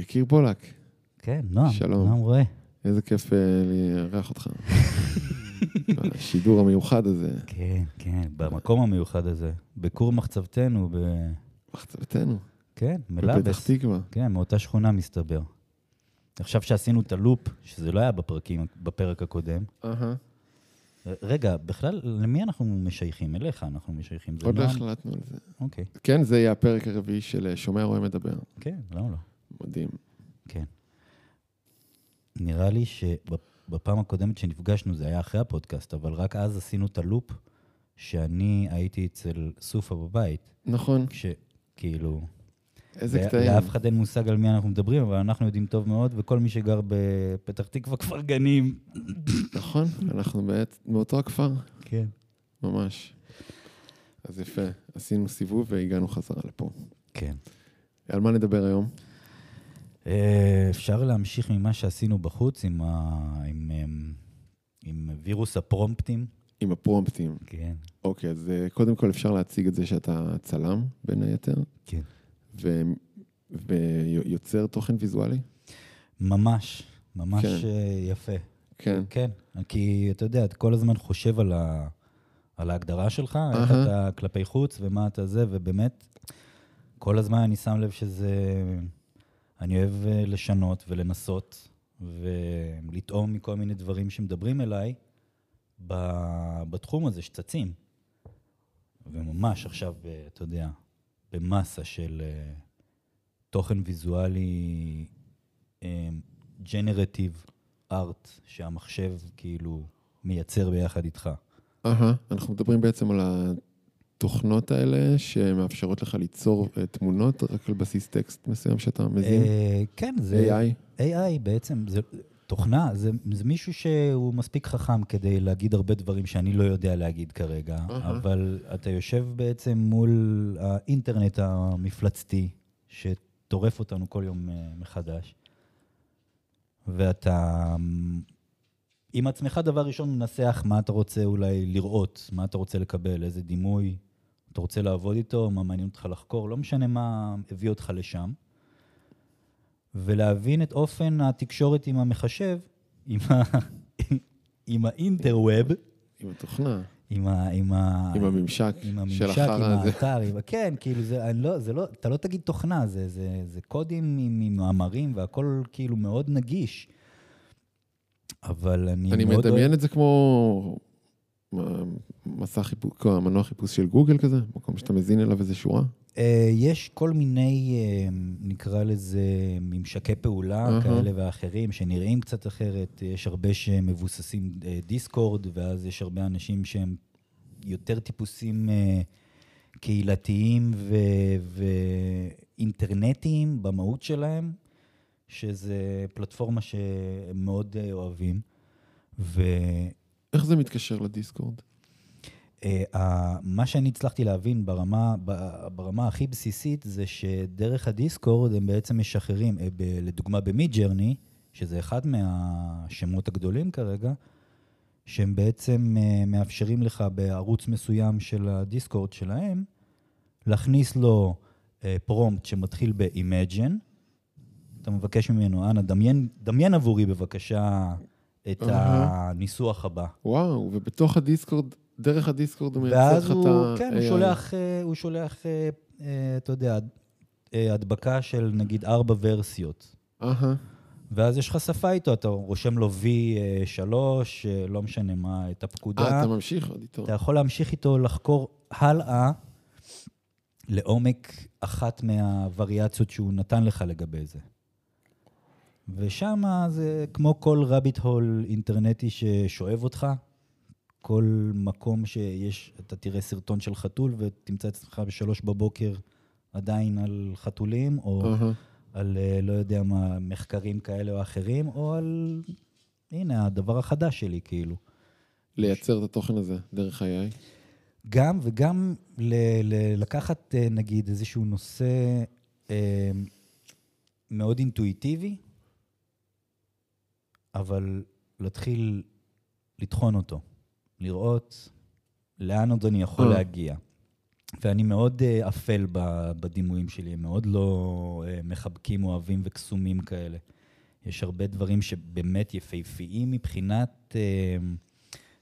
יקיר פולק, כן, נועם. שלום. נועם רואה. איזה כיף אה, לארח אותך. השידור המיוחד הזה, כן, כן, במקום המיוחד הזה. בכור מחצבתנו, ב... מחצבתנו, כן, בפתח מלאבס. תקווה. כן, מאותה שכונה מסתבר. עכשיו שעשינו את הלופ, שזה לא היה בפרקים, בפרק הקודם. אהה. רגע, בכלל, למי אנחנו משייכים? אליך אנחנו משייכים. עוד לא? החלטנו על זה. אוקיי, כן, זה יהיה הפרק הרביעי של אה, שומע רואה מדבר. כן, למה לא? מדהים. כן. נראה לי שבפעם הקודמת שנפגשנו, זה היה אחרי הפודקאסט, אבל רק אז עשינו את הלופ, שאני הייתי אצל סופה בבית, נכון, כשכאילו... איזה קטעים. לאף אחד אין מושג על מי אנחנו מדברים, אבל אנחנו יודעים טוב מאוד, וכל מי שגר בפתח תקווה, כפר גנים. נכון, אנחנו בעת- מאותו הכפר, כן. ממש. אז יפה, עשינו סיבוב והגענו חזרה לפה. כן. על מה נדבר היום? אה, אפשר להמשיך ממה שעשינו בחוץ עם, ה... עם, עם, עם וירוס הפרומפטים. עם הפרומפטים. כן. אוקיי, אז אה, קודם כל אפשר להציג את זה שאתה צלם, בין היתר, כן. ו... ויוצר תוכן ויזואלי? ממש, ממש כן. אה, יפה. כן. כן, כי אתה יודע, אתה כל הזמן חושב על, ה... על ההגדרה שלך, איך אהה. אתה כלפי חוץ ומה אתה זה, ובאמת, כל הזמן אני שם לב שזה... אני אוהב אה, לשנות ולנסות ולטעום מכל מיני דברים שמדברים אליי בתחום הזה שצצים. וממש עכשיו, אה, אתה יודע, במאסה של אה, תוכן ויזואלי, ג'נרטיב ארט, שהמחשב כאילו מייצר ביחד איתך. אהה, אנחנו מדברים בעצם על התוכנות האלה שמאפשרות לך ליצור אה, תמונות רק על בסיס טקסט מסוים שאתה מזין? אה, כן, זה... AI? AI בעצם, זה תוכנה, זה, זה מישהו שהוא מספיק חכם כדי להגיד הרבה דברים שאני לא יודע להגיד כרגע, אהה. אבל אתה יושב בעצם מול האינטרנט המפלצתי, שטורף אותנו כל יום אה, מחדש, ואתה עם עצמך דבר ראשון מנסח מה אתה רוצה אולי לראות, מה אתה רוצה לקבל, איזה דימוי אתה רוצה לעבוד איתו, מה מעניין אותך לחקור, לא משנה מה הביא אותך לשם. ולהבין את אופן התקשורת עם המחשב, עם, ה... עם האינטרווב, עם התוכנה, עם, ה... עם, ה... עם הממשק עם של הממשק, החרא עם. האתר, עם... כן, כאילו זה, אני לא, זה לא, אתה לא תגיד תוכנה, זה, זה, זה קודים עם, עם מאמרים והכל כאילו מאוד נגיש. אבל אני, אני מאוד מדמיין את זה כמו מסע חיפוש, מנוע חיפוש של גוגל כזה, מקום שאתה מזין אליו איזה שורה. אה, יש כל מיני, אה, נקרא לזה, ממשקי פעולה אהה. כאלה ואחרים, שנראים קצת אחרת. יש הרבה שמבוססים אה, דיסקורד, ואז יש הרבה אנשים שהם יותר טיפוסים קהילתיים ו- ואינטרנטיים במהות שלהם, שזה פלטפורמה שהם מאוד אוהבים. ו... איך זה מתקשר לדיסקורד? ה- מה שאני הצלחתי להבין ברמה, ברמה הכי בסיסית זה שדרך הדיסקורד הם בעצם משחררים, אה, לדוגמה במיד ג'רני, שזה אחד מהשמות הגדולים כרגע, שהם בעצם אה, מאפשרים לך בערוץ מסוים של הדיסקורד שלהם, להכניס לו אה, פרומפט שמתחיל ב-Imagine. אתה מבקש ממנו, אנא, דמיין, דמיין עבורי בבקשה את אהה. הניסוח הבא. וואו, ובתוך הדיסקורד, דרך הדיסקורד הוא מייצר לך את ה... כן, הוא. שולח, אה, הוא שולח, אה, אה, אתה יודע, הדבקה של נגיד ארבע ורסיות. אהה, ואז יש לך שפה איתו, אתה רושם לו V3, אה, לא משנה מה, את הפקודה. אה, אתה ממשיך עוד איתו. אתה יכול להמשיך איתו לחקור הלאה לעומק אחת מהווריאציות שהוא נתן לך לגבי זה. ושם זה כמו כל רביט הול אינטרנטי ששואב אותך, כל מקום שיש, אתה תראה סרטון של חתול ותמצא את עצמך בשלוש בבוקר עדיין על חתולים, או אהה. על אה, לא יודע מה, מחקרים כאלה או אחרים, או על, הנה, הדבר החדש שלי, כאילו. לייצר את התוכן הזה דרך ה-AI. גם, וגם ל- ל- לקחת, אה, נגיד, איזשהו נושא אה, מאוד אינטואיטיבי, אבל להתחיל לטחון אותו, לראות לאן עוד אני יכול אה. להגיע. ואני מאוד אה, אפל בדימויים שלי, הם מאוד לא אה, מחבקים, אוהבים וקסומים כאלה. יש הרבה דברים שבאמת יפהפיים מבחינת, אה,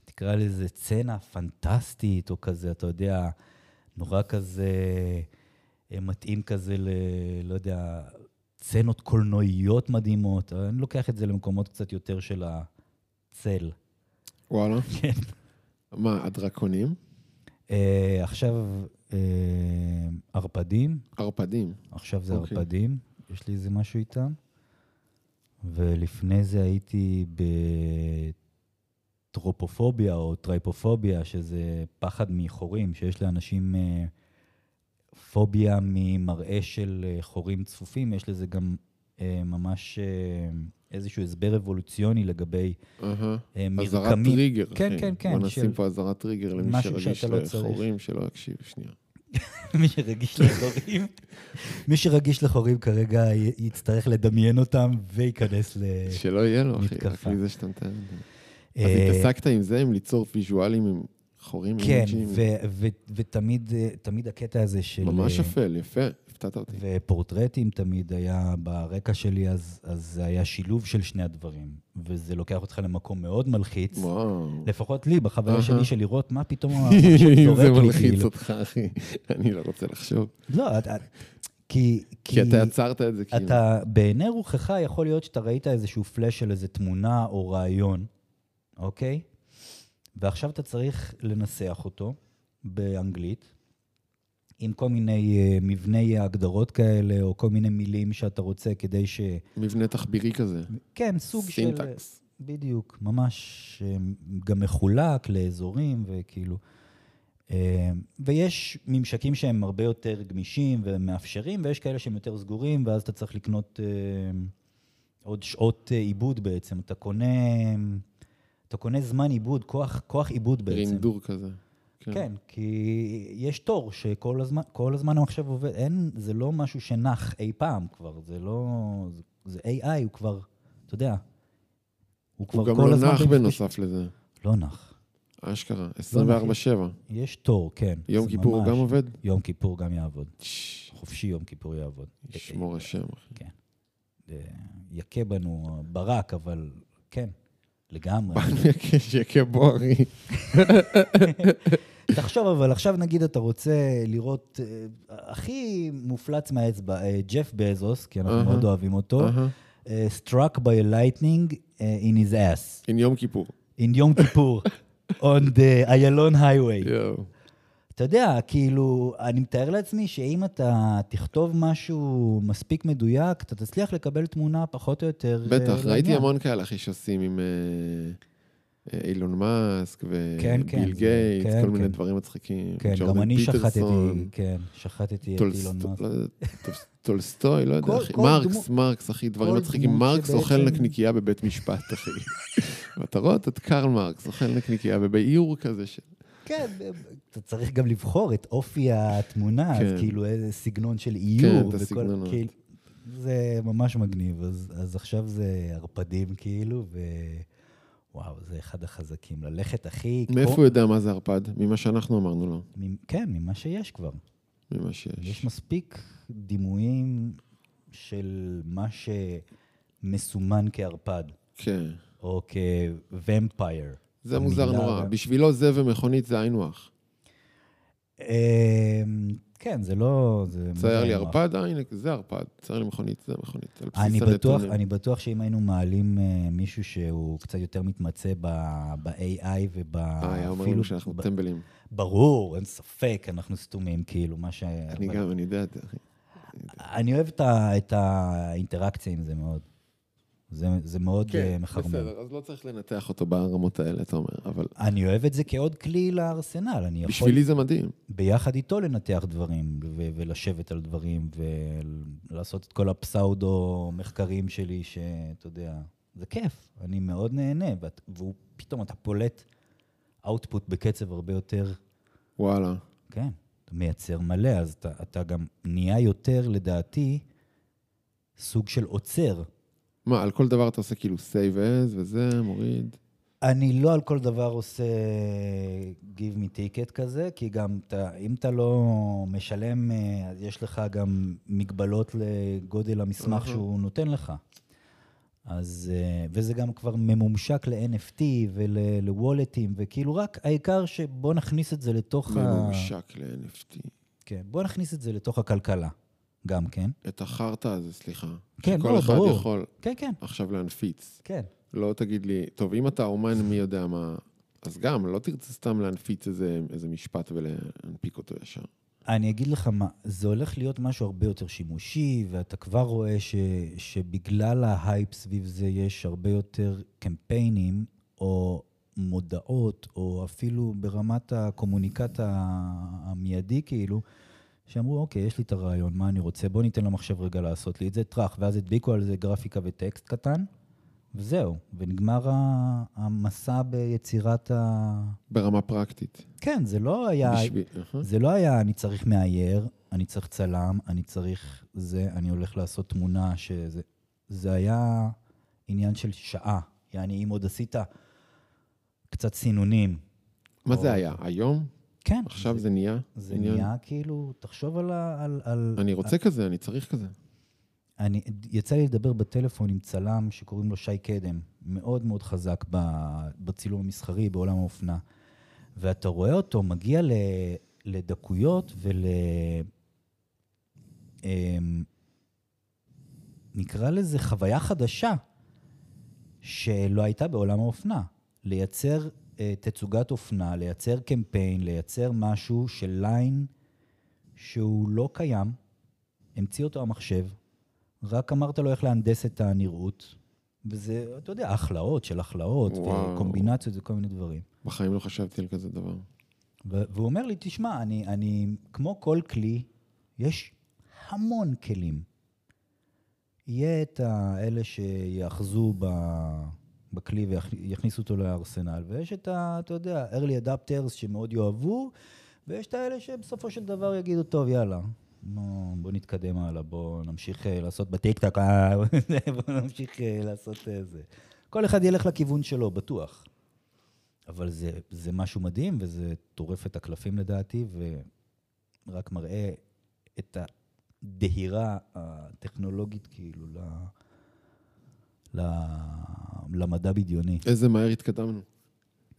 תקרא לזה צנע פנטסטית, או כזה, אתה יודע, נורא כזה מתאים כזה ל... לא יודע, סצנות קולנועיות מדהימות. אני לוקח את זה למקומות קצת יותר של הצל. וואלה. כן. מה, הדרקונים? אה, עכשיו אה, ערפדים, ערפדים. עכשיו זה אוקיי. ערפדים, יש לי איזה משהו איתם. ולפני זה הייתי בטרופופוביה או טרייפופוביה, שזה פחד מחורים, שיש לאנשים אה, פוביה ממראה של אה, חורים צפופים, יש לזה גם אה, ממש אה, איזשהו הסבר אבולוציוני לגבי אהה. אה, אזהרת מרקמים. טריגר. כן, כן, כן, בוא של- נשים פה אזהרת טריגר למי שרגיש שאתה לא. לחורים, שלא יקשיב שנייה. מי שרגיש לחורים, מי שרגיש לחורים כרגע יצטרך לדמיין אותם וייכנס ל... שלא יהיה לו, אחי. רק מזה שאתה מתאר. אז התעסקת עם זה, עם ליצור ויזואלים עם חורים, כן, אימג'ים? ו- ותמיד אה, הקטע הזה של... ממש אה, אפל, יפה, הפתעת אותי. ופורטרטים תמיד היה ברקע שלי, אז, אז זה היה שילוב של שני הדברים. וזה לוקח אותך למקום מאוד מלחיץ. וואו. לפחות לי, בחוויה אהה. שלי, של לראות מה פתאום זה לי, מלחיץ כאילו. אותך, אחי, אני לא רוצה לחשוב. לא, כי... כי אתה יצרת את זה, כאילו. אתה, בעיני רוחך יכול להיות שאתה ראית איזשהו פלאש של איזה תמונה או רעיון, אוקיי? ועכשיו אתה צריך לנסח אותו באנגלית, עם כל מיני uh, מבני הגדרות כאלה, או כל מיני מילים שאתה רוצה כדי ש... מבנה תחבירי כזה. כן, סוג של... סינטקס. בדיוק, ממש אה, גם מחולק לאזורים וכאילו... אה, ויש ממשקים שהם הרבה יותר גמישים ומאפשרים, ויש כאלה שהם יותר סגורים, ואז אתה צריך לקנות עוד שעות עיבוד בעצם. אתה קונה, אתה קונה זמן עיבוד, כוח, כוח עיבוד בעצם. רינדור כזה. כן, כי יש תור שכל הזמן, כל הזמן הוא עכשיו עובד, אין, זה לא משהו שנח אי פעם כבר, זה לא, זה, זה AI, הוא כבר, אתה יודע, הוא כבר הוא גם כל לא הזמן... נח במפגש- בנוסף לזה. לא נח. אשכרה, לא 24-7. יש תור, כן. יום כיפור הוא ממש- גם עובד? יום כיפור גם יעבוד. ששש, חופשי יום כיפור יעבוד. ישמור השם, אחי. כן. יכה בנו ברק, אבל כן, לגמרי. שיקה בוערי. תחשוב, אבל עכשיו נגיד אתה רוצה לראות, אה, הכי מופלץ מהאצבע, אה, ג'ף בזוס, כי אנחנו. מאוד אוהבים אותו. אה, struck by a lightning in his ass, עם יום כיפור. in יום כיפור, on the איילון highway. יואו. אתה יודע, כאילו, אני מתאר לעצמי שאם אתה תכתוב משהו מספיק מדויק, אתה תצליח לקבל תמונה פחות או יותר אה, בטח, ראיתי לעניין. המון כאלה, אחי, שעושים עם אה, אה, אילון מאסק כן, כן, וביל זה- גייטס, כן, כל מיני כן. דברים מצחיקים. כן, גם אני שחטתי, פיטרסון, כן, שחטתי את טולס- אילון מאסק. לא טולסטוי, לא יודע, כל- אחי. כל מרקס, דמות- מרקס, אחי, דברים מצחיקים. מרקס שבעצם- אוכל נקניקייה בבית משפט, אחי. ואתה רואה את קרל מרקס אוכל נקניקייה ובאיור כזה של... כן, אתה צריך גם לבחור את אופי התמונה, אז כן. כאילו איזה סגנון של איור. את וכל- הסגנונות. כאילו, זה ממש מגניב, אז, אז עכשיו זה ערפדים כאילו, ווואו, זה אחד החזקים. ללכת הכי... מאיפה הוא יודע מה זה ערפד? ממה שאנחנו אמרנו לו, מ- כן, ממה שיש כבר. ממה שיש. יש מספיק דימויים של מה שמסומן כערפד, כן. או כוומפייר. זה מוזר נורא. בשבילו זה ומכונית זה היינו. אמ, כן, זה לא... זה צייר לי. ערפד, אה, הנה, זה ערפד. צייר לי מכונית, זה מכונית. אני בטוח. אני בטוח שאם היינו מעלים אה, מישהו שהוא קצת יותר מתמצא ב-AI וב... אה, היה אומר לנו שאנחנו ב- טמבלים. ברור, אין ספק, אנחנו סתומים, כאילו, מה ש... אני גם, אני יודע את זה, אחי. אני אוהב את האינטראקציה עם זה מאוד. זה, זה מאוד כן, אה, מחרמן. בסדר, אז לא צריך לנתח אותו ברמות האלה, אתה אומר, אבל אני אוהב את זה כעוד כלי לארסנל. אני יכול בשבילי זה מדהים. ביחד איתו לנתח דברים, ו- ולשבת על דברים, ולעשות את כל הפסאודו מחקרים שלי, שאתה יודע, זה כיף, אני מאוד נהנה, ואת- והוא, פתאום אתה פולט אאוטפוט בקצב הרבה יותר, וואלה. כן, אתה מייצר מלא, אז אתה, אתה גם נהיה יותר, לדעתי, סוג של עוצר. מה, על כל דבר אתה עושה כאילו save as וזה, מוריד? אני לא על כל דבר עושה give me ticket כזה, כי גם אתה, אם אתה לא משלם, אה, אז יש לך גם מגבלות לגודל המסמך. שהוא נותן לך. אז, אה, וזה גם כבר ממומשק ל-NFT ולוולטים, וכאילו רק העיקר שבוא נכניס את זה לתוך ה... ממושק ל-NFT. כן, בוא נכניס את זה לתוך הכלכלה, גם כן. את החרטא הזה, סליחה. כן, שכל לא, אחד ברור. יכול כן, כן, עכשיו להנפיץ. כן. לא תגיד לי, טוב, אם אתה אומן, מי יודע מה, אז גם, לא תרצה סתם להנפיץ איזה, איזה משפט ולהנפיק אותו ישר. אני אגיד לך מה, זה הולך להיות משהו הרבה יותר שימושי, ואתה כבר רואה ש, שבגלל ההייפ סביב זה יש הרבה יותר קמפיינים, או מודעות, או אפילו ברמת הקומוניקט המיידי, כאילו, שאמרו, אוקיי, יש לי את הרעיון, מה אני רוצה? בוא ניתן למחשב רגע לעשות לי את זה, טראח, ואז הדביקו על זה גרפיקה וטקסט קטן, וזהו, ונגמר המסע ביצירת ה... ברמה פרקטית. כן, זה לא היה... בשביל... זה לא היה, אני צריך מאייר, אני צריך צלם, אני צריך זה, אני הולך לעשות תמונה שזה... זה היה עניין של שעה. יעני, אם עוד עשית קצת סינונים. מה או- זה היה? היום? כן. עכשיו זה נהיה? זה עניין? נהיה כאילו, תחשוב על ה... על, על, אני רוצה כזה, אני צריך כזה. אני, יצא לי לדבר בטלפון עם צלם שקוראים לו שי קדם, מאוד מאוד חזק ב- בצילום המסחרי, בעולם האופנה. ואתה רואה אותו מגיע ל, לדקויות ול... אמ, נקרא לזה חוויה חדשה שלא הייתה בעולם האופנה. לייצר תצוגת אופנה, לייצר קמפיין, לייצר משהו של ליין שהוא לא קיים, המציא אותו המחשב, רק אמרת לו איך להנדס את הנראות, וזה, אתה יודע, הכלאות של הכלאות, וואו. וקומבינציות וכל מיני דברים. בחיים לא חשבתי על כזה דבר. והוא אומר לי, תשמע, אני, אני, כמו כל כלי, יש המון כלים. יהיה את האלה שיאחזו ב- בכלי ויכניסו אותו לארסנל, ויש את ה... אתה יודע, early adapters שמאוד יאהבו, ויש את האלה שבסופו של דבר יגידו, טוב, יאללה, בוא, בוא נתקדם הלאה, בוא נמשיך אה, לעשות בטיקטוק, אה, בוא נמשיך אה, לעשות זה. כל אחד ילך לכיוון שלו, בטוח. אבל זה, זה משהו מדהים, וזה טורף את הקלפים לדעתי, ורק מראה את הדהירה הטכנולוגית, כאילו, ל, ל, למדע בדיוני. איזה מהר התקדמנו.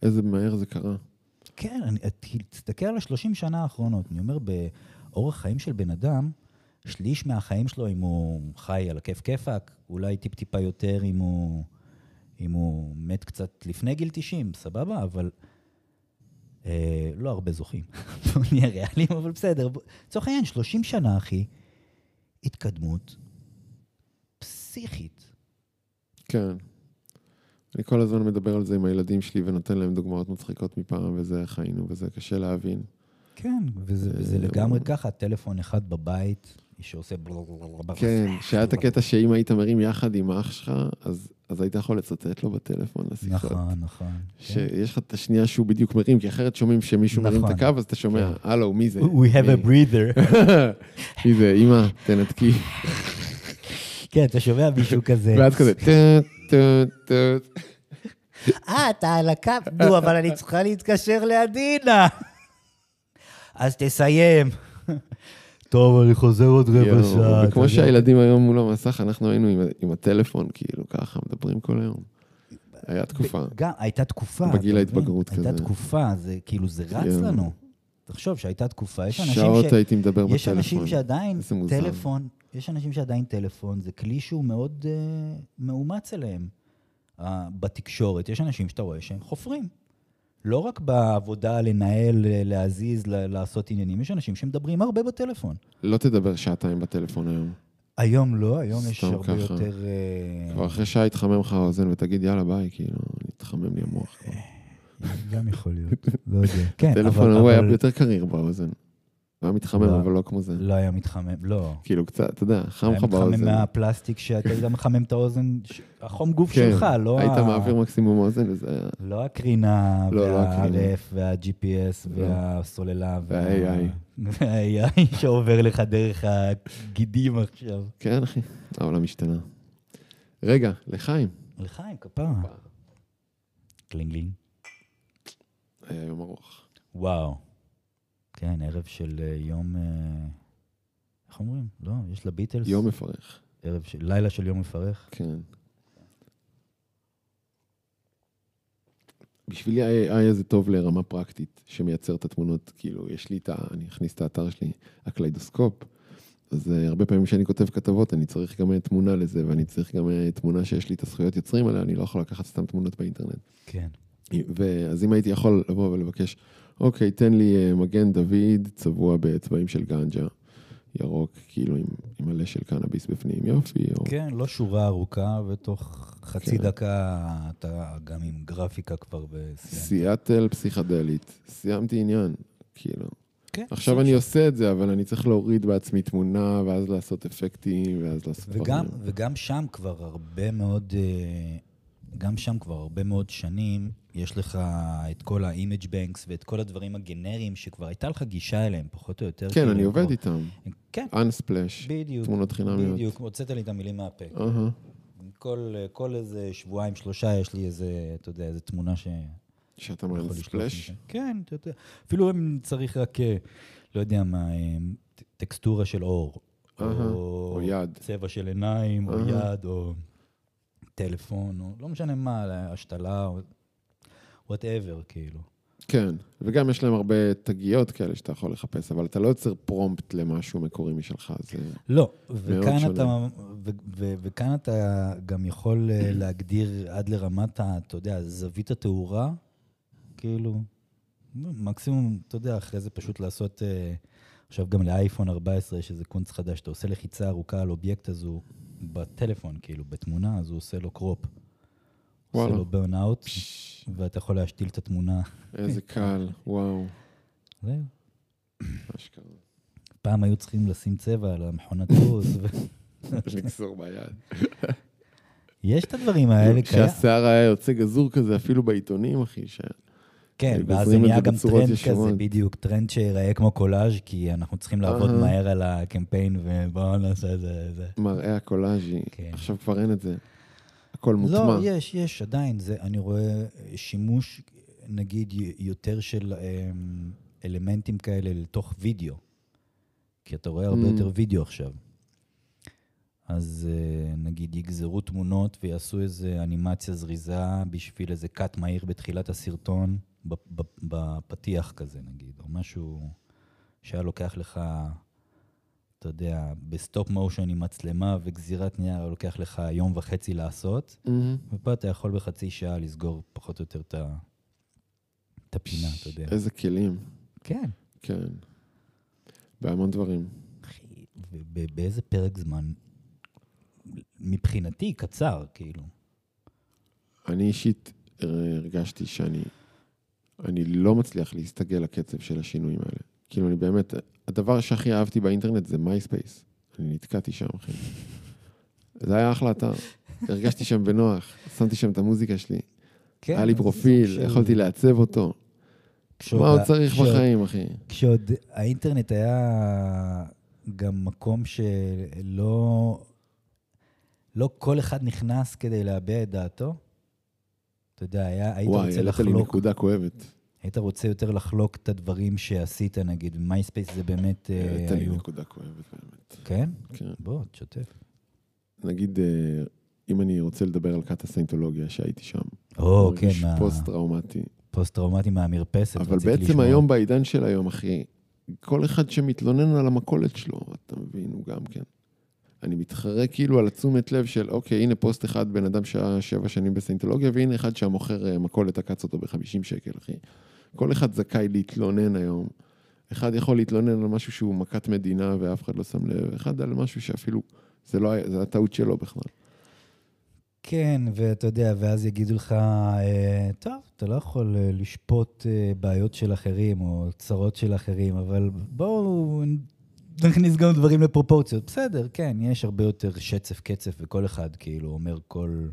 איזה מהר זה קרה. כן, אני, תסתכל על השלושים שנה האחרונות. אני אומר, באורח חיים של בן אדם, שליש מהחיים שלו, אם הוא חי על הכיף כיפאק, אולי טיפ-טיפה יותר אם הוא, אם הוא מת קצת לפני גיל 90, סבבה, אבל אה, לא הרבה זוכים. בוא נהיה ריאליים, אבל בסדר. לצורך העניין, 30 שנה, אחי, התקדמות פסיכית. כן. אני כל הזמן מדבר על זה עם הילדים שלי ונותן להם דוגמאות מצחיקות מפעם, וזה איך היינו, וזה קשה להבין. כן, וזה, וזה לגמרי ככה, טלפון אחד בבית, שעושה בלבלבלבל. כן, שהיה את הקטע שאם היית מרים יחד עם אח שלך, אז, אז היית יכול לצטט לו בטלפון לשיחות. נכון, נכון. כן. שיש לך את השנייה שהוא בדיוק מרים, כי אחרת שומעים שמישהו מרים את נכון. הקו, אז אתה שומע, הלו, מי זה? We have a מי? breather. מי זה? אמא, תנתקי. כן, אתה שומע מישהו כזה. ואז כזה. אה, אתה על הקו? נו, אבל אני צריכה להתקשר לעדינה. אז תסיים. טוב, אני חוזר עוד רבע שעה. וכמו יודע. שהילדים היום מול המסך, אנחנו היינו עם, הטלפון, כאילו, ככה, מדברים כל היום. היה תקופה. גם, הייתה תקופה. בגיל? ההתבגרות כזה. הייתה תקופה, זה כאילו, זה רץ כן. לנו. תחשוב שהייתה תקופה, יש אנשים שעות ש... הייתי מדבר יש בטלפון. אנשים שעדיין. טלפון, יש אנשים שעדיין טלפון, זה כלי שהוא מאוד uh, מאומץ אליהם uh, בתקשורת. יש אנשים שאתה רואה שהם חופרים. לא רק בעבודה לנהל, אה, להזיז, לעשות עניינים, יש אנשים שמדברים הרבה בטלפון. לא תדבר שעתיים בטלפון היום. היום לא, היום יש הרבה ככה. יותר... כבר אחרי שעה יתחמם לך האוזן ותגיד, יאללה, ביי, כאילו, התחמם לי המוח. כבר. גם יכול להיות, לא יודע. כן, הטלפון אבל, ההוא היה יותר קריר באוזן. הוא היה מתחמם, לא. אבל לא כמו זה. לא היה מתחמם, לא. כאילו, קצת, אתה יודע, חם היה לך באוזן. מתחמם מהפלסטיק שאתה היית מחמם את האוזן, החום גוף כן, שלך, לא היית ה- מעביר מקסימום אוזן, וזה היה... לא הקרינה, לא, לא. וה-RF, וה-GPS, לא. והסוללה, וה-AI. וה-AI שעובר לך דרך הגידים עכשיו. כן, אחי, העולם השתנה. רגע, לחיים. לחיים, כפרה. קלינגלינג. היה יום ארוך. וואו. כן, ערב של אה, יום... אה, איך אומרים? לא, יש לביטלס. יום מפרך. ערב של... לילה של יום מפרך. כן. בשבילי ה-AI הזה טוב לרמה פרקטית, שמייצר את התמונות, כאילו, יש לי את ה... אני אכניס את האתר שלי, הקליידוסקופ, אז uh, הרבה פעמים כשאני כותב כתבות, אני צריך גם תמונה לזה, ואני צריך גם תמונה שיש לי את הזכויות יוצרים עליה, אני לא יכול לקחת סתם תמונות באינטרנט. כן. ואז אם הייתי יכול לבוא ולבקש, אוקיי, תן לי uh, מגן דוד צבוע בצבעים של גנג'ה, ירוק, כאילו עם, עם מלא של קנאביס בפנים, יופי. או... כן, לא שורה ארוכה, ותוך חצי כן. דקה אתה גם עם גרפיקה כבר וסיימת. סיאטל פסיכדלית, סיימתי עניין, כאילו. כן, עכשיו סוג אני של- עושה את זה, אבל אני צריך להוריד בעצמי תמונה, ואז לעשות אפקטים, ואז לעשות וגם. וגם שם כבר הרבה מאוד, אה, גם שם כבר הרבה מאוד שנים, יש לך את כל ה-image banks ואת כל הדברים הגנריים שכבר הייתה לך גישה אליהם, פחות או יותר. כן, כאילו, אני עובד כבר- איתם. כן, Unsplash, בדיוק. תמונות חינמיות. בדיוק, הוצאת לי את המילים מהפה. אהה. כל, כל איזה שבועיים, שלושה, יש לי איזה, אתה יודע, איזה תמונה ש... שאתה אומר ספלאש? משם. כן, אתה יודע. אפילו אם צריך רק, אה, לא יודע מה, אה, טקסטורה של עור. אהה, או יד. צבע של עיניים, או אהה. יד, או טלפון, או לא משנה מה, השתלה, או whatever, כאילו. כן, וגם יש להם הרבה תגיות כאלה שאתה יכול לחפש, אבל אתה לא יוצר prompt למשהו מקורי משלך, זה... לא, וכאן שונה. אתה, ו, ו, וכאן אתה גם יכול אה, להגדיר עד לרמת, ה, אתה יודע, זווית התאורה, כאילו, מקסימום, אתה יודע, אחרי זה פשוט לעשות, אה, עכשיו גם לאייפון 14 יש איזה קונץ חדש, אתה עושה לחיצה ארוכה על אובייקט אז הוא בטלפון, כאילו, בתמונה, אז הוא עושה לו crop. עושה וואלה. לו burn out, ואתה יכול להשתיל את התמונה. איזה קל, וואו, זהו. אשכרה. פעם היו צריכים לשים צבע על המכונת דפוס, לגזור ביד. יש את הדברים האלה. כשהשיער היה יוצא גזור כזה, אפילו בעיתונים, אחי. כן, ואז זה נהיה גם טרנד ישירות. כזה, בדיוק, טרנד שיראה כמו קולאז', כי אנחנו צריכים לעבוד אהה. מהר על הקמפיין, ובואו נעשה את זה. זה. מראה הקולאז'י. כן. עכשיו כבר אין את זה. הכל מוטמע. לא, יש, יש, עדיין, זה, אני רואה שימוש, נגיד, יותר של אמ, אלמנטים כאלה לתוך וידאו. כי אתה רואה הרבה Mm. יותר וידאו עכשיו. אז אה, נגיד יגזרו תמונות ויעשו איזה אנימציה זריזה בשביל איזה קאט מהיר בתחילת הסרטון, בפתיח כזה נגיד, או משהו שהיה לוקח לך, אתה יודע, ב stop motion עם מצלמה וגזירת נייר, לוקח לך יום וחצי לעשות, מהמם. ופה אתה יכול בחצי שעה לסגור פחות או יותר את הפינה, אתה יודע. איזה כלים. כן. כן. בהמון דברים. אחי, ובאיזה פרק זמן, מבחינתי, קצר, כאילו. אני אישית אה, הרגשתי שאני אני לא מצליח להסתגל לקצב של השינויים האלה. כאילו, אני באמת, הדבר שהכי אהבתי באינטרנט זה מייספייס. אני נתקעתי שם, אחי. זה היה אחלה אתר. הרגשתי שם בנוח, שמתי שם את המוזיקה שלי. כן, היה לי פרופיל, של- יכולתי לעצב אותו. כשעוד מה עוד צריך כשעוד- בחיים, אחי? כשעוד האינטרנט היה גם מקום שלא לא כל אחד נכנס כדי להביע את דעתו. אתה יודע, היה, היית וואי, רוצה העלית לי לחלוק, נקודה כואבת. היית רוצה יותר לחלוק את הדברים שעשית, נגיד, מייספייס זה באמת אה, העלית לי. נקודה כואבת, באמת. כן? כן. בוא, תשתף. נגיד, אה, אם אני רוצה לדבר על כת הסיינטולוגיה שהייתי שם. או, כן, מרגיש פוסט-טראומטי. פוסט-טראומטי מהמרפסת. אבל בעצם לשמוע. היום, בעידן של היום, אחי, כל אחד שמתלונן על המכולת שלו, אתה מבין, הוא גם כן. אני מתחרה כאילו על התשומת לב של, אוקיי, הנה פוסט אחד, בן אדם שהיה שבע שנים בסיינטולוגיה, והנה אחד שהמוכר אה, מכולת עקץ אותו ב-50 שקל, אחי. כל אחד זכאי להתלונן היום. אחד יכול להתלונן על משהו שהוא מכת מדינה ואף אחד לא שם לב, אחד על משהו שאפילו, זה לא היה, זה הטעות שלו בכלל. כן, ואתה יודע, ואז יגידו לך, אה, טוב, אתה לא יכול אה, לשפוט בעיות של אחרים או צרות של אחרים, אבל בואו נכניס גם דברים לפרופורציות. בסדר, כן, יש הרבה יותר שצף קצף, וכל אחד כאילו אומר כל...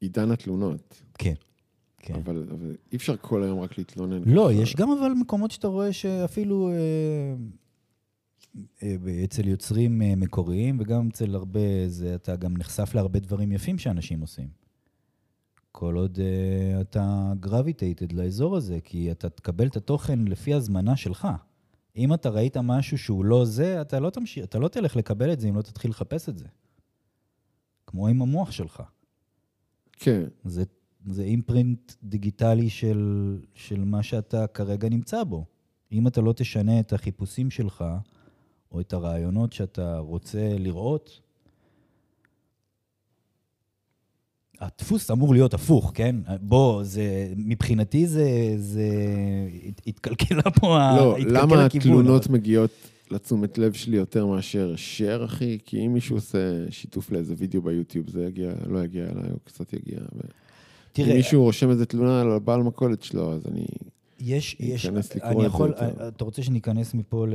עידן התלונות, כן, כן. אבל, אבל אי אפשר כל היום רק להתלונן. לא, ככה. יש גם אבל מקומות שאתה רואה שאפילו אה, אה, אצל יוצרים אה, מקוריים, וגם אצל הרבה, זה, אתה גם נחשף להרבה דברים יפים שאנשים עושים. כל עוד uh, אתה גרביטייטד לאזור הזה, כי אתה תקבל את התוכן לפי הזמנה שלך. אם אתה ראית משהו שהוא לא זה, אתה לא תמשיך, אתה לא תלך לקבל את זה אם לא תתחיל לחפש את זה. כמו עם המוח שלך. כן. זה, זה אימפרינט דיגיטלי של, של מה שאתה כרגע נמצא בו. אם אתה לא תשנה את החיפושים שלך, או את הרעיונות שאתה רוצה לראות, הדפוס אמור להיות הפוך, כן? בוא, זה, מבחינתי זה, זה הת- התקלקלה פה, לא, התקלקל למה הכיוון, התלונות אבל- מגיעות לתשומת לב שלי יותר מאשר share, אחי? כי אם מישהו עושה שיתוף לאיזה וידאו ביוטיוב, זה יגיע, לא יגיע אליי, או קצת יגיע. ו... תראה, אם מישהו רושם איזה תלונה על הבעל מכולת שלו, אז אני... יש, יש, אני יכול, יותר. אתה רוצה שניכנס מפה ל,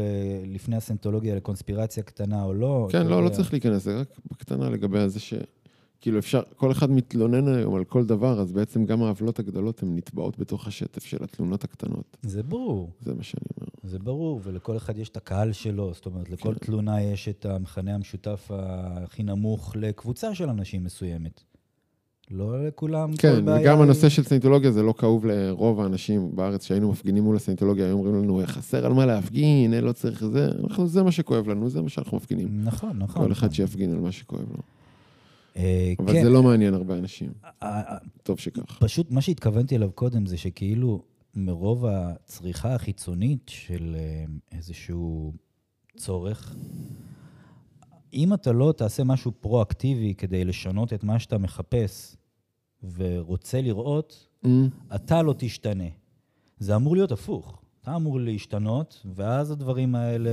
לפני הסנטולוגיה לקונספירציה קטנה או לא? כן, לא, לא יודע. צריך להיכנס, זה רק בקטנה לגבי זה ש... כאילו אפשר, כל אחד מתלונן היום על כל דבר, אז בעצם גם העוולות הגדולות הן נטבעות בתוך השטף של התלונות הקטנות. זה ברור, זה מה שאני אומר. זה ברור, ולכל אחד יש את הקהל שלו, זאת אומרת, לכל כן. תלונה יש את המכנה המשותף הכי נמוך לקבוצה של אנשים מסוימת. לא לכולם כל כן, בעיה וגם היא- הנושא של סיינטולוגיה זה לא כאוב לרוב האנשים בארץ שהיינו מפגינים מול הסיינטולוגיה, היו אומרים לנו, חסר על מה להפגין, אה, לא צריך זה, אנחנו, זה מה שכואב לנו, זה מה שאנחנו מפגינים. נכון, נכון. כל אחד נכון. שיפגין על מה שכואב לו. אה, אבל כן, זה לא מעניין הרבה אנשים, אה, אה, טוב שכך. פשוט מה שהתכוונתי אליו קודם זה שכאילו מרוב הצריכה החיצונית של איזשהו צורך, אם אתה לא תעשה משהו פרואקטיבי כדי לשנות את מה שאתה מחפש ורוצה לראות, אמ, אתה לא תשתנה. זה אמור להיות הפוך. אתה אמור להשתנות, ואז הדברים האלה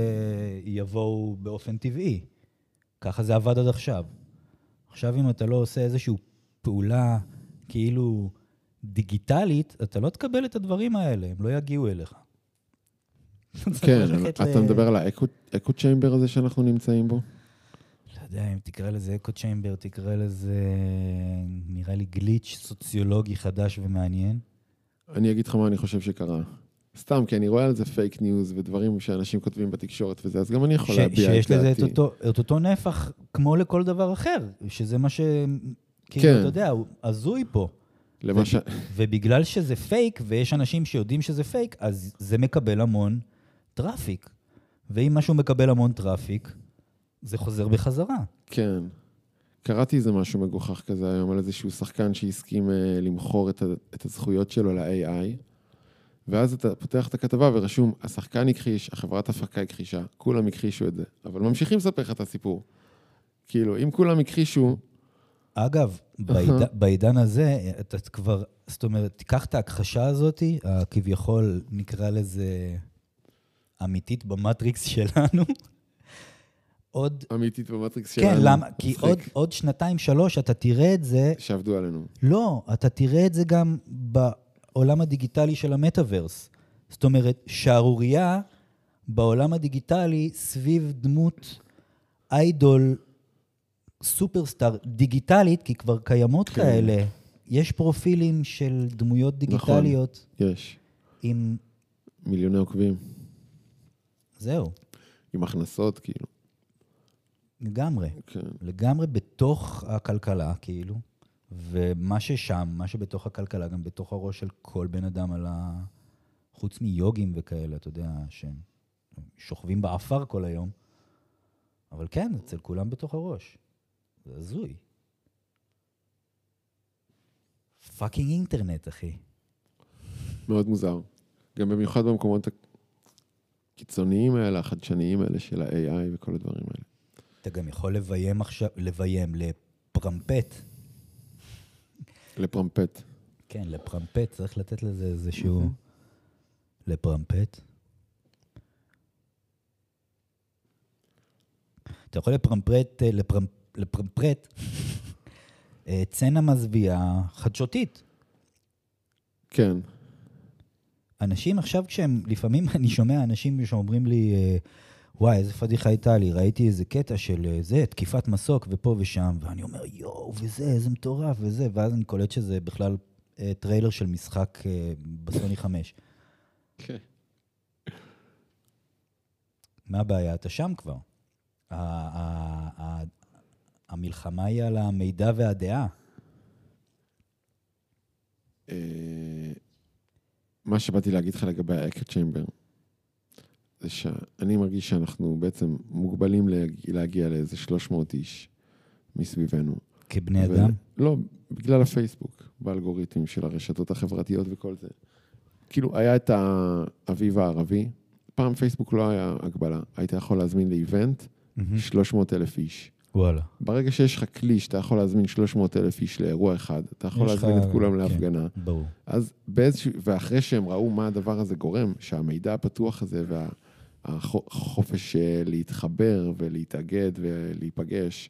יבואו באופן טבעי. ככה זה עבד עד עכשיו. עכשיו, אם אתה לא עושה איזושהי פעולה כאילו דיגיטלית, אתה לא תקבל את הדברים האלה, הם לא יגיעו אליך. כן, אתה מדבר על האקו צ'יימבר הזה שאנחנו נמצאים בו? לא יודע, אם תקרא לזה אקו צ'יימבר, תקרא לזה, נראה לי גליץ' סוציולוגי חדש ומעניין. אני אגיד לך מה אני חושב שקרה. סתם, כי אני רואה על זה fake news ודברים שאנשים כותבים בתקשורת וזה, אז גם אני יכול ש- להביע את שיש לזה את דעתי. אותו, את אותו נפח כמו לכל דבר אחר, שזה מה ש... כאילו, כן. אתה יודע, הוא הזוי פה. למה ש... ובגלל שזה פייק, ויש אנשים שיודעים שזה פייק, אז זה מקבל המון traffic. ואם משהו מקבל המון traffic, זה חוזר בחזרה. כן. קראתי איזה משהו מגוחך כזה היום על איזשהו שחקן שהסכים אה, למכור את, ה, את הזכויות שלו ל-AI, ואז אתה פותח את הכתבה ורשום, השחקן הכחיש, החברת הפקה הכחישה, כולם הכחישו את זה, אבל ממשיכים לספר לך את הסיפור. כאילו, אם כולם הכחישו, אגב, בעיד... בעידן הזה, אתה כבר, זאת אומרת, תיקח את ההכחשה הזאת, הכביכול, נקרא לזה, אמיתית במטריקס שלנו. עוד... אמיתית במטריקס שלנו. כן, למה? כי. עוד, עוד שנתיים, שלוש, אתה תראה את זה, שעבדו עלינו. לא, אתה תראה את זה גם בעולם הדיגיטלי של המטאוורס. זאת אומרת, שערורייה בעולם הדיגיטלי סביב דמות איידול סופרסטאר דיגיטלית, כי כבר קיימות כן. כאלה. יש פרופילים של דמויות דיגיטליות יש. עם... מיליוני עוקבים, זהו, עם הכנסות, כאילו. לגמרי. כן. לגמרי בתוך הכלכלה, כאילו, ומה ששם, מה שבתוך הכלכלה, גם בתוך הראש של כל בן אדם על ה... חוץ מיוגים וכאלה, אתה יודע, שהם שוכבים באפר כל היום, אבל כן, אצל כולם בתוך הראש. זה הזוי. fucking אינטרנט, אחי. מאוד מוזר. גם במיוחד במקומות הקיצוניים האלה, החדשניים האלה של ה-AI וכל הדברים האלה. אתה גם יכול לביים עכשיו, לביים, לפרמפט. לפרמפט. כן, לפרמפט, צריך לתת לזה איזשהו... לפרמפט. אתה יכול לפרמפרט, אה, לפרמפ, לפרמפרט, אה, צנע מזוויעה חדשותית. כן. אנשים עכשיו כשהם, לפעמים אני שומע אנשים שאומרים לי, אה, וואי, איזה פדיחה הייתה לי, ראיתי איזה קטע של אה, זה, תקיפת מסוק ופה ושם, ואני אומר, יואו, וזה, איזה מטורף וזה, ואז אני קולט שזה בכלל אה, טריילר של משחק אה, בסוני 5. כן. מה הבעיה? אתה שם כבר. ה- ה- ה- המלחמה היא על המידע והדעה. אה, מה שבאתי להגיד לך לגבי האקו צ'יימבר, זה שאני מרגיש שאנחנו בעצם מוגבלים להגיע, להגיע לאיזה 300 איש מסביבנו. כבני ו- אדם? לא, בגלל הפייסבוק, באלגוריתמים של הרשתות החברתיות וכל זה. כאילו, היה את האביב הערבי, פעם פייסבוק לא היה הגבלה, היית יכול להזמין לאיבנט מהמם. 300 אלף איש. וואלה. ברגע שיש לך כלי שאתה יכול להזמין 300 אלף איש לאירוע אחד, אתה יכול יש לך- להזמין את כולם כן. להפגנה. ברור. אז באיזשהו, ואחרי שהם ראו מה הדבר הזה גורם, שהמידע הפתוח הזה והחופש להתחבר ולהתאגד ולהיפגש,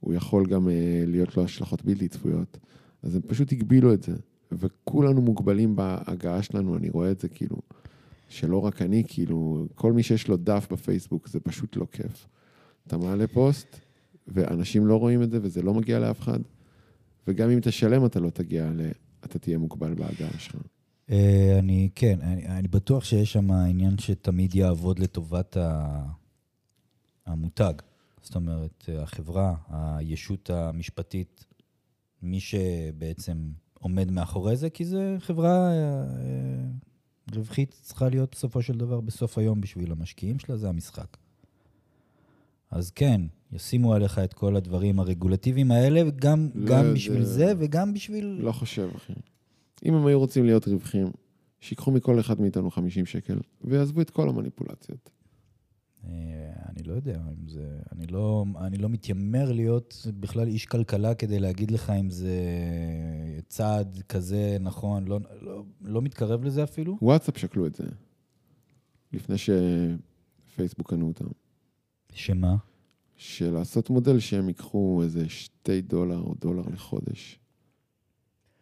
הוא יכול גם אה, להיות לו השלכות בלתי צפויות. אז הם פשוט הגבילו את זה, וכולנו מוגבלים בהגעה שלנו, אני רואה את זה כאילו, שלא רק אני, כאילו, כל מי שיש לו דף בפייסבוק, זה פשוט לא כיף. אתה מעלה פוסט, ואנשים לא רואים את זה, וזה לא מגיע לאף אחד, וגם אם תשלם, אתה לא תגיע ל... אתה תהיה מוגבל בהגעה שלך. אה, אני, כן, אני, אני בטוח שיש שם עניין שתמיד יעבוד לטובת ה, המותג. זאת אומרת, החברה, הישות המשפטית, מי שבעצם עומד מאחורי זה, כי זו חברה אה, רווחית, צריכה להיות בסופו של דבר, בסוף היום בשביל המשקיעים שלה, זה המשחק. אז כן, ישימו עליך את כל הדברים הרגולטיביים האלה, גם, לא, גם זה- בשביל זה וגם בשביל... לא חושב, אחי. אם הם היו רוצים להיות רווחים, שיקחו מכל אחד מאיתנו 50 שקל, ויעזבו את כל המניפולציות. אה, אני לא יודע אם זה... אני לא, אני לא מתיימר להיות בכלל איש כלכלה כדי להגיד לך אם זה צעד כזה נכון, לא, לא, לא מתקרב לזה אפילו. וואטסאפ שקלו את זה, לפני שפייסבוק קנו אותם. שמה? שלעשות מודל שהם ייקחו איזה שתי דולר או דולר לחודש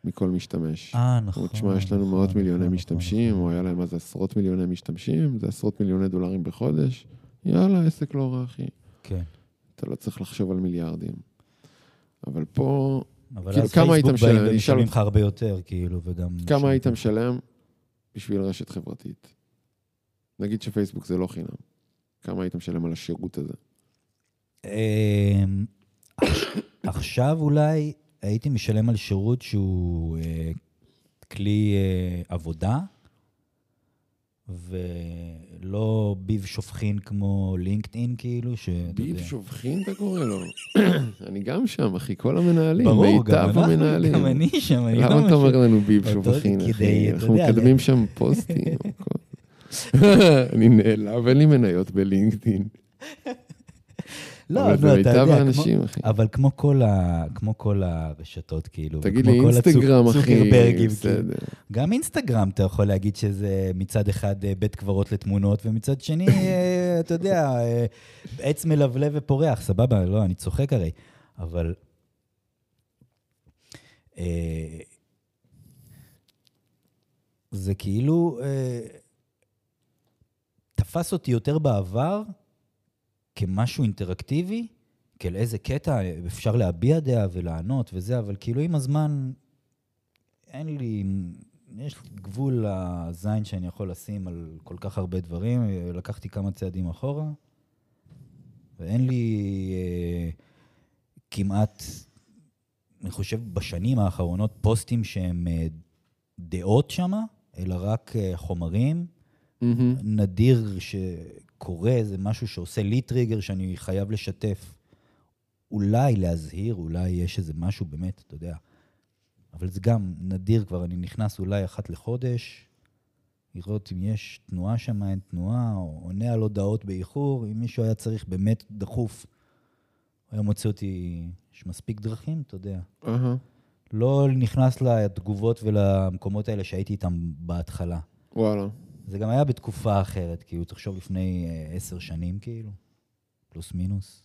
מכל משתמש. אה, נכון. אומרים, תשמע, יש לנו נכון, מאות נכון, מיליוני נכון, משתמשים, נכון. או היה להם אז עשרות מיליוני משתמשים, זה עשרות מיליוני דולרים בחודש. יאללה, עסק לא רע, אחי. כן. אתה לא צריך לחשוב על מיליארדים. אבל פה, אבל כאילו, אז כמה היית פייסבוק משלם? באים אני אשאל ומשלמים אותך. לך הרבה יותר, כאילו, וגם... כמה היית משלם בשביל רשת חברתית? נגיד שפייסבוק זה לא חינם. כמה היית משלם על השירות הזה? אמ, עכשיו אולי הייתי משלם על שירות שהוא אה, כלי אה, עבודה, ולא ביב שופכין כמו לינקדאין, כאילו, שאתה ביב. שובחין אתה קורא לו? אני גם שם, אחי, כל המנהלים, ברור, גם אנחנו. גם אני שם, אני למה לא אתה משהו- אומר לנו ביב כדי, אחי? אתה אנחנו מקדמים שם פוסטים. אני נעלב, אין לי מניות בלינקדאין. לא, אבל לא, אתה יודע, האנשים, כמו-. אבל כמו כל, ה, כמו כל הרשתות, כאילו, תגיד לי, אינסטגרם, הצוק- אחי, כאילו. בסדר. גם אינסטגרם, אתה יכול להגיד שזה מצד אחד אה, בית קברות לתמונות, ומצד שני, אה, אתה יודע, אה, עץ מלבלב ופורח, סבבה, לא, אני צוחק הרי, אבל... זה כאילו תפס אותי יותר בעבר כמשהו אינטראקטיבי, כאל איזה קטע אפשר להביע דעה ולענות וזה, אבל כאילו עם הזמן אין לי, יש גבול לזין שאני יכול לשים על כל כך הרבה דברים. לקחתי כמה צעדים אחורה, ואין לי אה, כמעט, אני חושב, בשנים האחרונות פוסטים שהם אה, דעות שמה, אלא רק אה, חומרים. מהמם. נדיר שקורה איזה משהו שעושה לי טריגר שאני חייב לשתף. אולי להזהיר, אולי יש איזה משהו באמת, אתה יודע. אבל זה גם נדיר כבר, אני נכנס אולי אחת לחודש, לראות אם יש תנועה שם, אין תנועה, או עונה על הודעות באיחור, אם מישהו היה צריך באמת דחוף, היה מוצא אותי, יש מספיק דרכים, אתה יודע. אהה. לא נכנס לתגובות ולמקומות האלה שהייתי איתם בהתחלה. וואלה. זה גם היה בתקופה אחרת, כאילו, תחשוב לפני אה, עשר שנים, כאילו, פלוס מינוס.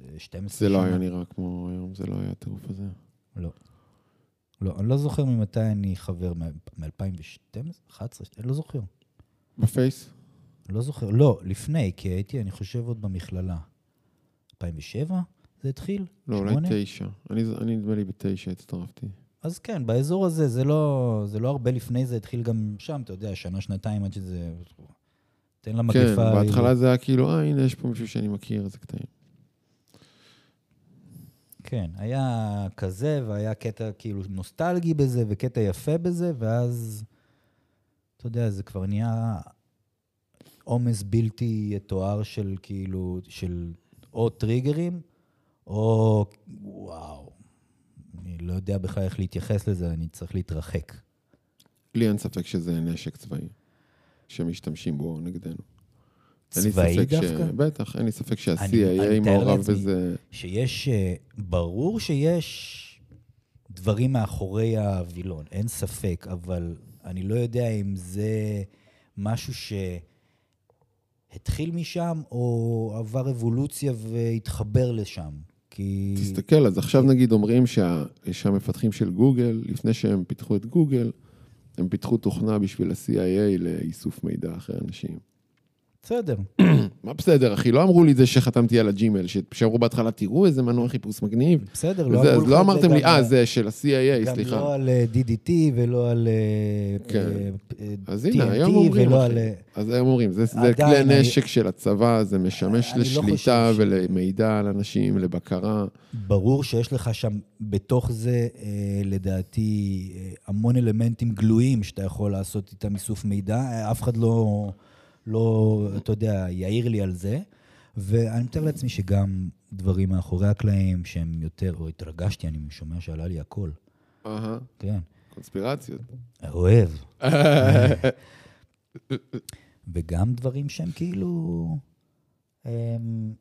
אה, 12 זה לא שנה. היה נראה כמו היום, זה לא היה הטירוף הזה. לא. לא, אני לא זוכר ממתי אני חבר, מ-2012? 11? אני לא זוכר. בפייס? לא זוכר. לא, לפני, כי הייתי, אני חושב, עוד במכללה. 2007 זה התחיל? לא, אולי שמונה? תשע. אני אני נדמה לי בתשע הצטרפתי. אז כן, באזור הזה, זה לא, זה לא הרבה לפני זה, התחיל גם שם, אתה יודע, שנה, שנתיים עד שזה... תן למגפה... כן, בהתחלה זה היה כאילו, אה, הנה, יש פה מישהו שאני מכיר, איזה קטעים. כן, היה כזה, והיה קטע כאילו נוסטלגי בזה, וקטע יפה בזה, ואז, אתה יודע, זה כבר נהיה עומס בלתי יתואר של כאילו, של או טריגרים, או וואו, אני לא יודע בכלל איך להתייחס לזה, אני צריך להתרחק. לי אין ספק שזה נשק צבאי, שמשתמשים בו נגדנו. צבאי דווקא? ש... בטח, אין לי ספק אני שה-CIA מעורב. בזה. שיש, אה, ברור שיש דברים מאחורי הווילון, אין ספק, אבל אני לא יודע אם זה משהו שהתחיל משם, או עבר אבולוציה והתחבר לשם. כי... תסתכל, אז עכשיו נגיד אומרים שה- שהמפתחים של גוגל, לפני שהם פיתחו את גוגל, הם פיתחו תוכנה בשביל ה-CIA לאיסוף מידע אחרי אנשים. בסדר. מה בסדר, אחי? לא אמרו לי את זה שחתמתי על הג'ימל, שאמרו בהתחלה, תראו איזה מנוע חיפוש מגניב. בסדר, לא אמרו אז לך לא את זה אמרתם לי, גם- אה, זה של ה-CIA, גם סליחה. לא על אה, DDT ולא על אה, כן. אה, אה, TNT אומרים, ולא. על... אה, אז היום אומרים, זה, כלי נשק של הצבא, זה משמש לא לשליטה ולמידע על אנשים, לבקרה. ברור שיש לך שם, בתוך זה, אה, לדעתי, אה, המון אלמנטים גלויים שאתה יכול לעשות איתם איסוף מידע. אה, אף אחד לא, לא, אתה יודע, יעיר לי על זה. ואני מתאר לעצמי שגם דברים מאחורי הקלעים שהם יותר, או התרגשתי, אני שומע שעלה לי הקול. אהה, כן. קונספירציות. אוהב. וגם דברים שהם כאילו... אמ,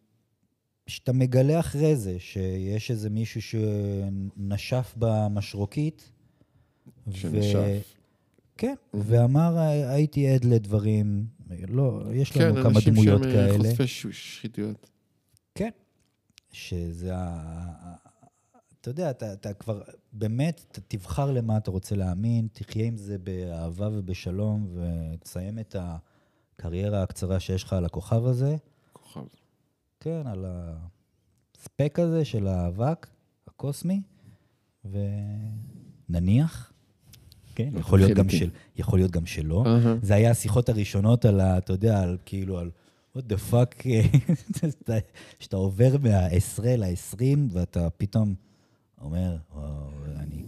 שאתה מגלה אחרי זה, שיש איזה מישהו שנשף במשרוקית. שנשף. כן, ואמר, הייתי עד לדברים, לא, יש לנו כן, כמה אנשים דמויות שהם אה, כאלה. חושפי ש- שחיתויות. כן. שזה ה... אתה יודע, אתה, אתה כבר, באמת, אתה תבחר למה אתה רוצה להאמין, תחיה עם זה באהבה ובשלום, ותסיים את הקריירה הקצרה שיש לך על הכוכב הזה. כוכב. כן, על הספק הזה של האבק הקוסמי, ונניח, כן, יכול להיות, גם. של, יכול להיות גם שלא. אהה. זה היה השיחות הראשונות על ה... אתה יודע, על כאילו, על what the fuck, שאתה- עובר מה-10 ל-20, ואתה פתאום אומר, וואו, אני,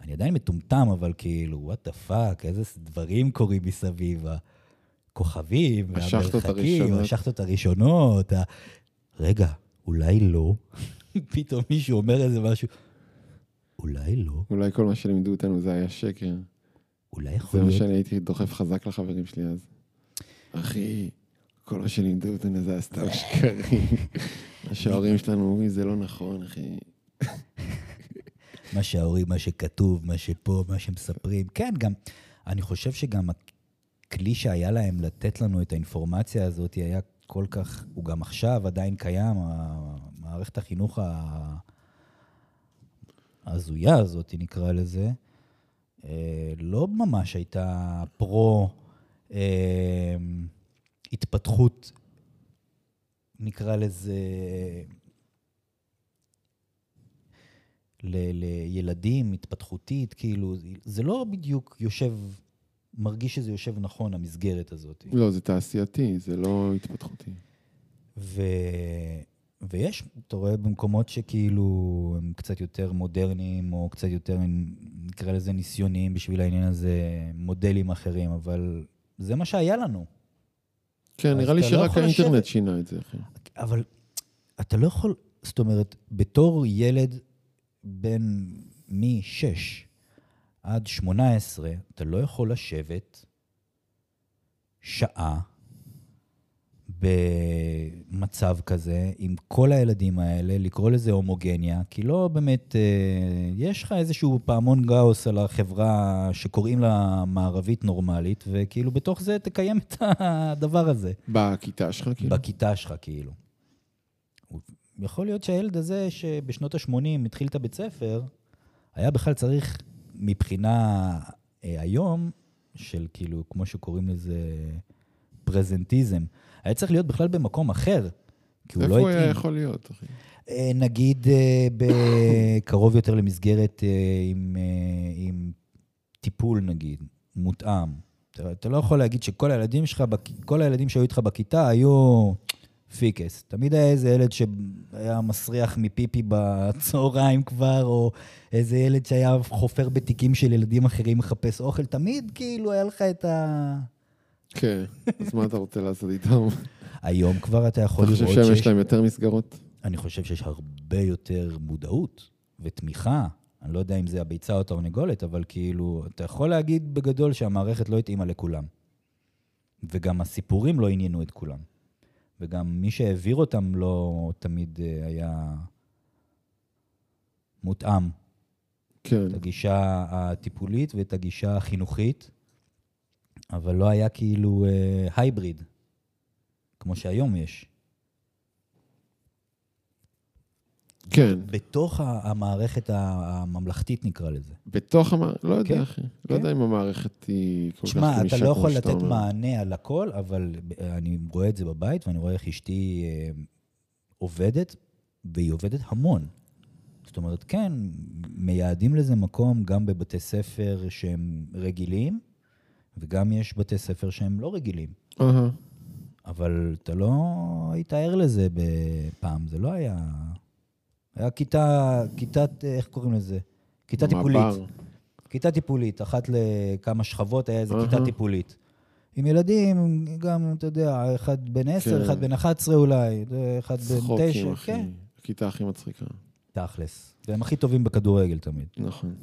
אני עדיין מטומטם, אבל כאילו, what the fuck, איזה דברים קורים מסביב, הכוכבים, והמרחקים, הראשונות. השחטות הראשונות, ה... רגע, אולי לא. פתאום מישהו אומר איזה משהו, אולי לא, אולי כל מה שלימדו אותנו זה היה שקר. אולי זה יכול מה להיות שאני הייתי דוחף חזק לחברים שלי אז. אחי, כל מה שלימדו אותנו זה היה סתם שקרים. מה שההורים שלנו אומרים זה לא נכון, אחי. מה שההורים, מה שכתוב, מה שפה, מה שמספרים. כן, גם, אני חושב שגם הכלי שהיה להם לתת לנו את האינפורמציה הזאת היה כל כך, הוא גם עכשיו עדיין קיים, מערכת החינוך ה- ההזויה הזאת, נקרא לזה, אה, לא ממש הייתה פרו אה, התפתחות, נקרא לזה, ל- לילדים, התפתחותית, כאילו, זה לא בדיוק יושב, מרגיש שזה יושב נכון, המסגרת הזאת. לא, זה תעשייתי, זה לא התפתחותי. ו... ויש, אתה רואה במקומות שכאילו הם קצת יותר מודרניים, או קצת יותר, נקרא לזה ניסיוניים בשביל העניין הזה, מודלים אחרים, אבל זה מה שהיה לנו. כן, נראה לי לא שרק יכול האינטרנט לשבת- שינה את זה, אחי. אבל אתה לא יכול, זאת אומרת, בתור ילד בן מ-6 עד 18, אתה לא יכול לשבת שעה במצב כזה עם כל הילדים האלה, לקרוא לזה הומוגניה, כי לא באמת, אה, יש לך איזשהו פעמון גאוס על החברה שקוראים לה מערבית נורמלית, וכאילו בתוך זה תקיים את הדבר הזה. בכיתה שלך, כאילו. בכיתה שלך, כאילו. יכול להיות שהילד הזה, שבשנות ה-80 התחיל את הבית ספר, היה בכלל צריך, מבחינה אה, היום, של כאילו, כמו שקוראים לזה, פרזנטיזם, היה צריך להיות בכלל במקום אחר. כי הוא איפה לא הוא היה התאים. יכול להיות, אחי? אה, נגיד אה, בקרוב יותר למסגרת אה, עם, עם טיפול נגיד, מותאם. אתה, אתה לא יכול להגיד שכל הילדים שלך, כל הילדים שהיו איתך בכיתה היו פיקס. תמיד היה איזה ילד שהיה מסריח מפיפי בצהריים כבר, או איזה ילד שהיה חופר בתיקים של ילדים אחרים מחפש אוכל. תמיד כאילו היה לך את ה... כן, אז מה אתה רוצה לעשות איתם? היום כבר אתה יכול אתה לראות חושב שיש... שיש להם יותר מסגרות? אני חושב שיש הרבה יותר מודעות ותמיכה. אני לא יודע אם זה הביצה או התרנגולת, אבל כאילו, אתה יכול להגיד בגדול שהמערכת לא התאימה לכולם. וגם הסיפורים לא עניינו את כולם. וגם מי שהעביר אותם לא תמיד אה, היה מותאם. כן, את הגישה הטיפולית ואת הגישה החינוכית, אבל לא היה כאילו אה, הייבריד, כמו שהיום יש. כן. בתוך המערכת הממלכתית, נקרא לזה. בתוך המערכת, לא יודע, כן, אחי. כן. לא יודע אם המערכת היא כל כך תשמע, גמישה אתה לא כמו יכול שאתה לתת אומר. מענה על הכל, אבל אני רואה את זה בבית, ואני רואה איך אשתי אה, עובדת, והיא עובדת המון. זאת אומרת, כן, מייעדים לזה מקום גם בבתי ספר שהם רגילים, וגם יש בתי ספר שהם לא רגילים. אבל אתה לא היית ער לזה פעם, זה לא היה... היה כיתה, כיתת, איך קוראים לזה? כיתה טיפולית. כיתה טיפולית, אחת לכמה שכבות היה איזה. כיתה טיפולית. עם ילדים, גם, אתה יודע, אחד בן עשר, כן. אחד בן 11 אולי, אחד בן צחוקים, תשע, אחי. כן, הכיתה הכי מצחיקה. תכלס. והם הכי טובים בכדורגל תמיד. נכון.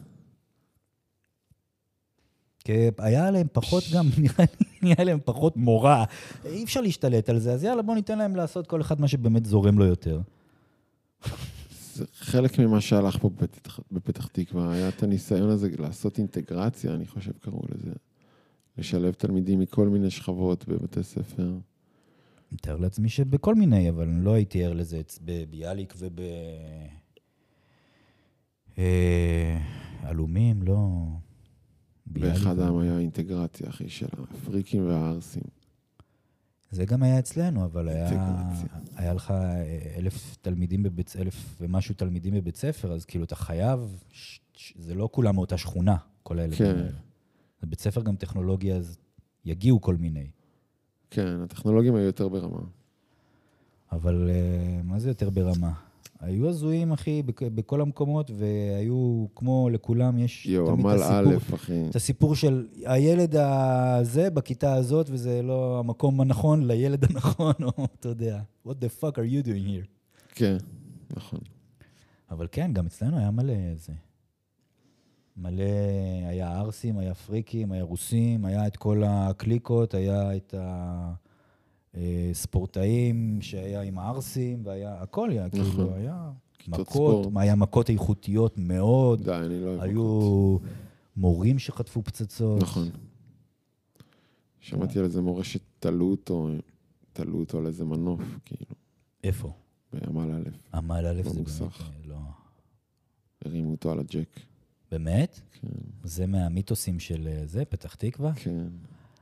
כי היה להם פחות גם, נראה לי, היה להם פחות מורה. אי אפשר להשתלט על זה, אז יאללה, בוא ניתן להם לעשות כל אחד מה שבאמת זורם לו יותר. זה חלק ממה שהלך פה בפתח, בפתח תקווה, היה את הניסיון הזה לעשות אינטגרציה, אני חושב קראו לזה. לשלב תלמידים מכל מיני שכבות בבתי ספר. אני מתאר לעצמי שבכל מיני, אבל אני לא הייתי ער לזה אצ- ב- ביאליק וב... אה, עלומים, לא... ביאליק באחד ו- העם היה אינטגרציה, אחי, של הפריקים והערסים. זה גם היה אצלנו, אבל היה. היה לך אה, אלף תלמידים בבית, אלף ומשהו תלמידים בבית ספר, אז כאילו אתה חייב, ש, ש, זה לא כולם מאותה שכונה, כל הילדים כן. האלה. זה בית ספר גם טכנולוגיה, אז יגיעו כל מיני. כן, הטכנולוגים היו יותר ברמה. אבל אה, מה זה יותר ברמה? היו הזויים, אחי, בכ- בכל המקומות, והיו, כמו לכולם, יש יואו, תמיד את הסיפור, א', אחי. את הסיפור של הילד הזה בכיתה הזאת, וזה לא המקום הנכון לילד הנכון, או אתה יודע, what the fuck are you doing here? כן, נכון. אבל כן, גם אצלנו היה מלא זה. מלא, היה ערסים, היה פריקים, היה רוסים, היה את כל הקליקות, היה את הספורטאים שהיה עם הערסים, והיה, הכל היה, נכון. כאילו, היה מכות, ספורט. היה מכות איכותיות מאוד, די, אני לא אוהב מכות. היו מורים שחטפו פצצות. נכון. שמעתי על איזה מורה שתלו אותו, תלו אותו על איזה מנוף, כאילו, איפה? בעמל א', עמל א' זה באמת. אה, לא... הרימו אותו על הג'ק. באמת? כן, זה מהמיתוסים של אה, זה, פתח תקווה? כן.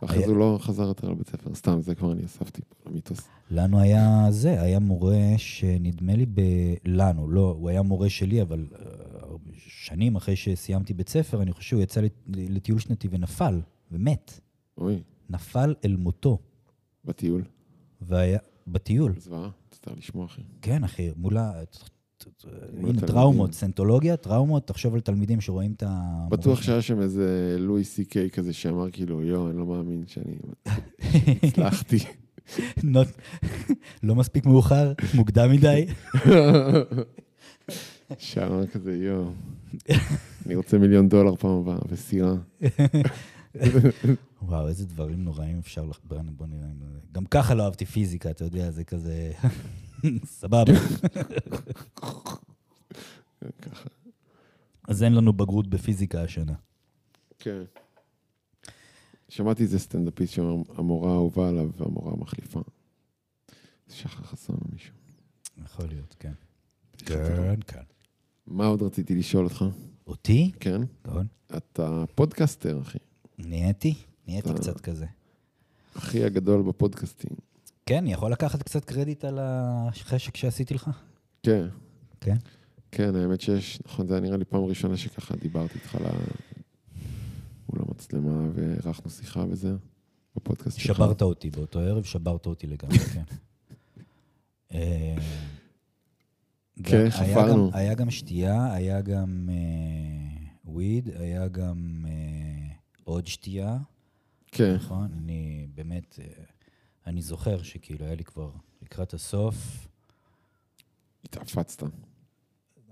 אחרי היה- זה הוא לא חזר יותר לבית ספר, סתם, זה כבר אני אספתי פה למיתוס. לנו היה זה, היה מורה שנדמה לי ב... לנו, לא, הוא היה מורה שלי, אבל אה, שנים אחרי שסיימתי בית ספר, אני חושב שהוא יצא לט- לטיול שנתי ונפל, ומת. אוי, נפל אל מותו. בטיול. והיה... בטיול. זוועה, תצטרך לשמוע, אחי. כן, אחי, מול ה... הנה, התלמידים. טראומות, סנטולוגיה, טראומות, תחשוב על תלמידים שרואים את ה... בטוח שהיה שם איזה לואי סי קיי כזה שאמר כאילו, יואו, אני לא מאמין שאני הצלחתי. לא מספיק מאוחר, מוקדם מדי. שאמר כזה, יואו, אני רוצה מיליון דולר פעם הבאה, וסירה. וואו, איזה דברים נוראים אפשר לך... בוא נראה. גם ככה לא אהבתי פיזיקה, אתה יודע, זה כזה... סבבה. אז אין לנו בגרות בפיזיקה השנה. כן. שמעתי איזה סטנדאפיסט שאומר, המורה האהובה עליו והמורה המחליפה. זה שחר חסון או מישהו. יכול להיות, כן. כן, כן. מה עוד רציתי לשאול אותך? אותי? כן? נכון. אתה פודקאסטר, אחי. נהייתי? נהייתי קצת כזה. הכי הגדול בפודקאסטים. כן, אני יכול לקחת קצת קרדיט על החשק שעשיתי לך? כן. כן. כן, האמת שיש, נכון, זה היה נראה לי פעם ראשונה שככה דיברתי איתך ל... מול המצלמה וערכנו שיחה וזה, בפודקאסט שלך. שברת אותי באותו ערב, שברת אותי לגמרי, כן. אה, כן, חפרנו. גם- היה גם שתייה, היה גם אה, וויד, היה גם אה, עוד שתייה, כן. נכון? אני באמת, אה, אני זוכר שכאילו היה לי כבר לקראת הסוף, התעפצת.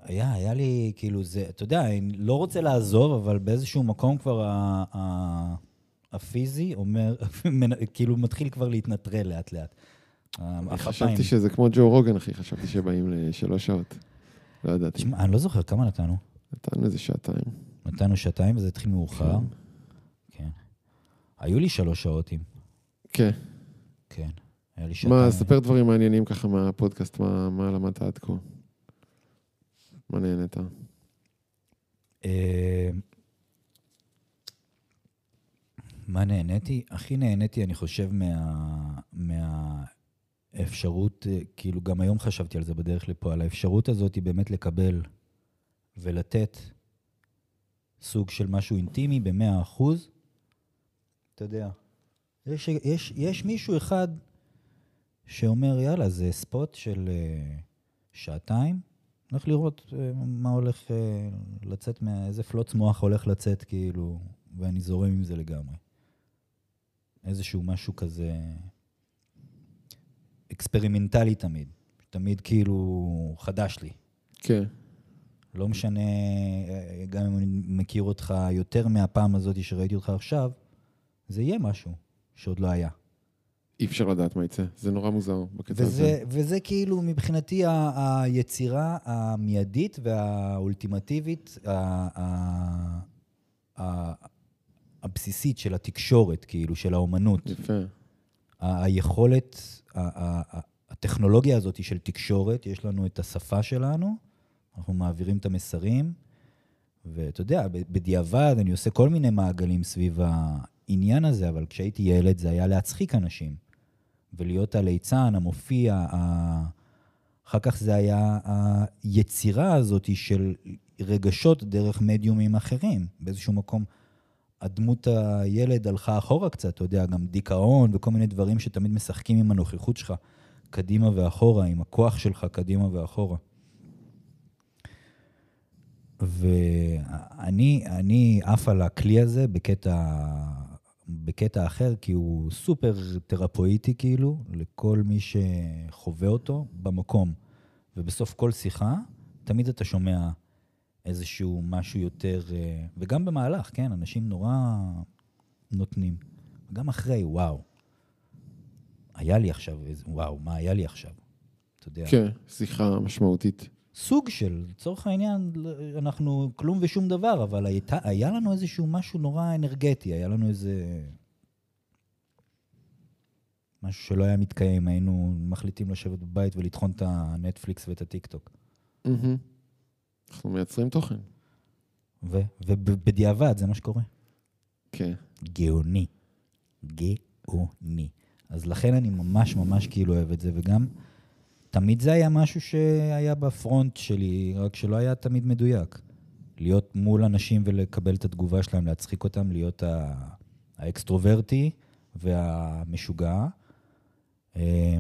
היה, היה לי, כאילו, זה, אתה יודע, אני לא רוצה לעזוב, אבל באיזשהו מקום כבר ה, ה, הפיזי אומר, כאילו מתחיל כבר להתנטרל לאט-לאט. אני חשבתי שזה כמו ג'ו רוגן, אחי, חשבתי שבאים לשלוש שעות. לא ידעתי. תשמע, אני לא זוכר, כמה נתנו? נתנו איזה שעתיים. נתנו שעתיים וזה התחיל מאוחר. כן. היו לי שלוש שעות עם, כן. כן. היה לי שעתיים. מה, ספר דברים מעניינים ככה מהפודקאסט, מה מה למדת עד כה? מה נהנית? אה, מה נהניתי? הכי נהניתי, אני חושב, מה... מהאפשרות, אה, כאילו, גם היום חשבתי על זה בדרך לפה, על האפשרות הזאת היא באמת לקבל ולתת סוג של משהו אינטימי במאה אחוז. אתה יודע, יש, יש, יש מישהו אחד שאומר, יאללה, זה spot של אה, שעתיים, הולך לראות אה, מה הולך אה, לצאת, מה, איזה פלוץ מוח הולך לצאת, כאילו, ואני זורם עם זה לגמרי. איזשהו משהו כזה experimental־י תמיד. תמיד כאילו חדש לי. כן. לא משנה, גם אם אני מכיר אותך יותר מהפעם הזאת שראיתי אותך עכשיו, זה יהיה משהו שעוד לא היה. אי אפשר לדעת מה יצא, זה נורא מוזר בקטע הזה. וזה, וזה כאילו מבחינתי ה- היצירה המיידית והאולטימטיבית ה- ה- ה- הבסיסית של התקשורת, כאילו, של האומנות. יפה. ה- היכולת, ה- ה- ה- הטכנולוגיה הזאת של תקשורת, יש לנו את השפה שלנו, אנחנו מעבירים את המסרים, ואתה יודע, בדיעבד אני עושה כל מיני מעגלים סביב העניין הזה, אבל כשהייתי ילד זה היה להצחיק אנשים, ולהיות הליצן, המופיע, ה... אחר כך זה היה היצירה הזאת של רגשות דרך מדיומים אחרים. באיזשהו מקום הדמות הילד הלכה אחורה קצת, אתה יודע, גם דיכאון וכל מיני דברים שתמיד משחקים עם הנוכחות שלך, קדימה ואחורה, עם הכוח שלך קדימה ואחורה. ואני אני עף על הכלי הזה בקטע, בקטע אחר, כי הוא סופר תרפואיטי, כאילו, לכל מי שחווה אותו במקום. ובסוף כל שיחה, תמיד אתה שומע איזשהו משהו יותר, אה, וגם במהלך, כן, אנשים נורא נותנים. גם אחרי, וואו. היה לי עכשיו, איזה- וואו, מה היה לי עכשיו? אתה יודע. כן, שיחה משמעותית. סוג של, לצורך העניין, אנחנו כלום ושום דבר, אבל הייתה, היה לנו איזשהו משהו נורא אנרגטי, היה לנו איזה... משהו שלא היה מתקיים, היינו מחליטים לשבת בבית ולטחון את הנטפליקס ואת הטיקטוק. אנחנו מייצרים תוכן. ו- ובדיעבד זה מה שקורה. כן. גאוני. גאוני. אז לכן אני ממש ממש כאילו אוהב את זה, וגם תמיד זה היה משהו שהיה ב front שלי, רק שלא היה תמיד מדויק. להיות מול אנשים ולקבל את התגובה שלהם, להצחיק אותם, להיות האקסטרוברטי והמשוגע. אה,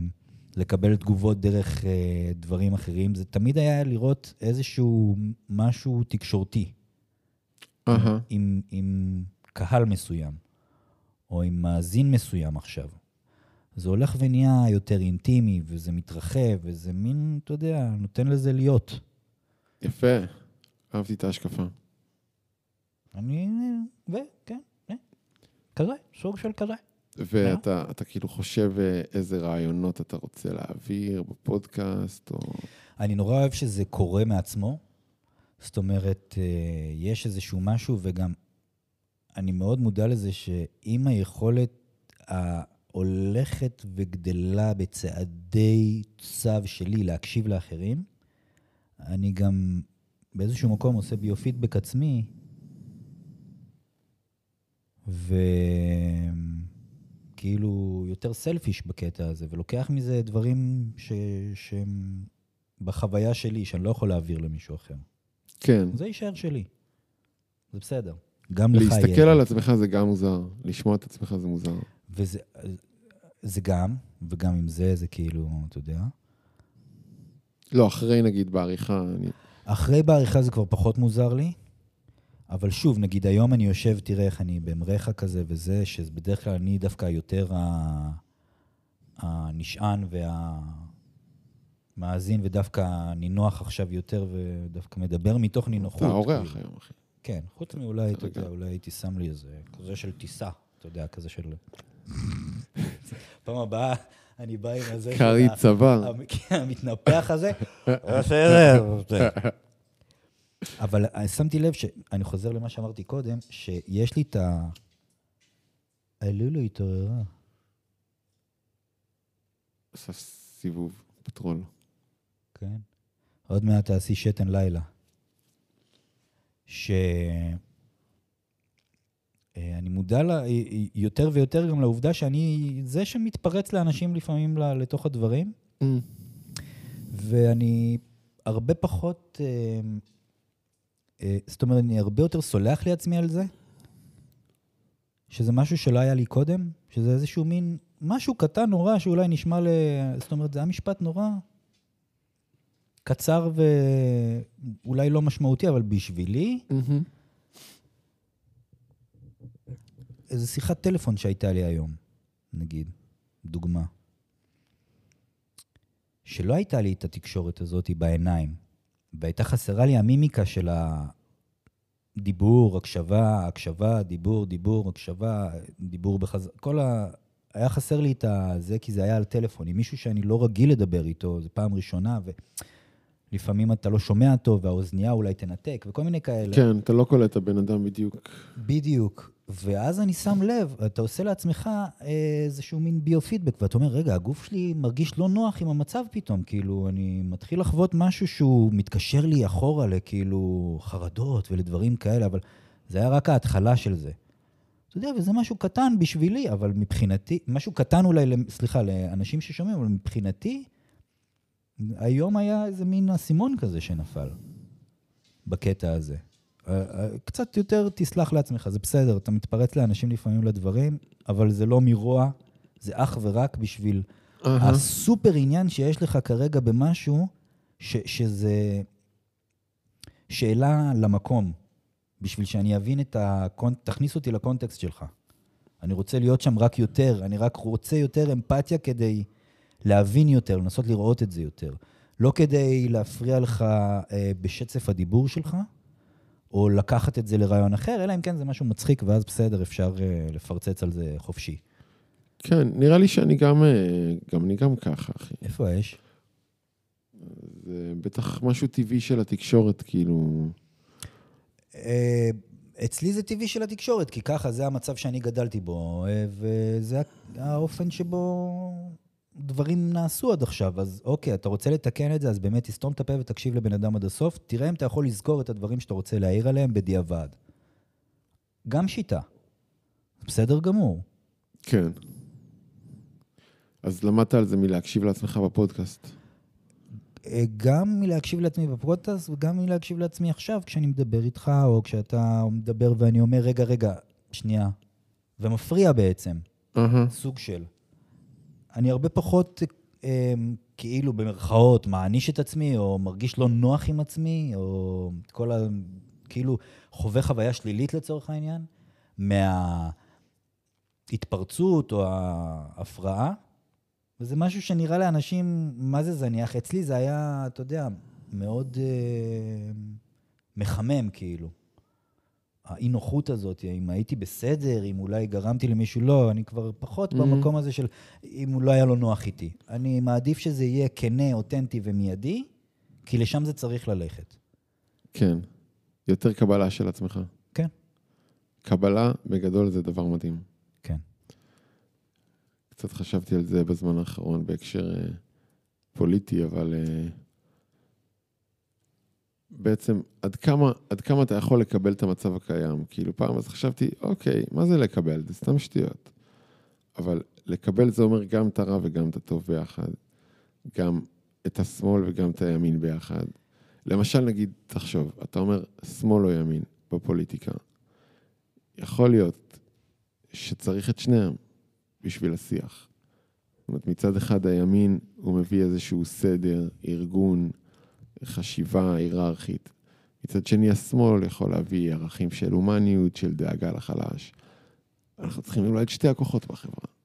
לקבל תגובות דרך אה, דברים אחרים, זה תמיד היה לראות איזשהו משהו תקשורתי. אהה. עם, עם קהל מסוים, או עם מאזין מסוים עכשיו. זה הולך ונהיה יותר אינטימי, וזה מתרחב, וזה מין, אתה יודע, נותן לזה להיות. יפה. אהבתי את ההשקפה. אני, וכן, כן, כזה, סוג של כזה. ואתה אתה כאילו חושב אה, איזה רעיונות אתה רוצה להעביר בפודקאסט, או... אני נורא אוהב שזה קורה מעצמו. זאת אומרת, אה, יש איזשהו משהו, וגם אני מאוד מודע לזה שעם היכולת ההולכת וגדלה בצעדי צו שלי להקשיב לאחרים, אני גם באיזשהו מקום עושה ביו-פידבק עצמי, וכאילו יותר סלפיש בקטע הזה, ולוקח מזה דברים ש... שהם בחוויה שלי, שאני לא יכול להעביר למישהו אחר. כן. זה יישאר שלי. זה בסדר. גם לך יהיה. להסתכל על עצמך זה גם מוזר. לשמוע את עצמך זה מוזר. וזה זה גם, וגם עם זה, זה כאילו, אתה יודע. לא, אחרי נגיד בעריכה, אני... אחרי בעריכה זה כבר פחות מוזר לי, אבל שוב, נגיד היום אני יושב, תראה איך אני במרחה כזה וזה, שבדרך כלל אני דווקא יותר הנשען והמאזין, ודווקא נינוח עכשיו יותר, ודווקא מדבר מתוך נינוחות. אתה אורח כאילו. היום, אחי. כן, חוץ מאולי, אתה יודע, אולי הייתי שם לי איזה כזה של טיסה, אתה יודע, כזה של... פעם הבאה אני בא עם הזה... של קרעי ה- צוואר. כן, המתנפח הזה. אבל אה, שמתי לב, שאני חוזר למה שאמרתי קודם, שיש לי את ה... הלולו התעוררה. עשה סיבוב, פטרול. כן. עוד מעט תעשי שתן לילה. ש... אה, אני מודע לה, יותר ויותר גם לעובדה שאני זה שמתפרץ לאנשים לפעמים לתוך הדברים, Mm. ואני הרבה פחות, אה, אה, זאת אומרת, אני הרבה יותר סולח לעצמי על זה, שזה משהו שלא היה לי קודם, שזה איזשהו מין, משהו קטן נורא שאולי נשמע ל... זאת אומרת, זה היה משפט נורא קצר ואולי לא משמעותי, אבל בשבילי, מהמם. איזו שיחת טלפון שהייתה לי היום, נגיד, דוגמה. שלא הייתה לי את התקשורת הזאת בעיניים, והייתה חסרה לי המימיקה של הדיבור, הקשבה, הקשבה, דיבור, דיבור, הקשבה, דיבור בחזרה, כל ה... היה חסר לי את זה, כי זה היה על טלפון, עם מישהו שאני לא רגיל לדבר איתו, זו פעם ראשונה, ולפעמים אתה לא שומע טוב, והאוזנייה אולי תנתק, וכל מיני כאלה. כן, אתה לא קולט את הבן אדם בדיוק. בדיוק. ואז אני שם לב, אתה עושה לעצמך אה, איזשהו מין ביו-פידבק, ואתה אומר, רגע, הגוף שלי מרגיש לא נוח עם המצב פתאום, כאילו, אני מתחיל לחוות משהו שהוא מתקשר לי אחורה לכאילו חרדות ולדברים כאלה, אבל זה היה רק ההתחלה של זה. אתה יודע, וזה משהו קטן בשבילי, אבל מבחינתי, משהו קטן אולי, סליחה, לאנשים ששומעים, אבל מבחינתי, היום היה איזה מין אסימון כזה שנפל בקטע הזה. קצת יותר תסלח לעצמך, זה בסדר, אתה מתפרץ לאנשים לפעמים לדברים, אבל זה לא מרוע, זה אך ורק בשביל אהה. הסופר עניין שיש לך כרגע במשהו, ש, שזה שאלה למקום, בשביל שאני אבין את ה... תכניס אותי לקונטקסט שלך. אני רוצה להיות שם רק יותר, אני רק רוצה יותר אמפתיה כדי להבין יותר, לנסות לראות את זה יותר. לא כדי להפריע לך אה, בשצף הדיבור שלך, או לקחת את זה לרעיון אחר, אלא אם כן זה משהו מצחיק, ואז בסדר, אפשר אה, לפרצץ על זה חופשי. כן, נראה לי שאני גם, אה, גם אני גם ככה, אחי. איפה האש? זה בטח משהו טבעי של התקשורת, כאילו... אה, אצלי זה טבעי של התקשורת, כי ככה, זה המצב שאני גדלתי בו, וזה האופן שבו דברים נעשו עד עכשיו. אז אוקיי, אתה רוצה לתקן את זה, אז באמת תסתום את הפה ותקשיב לבן אדם עד הסוף, תראה אם אתה יכול לזכור את הדברים שאתה רוצה להעיר עליהם בדיעבד. גם שיטה. בסדר גמור. כן. אז למדת על זה מלהקשיב לעצמך בפודקאסט. אה, גם מלהקשיב לעצמי בפודקאסט וגם מלהקשיב לעצמי עכשיו, כשאני מדבר איתך, או כשאתה מדבר ואני אומר, רגע, רגע, שנייה, ומפריע בעצם. אהה. סוג של. אני הרבה פחות, אה, כאילו, במרכאות, מעניש את עצמי, או מרגיש לא נוח עם עצמי, או כל ה... כאילו, חווה חוויה שלילית לצורך העניין, מההתפרצות או ההפרעה, וזה משהו שנראה לאנשים, מה זה זניח? אצלי זה היה, אתה יודע, מאוד אה, מחמם, כאילו. האי-נוחות הזאת, אם הייתי בסדר, אם אולי גרמתי למישהו, לא, אני כבר פחות Mhm. במקום הזה של אם הוא לא היה לו נוח איתי. אני מעדיף שזה יהיה כנה, אותנטי ומיידי, כי לשם זה צריך ללכת. כן. יותר קבלה של עצמך. כן. קבלה, בגדול, זה דבר מדהים. כן. קצת חשבתי על זה בזמן האחרון בהקשר אה, פוליטי, אבל אה, בעצם עד כמה, עד כמה אתה יכול לקבל את המצב הקיים. כאילו פעם אז חשבתי, אוקיי, מה זה לקבל? זה סתם שטויות. אבל לקבל זה אומר גם את הרע וגם את הטוב ביחד. גם את השמאל וגם את הימין ביחד. למשל, נגיד, תחשוב, אתה אומר שמאל או ימין בפוליטיקה. יכול להיות שצריך את שניהם בשביל השיח. זאת אומרת, מצד אחד הימין, הוא מביא איזשהו סדר, ארגון, חשיבה היררכית. מצד שני, השמאל יכול להביא ערכים של הומניות, של דאגה לחלש. אנחנו צריכים אולי את שתי הכוחות בחברה.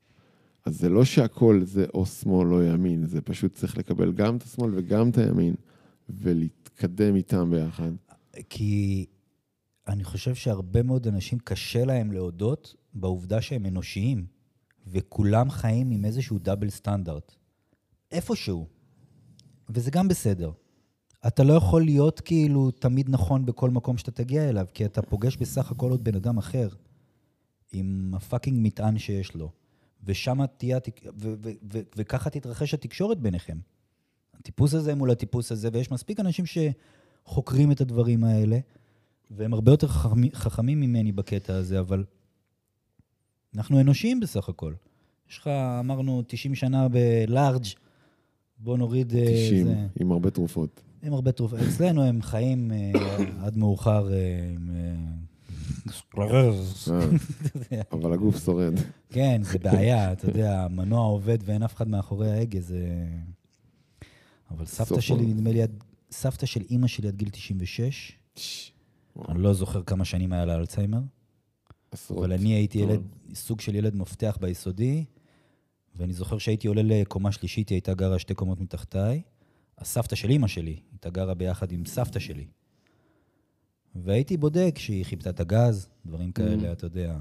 אז זה לא שהכל זה או שמאל או ימין, זה פשוט צריך לקבל גם את השמאל וגם את הימין, ולהתקדם איתם ביחד. כי אני חושב שהרבה מאוד אנשים קשה להם להודות בעובדה שהם אנושיים, וכולם חיים עם איזשהו דאבל סטנדרט. איפשהו. וזה גם בסדר. אתה לא יכול להיות כאילו תמיד נכון בכל מקום שאתה תגיע אליו, כי אתה פוגש בסך הכל עוד בן אדם אחר, עם הפאקינג מטען שיש לו. ושם תהיה, וככה תתרחש התקשורת ביניכם. הטיפוס הזה מול הטיפוס הזה, ויש מספיק אנשים שחוקרים את הדברים האלה, והם הרבה יותר חכמים, חכמים ממני בקטע הזה, אבל אנחנו אנושיים בסך הכל. יש לך, אמרנו, 90 שנה בלארג', בוא נוריד... 90, אה, זה... עם הרבה תרופות. עם הרבה תרופות. אצלנו הם חיים אה, עד מאוחר אה, עם... אבל הגוף שורד. כן, זה בעיה, אתה יודע, המנוע עובד ואין אף אחד מאחורי ההגה, זה... אבל סבתא שלי, נדמה לי, סבתא של אימא שלי עד גיל 96, אני לא זוכר כמה שנים היה לה אלצהיימר, אבל אני הייתי ילד, סוג של ילד מפתח ביסודי, ואני זוכר שהייתי עולה לקומה שלישית, היא הייתה גרה שתי קומות מתחתיי. הסבתא של אימא שלי הייתה גרה ביחד עם סבתא שלי. והייתי בודק שהיא חיפתה את הגז, דברים כאלה, mm. אתה יודע.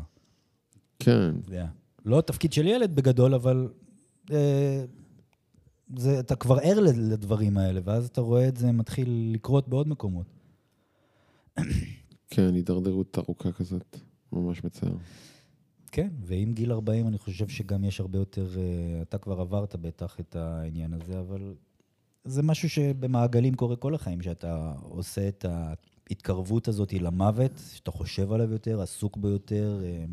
כן. יודע. לא תפקיד של ילד בגדול, אבל אה, זה, אתה כבר ער לדברים האלה, ואז אתה רואה את זה מתחיל לקרות בעוד מקומות. כן, הידרדרות ארוכה כזאת, ממש מצער. כן, ועם גיל 40 אני חושב שגם יש הרבה יותר, אה, אתה כבר עברת בטח את העניין הזה, אבל זה משהו שבמעגלים קורה כל החיים, שאתה עושה את ההתקרבות הזאת למוות, שאתה חושב עליו יותר, עסוק בו יותר, אה,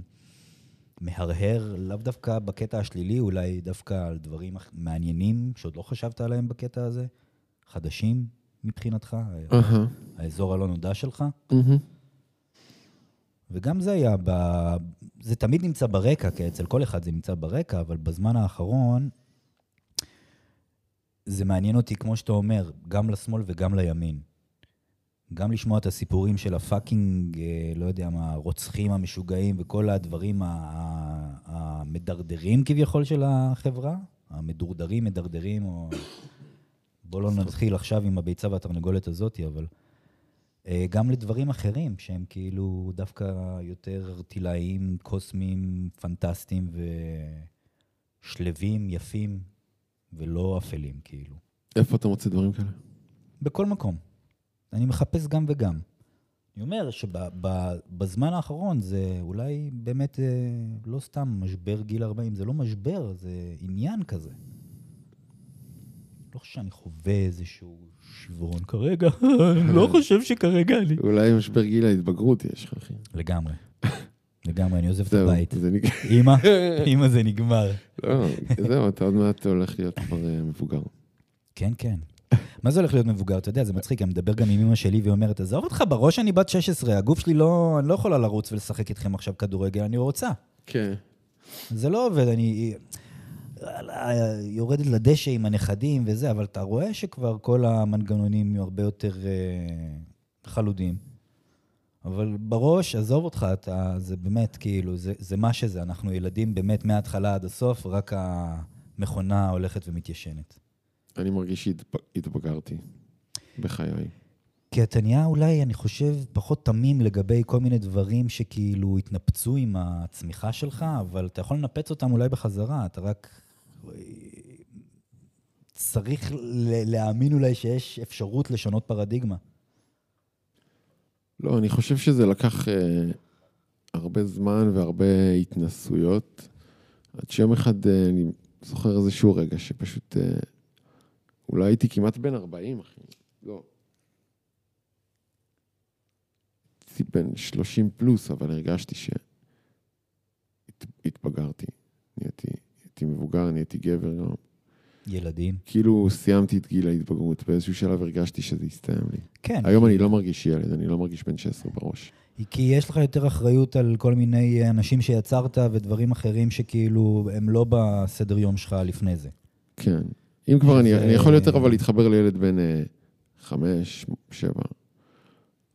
מהרהר, לאו דווקא בקטע השלילי, אולי דווקא על דברים מעניינים שעוד לא חשבת עליהם בקטע הזה, חדשים מבחינתך, uh-huh. האזור הלא נודע שלך. Uh-huh. וגם זה היה, ב... זה תמיד נמצא ברקע, כי אצל כל אחד זה נמצא ברקע, אבל בזמן האחרון, זה מעניין אותי, כמו שאתה אומר, גם לשמאל וגם לימין. גם לשמוע את הסיפורים של הפאקינג, אה, לא יודע מה, הרוצחים המשוגעים וכל הדברים המדרדרים כביכול של החברה, המדורדרים, מדרדרים, או... בוא לא נתחיל עכשיו עם הביצה והתרנגולת הזאת, אבל אה, גם לדברים אחרים, שהם כאילו דווקא יותר ארטילאיים, קוסמיים, פנטסטיים ושלווים, יפים, ולא אפלים, כאילו. איפה אתה מוצא דברים כאלה? בכל מקום. אני מחפש גם וגם. אני אומר שבזמן האחרון זה אולי באמת אה, לא סתם משבר גיל 40, זה לא משבר, זה עניין כזה. לא חושב שאני חווה איזשהו שברון כרגע, אני לא חושב שכרגע אני... אולי משבר גיל ההתבגרות יש לך, אחי. לגמרי. לגמרי, אני עוזב את הבית. אימא, אימא זה נגמר. לא, זהו, אתה עוד מעט הולך להיות כבר אה, מבוגר. כן, כן. מה זה הולך להיות מבוגר? אתה יודע, זה מצחיק, אני מדבר גם עם אמא שלי והיא אומרת, עזוב אותך, בראש אני בת 16, הגוף שלי לא, אני לא יכולה לרוץ ולשחק איתכם עכשיו כדורגל, אני רוצה. כן. זה לא עובד, אני יורדת לדשא עם הנכדים וזה, אבל אתה רואה שכבר כל המנגנונים הרבה יותר אה, חלודים. אבל בראש, עזוב אותך, אתה, זה באמת, כאילו, זה, זה מה שזה, אנחנו ילדים באמת מההתחלה עד הסוף, רק המכונה הולכת ומתיישנת. אני מרגיש שהתבגרתי בחיי. כי אתה נהיה אולי, אני חושב, פחות תמים לגבי כל מיני דברים שכאילו התנפצו עם הצמיחה שלך, אבל אתה יכול לנפץ אותם אולי בחזרה, אתה רק צריך להאמין אולי שיש אפשרות לשנות פרדיגמה. לא, אני חושב שזה לקח אה, הרבה זמן והרבה התנסויות, עד שיום אחד אה, אני זוכר איזשהו רגע שפשוט, אה, אולי הייתי כמעט בן 40, אחי, לא. הייתי בן 30 פלוס, אבל הרגשתי שהתבגרתי, נהייתי, נהייתי מבוגר, נהייתי גבר גם. ילדים. כאילו סיימתי את גיל ההתבגרות, באיזשהו שלב הרגשתי שזה הסתיים לי. כן. היום אני לא מרגיש ילד, אני לא מרגיש בן 16 בראש. כי יש לך יותר אחריות על כל מיני אנשים שיצרת ודברים אחרים שכאילו הם לא בסדר יום שלך לפני זה. כן. אם כבר, אני, זה- אני יכול יותר אבל להתחבר לילד בן אה, חמש, שבע.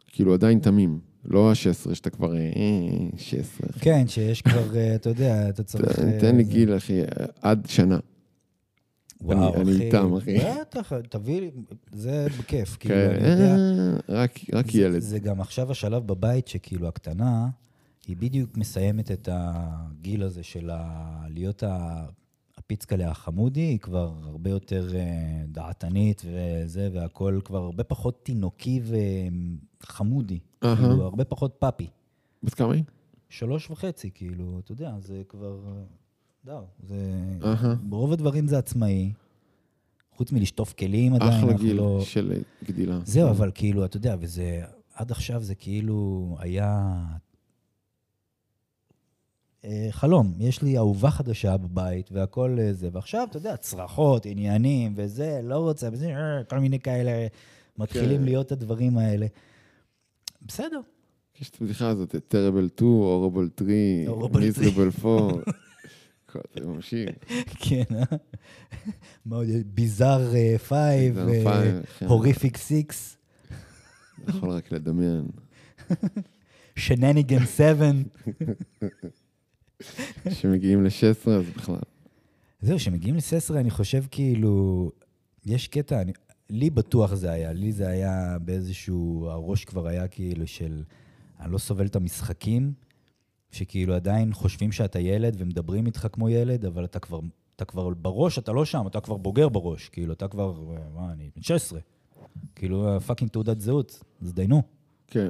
כאילו עדיין תמים. לא ה-16 שאתה כבר... אה, 16. אחי. כן, שיש כבר, אה, אתה יודע, אתה צריך... תן- אה, לי גיל, אחי, עד שנה. וואו, אני אחי. איתם, אחי. בטח, תביא לי, זה בכיף. כאילו, כן, אני יודע, אה, רק רק זה- ילד. זה גם עכשיו השלב בבית שכאילו הקטנה, היא בדיוק מסיימת את הגיל הזה של ה... להיות ה... הפיצקלה החמודי, היא כבר הרבה יותר אה, דעתנית וזה, והכל כבר הרבה פחות תינוקי וחמודי. כאילו, הרבה פחות פאפי. בת כמה היא? שלוש וחצי, כאילו, אתה יודע, זה כבר... זהו, זה... אהה. ברוב הדברים זה עצמאי. חוץ מלשטוף כלים עדיין, אחלה אנחנו גיל לא... של גדילה. זהו, אבל כאילו, אתה יודע, וזה... עד עכשיו זה כאילו היה... אה, חלום. יש לי אהובה חדשה בבית והכל אה, זה, ועכשיו, אתה יודע, צרחות, עניינים וזה, לא רוצה, וזה, אה, כל מיני כאלה, מתחילים כן. להיות הדברים האלה. בסדר. יש את הבדיחה הזאת, terrible 2, horrible 3, Horrible miserable 4. זה ממשיך. כן, אה? מה עוד? יש? ביזאר 5, Bizarre five, כן. הוריפיק 6, יכול רק לדמיין. שנניגן 7. כשמגיעים ל-16 אז בכלל. זהו, כשמגיעים לססרה, אני חושב כאילו, יש קטע, אני, לי בטוח זה היה, לי זה היה באיזשהו, הראש כבר היה כאילו של, אני לא סובל את המשחקים, שכאילו עדיין חושבים שאתה ילד ומדברים איתך כמו ילד, אבל אתה כבר, אתה כבר בראש, אתה לא שם, אתה כבר בוגר בראש, כאילו, אתה כבר, מה, אני בן 16. כאילו, fucking תעודת זהות, אז דיינו. כן,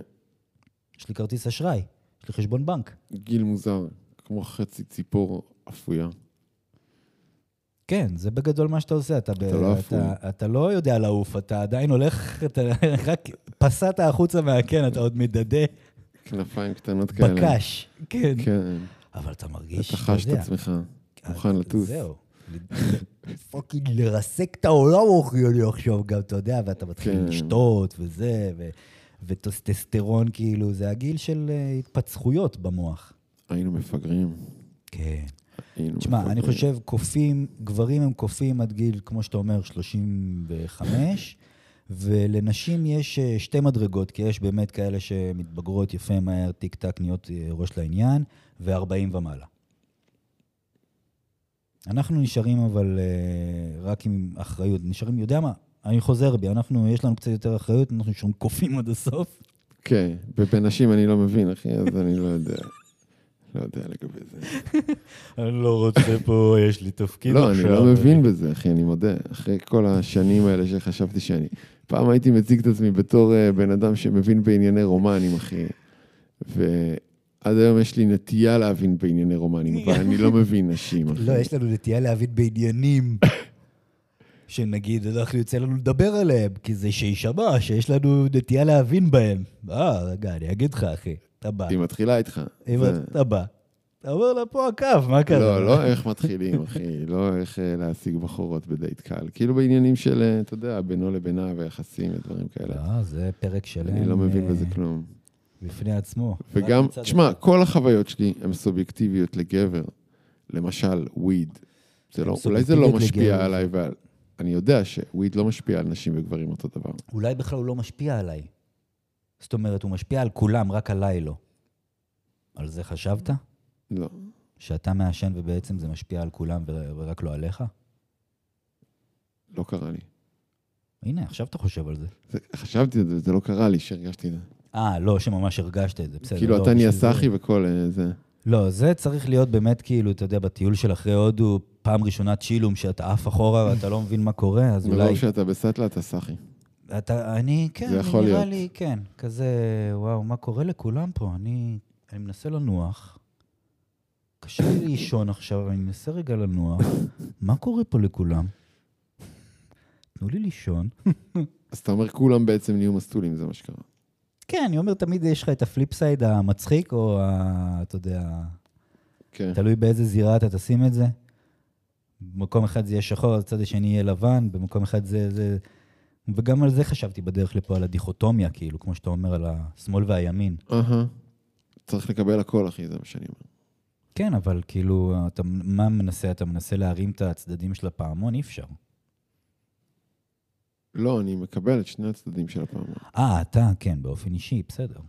יש לי כרטיס אשראי, יש לי חשבון בנק. גיל מוזר, כמו חצי ציפור אפויה. כן, זה בגדול מה שאתה עושה. אתה, ב... אתה לא אפוי. אתה, אתה לא יודע לעוף, אתה עדיין הולך, אתה רק פסעת החוצה מהקן, אתה עוד מדדה כנפיים קטנות כאלה. בקש. כן. כן, אבל אתה מרגיש, אתה חש את יודע, עצמך, מוכן לטוס. זהו. fucking לרסק את העולם הכל לי עכשיו גם, אתה יודע, ואתה מתחיל כן. לשתות וזה, ו... וטסטוסטרון, כאילו, זה הגיל של אה, התפתחויות במוח. היינו מפגרים. כן. תשמע, אני. חושב, קופים, גברים הם קופים עד גיל, כמו שאתה אומר, 35, ולנשים יש אה, שתי מדרגות, כי יש באמת כאלה שמתבגרות יפה מהר, טיק טק, נהיות אה, ראש לעניין, ו-40 ומעלה. אנחנו נשארים אבל אה, רק עם אחריות. נשארים, יודע מה? אני חוזר בי, אנחנו, יש לנו קצת יותר אחריות, אנחנו נשארים קופים עד הסוף. כן, ובנשים אני לא מבין, אחי, אז אני לא יודע. לא יודע לגבי זה. אני לא רוצה פה, יש לי תפקיד לא, אני לא מבין בזה, אחי, אני מודה. אחרי כל השנים האלה שחשבתי שאני... פעם הייתי מציג את עצמי בתור אה, בן אדם שמבין בענייני רומנים, אחי. ועד היום יש לי נטייה להבין בענייני רומנים, אבל אני לא מבין נשים, אחי. לא, יש לנו נטייה להבין בעניינים שנגיד, אנחנו יוצא לנו לדבר עליהם, כי זה שיישמע, שיש לנו נטייה להבין בהם. אה, רגע, אני אגיד לך, אחי, אתה בא. היא מתחילה איתך. זה- אתה בא, אתה אומר לה, פה הקו, מה קרה? לא, לא איך מתחילים, אחי, לא איך אה, להשיג בחורות בדייט קל. כאילו בעניינים של, אה, אתה יודע, בינו לבינה ויחסים ודברים כאלה. לא, זה פרק שלם. אני לא מבין אה, בזה כלום. בפני עצמו. וגם, תשמע. כל החוויות שלי הן סובייקטיביות לגבר. למשל, וויד. זה לא, אולי זה לא משפיע לגבר. עליי, ועל... אני יודע שוויד לא משפיע על נשים וגברים אותו דבר. אולי בכלל הוא לא משפיע עליי. זאת אומרת, הוא משפיע על כולם, רק עליי לא. על זה חשבת? לא. שאתה מעשן ובעצם זה משפיע על כולם ורק לא עליך? לא קרה לי. הנה, עכשיו אתה חושב על זה. זה, חשבתי על זה, וזה לא קרה לי שהרגשתי את זה. אה, לא, שממש הרגשת את זה, בסדר. כאילו, לא, אתה נהיה זה- סאחי וכל אה, זה. לא, זה צריך להיות באמת כאילו, אתה יודע, בטיול של אחרי הודו, פעם ראשונה צ'ילום, שאתה עף אחורה ואתה לא מבין מה קורה, אז אולי... מרוב שאתה בסטלה, אתה סאחי. אתה, אני, כן, זה אני יכול נראה להיות. לי, כן. כזה, וואו, מה קורה לכולם פה? אני, אני מנסה לנוח. קשה לי לישון עכשיו, אני מנסה רגע לנוח. מה קורה פה לכולם? תנו לי לישון. אז אתה אומר, כולם בעצם נהיו מסטולים, זה מה שקרה. כן, אני אומר, תמיד יש לך את ה flip side המצחיק, או ה... אתה יודע, כן. תלוי באיזה זירה אתה תשים את זה. במקום אחד זה יהיה שחור, הצד השני יהיה לבן, במקום אחד זה... זה... וגם על זה חשבתי בדרך לפה, על הדיכוטומיה, כאילו, כמו שאתה אומר, על השמאל והימין. אהה. צריך לקבל הכל, אחי, זה מה שאני אומר. כן, אבל כאילו, אתה, מה מנסה? אתה מנסה להרים את הצדדים של הפעמון? אי אפשר. לא, אני מקבל את שני הצדדים של הפעמון. אה, אתה, כן, באופן אישי, בסדר.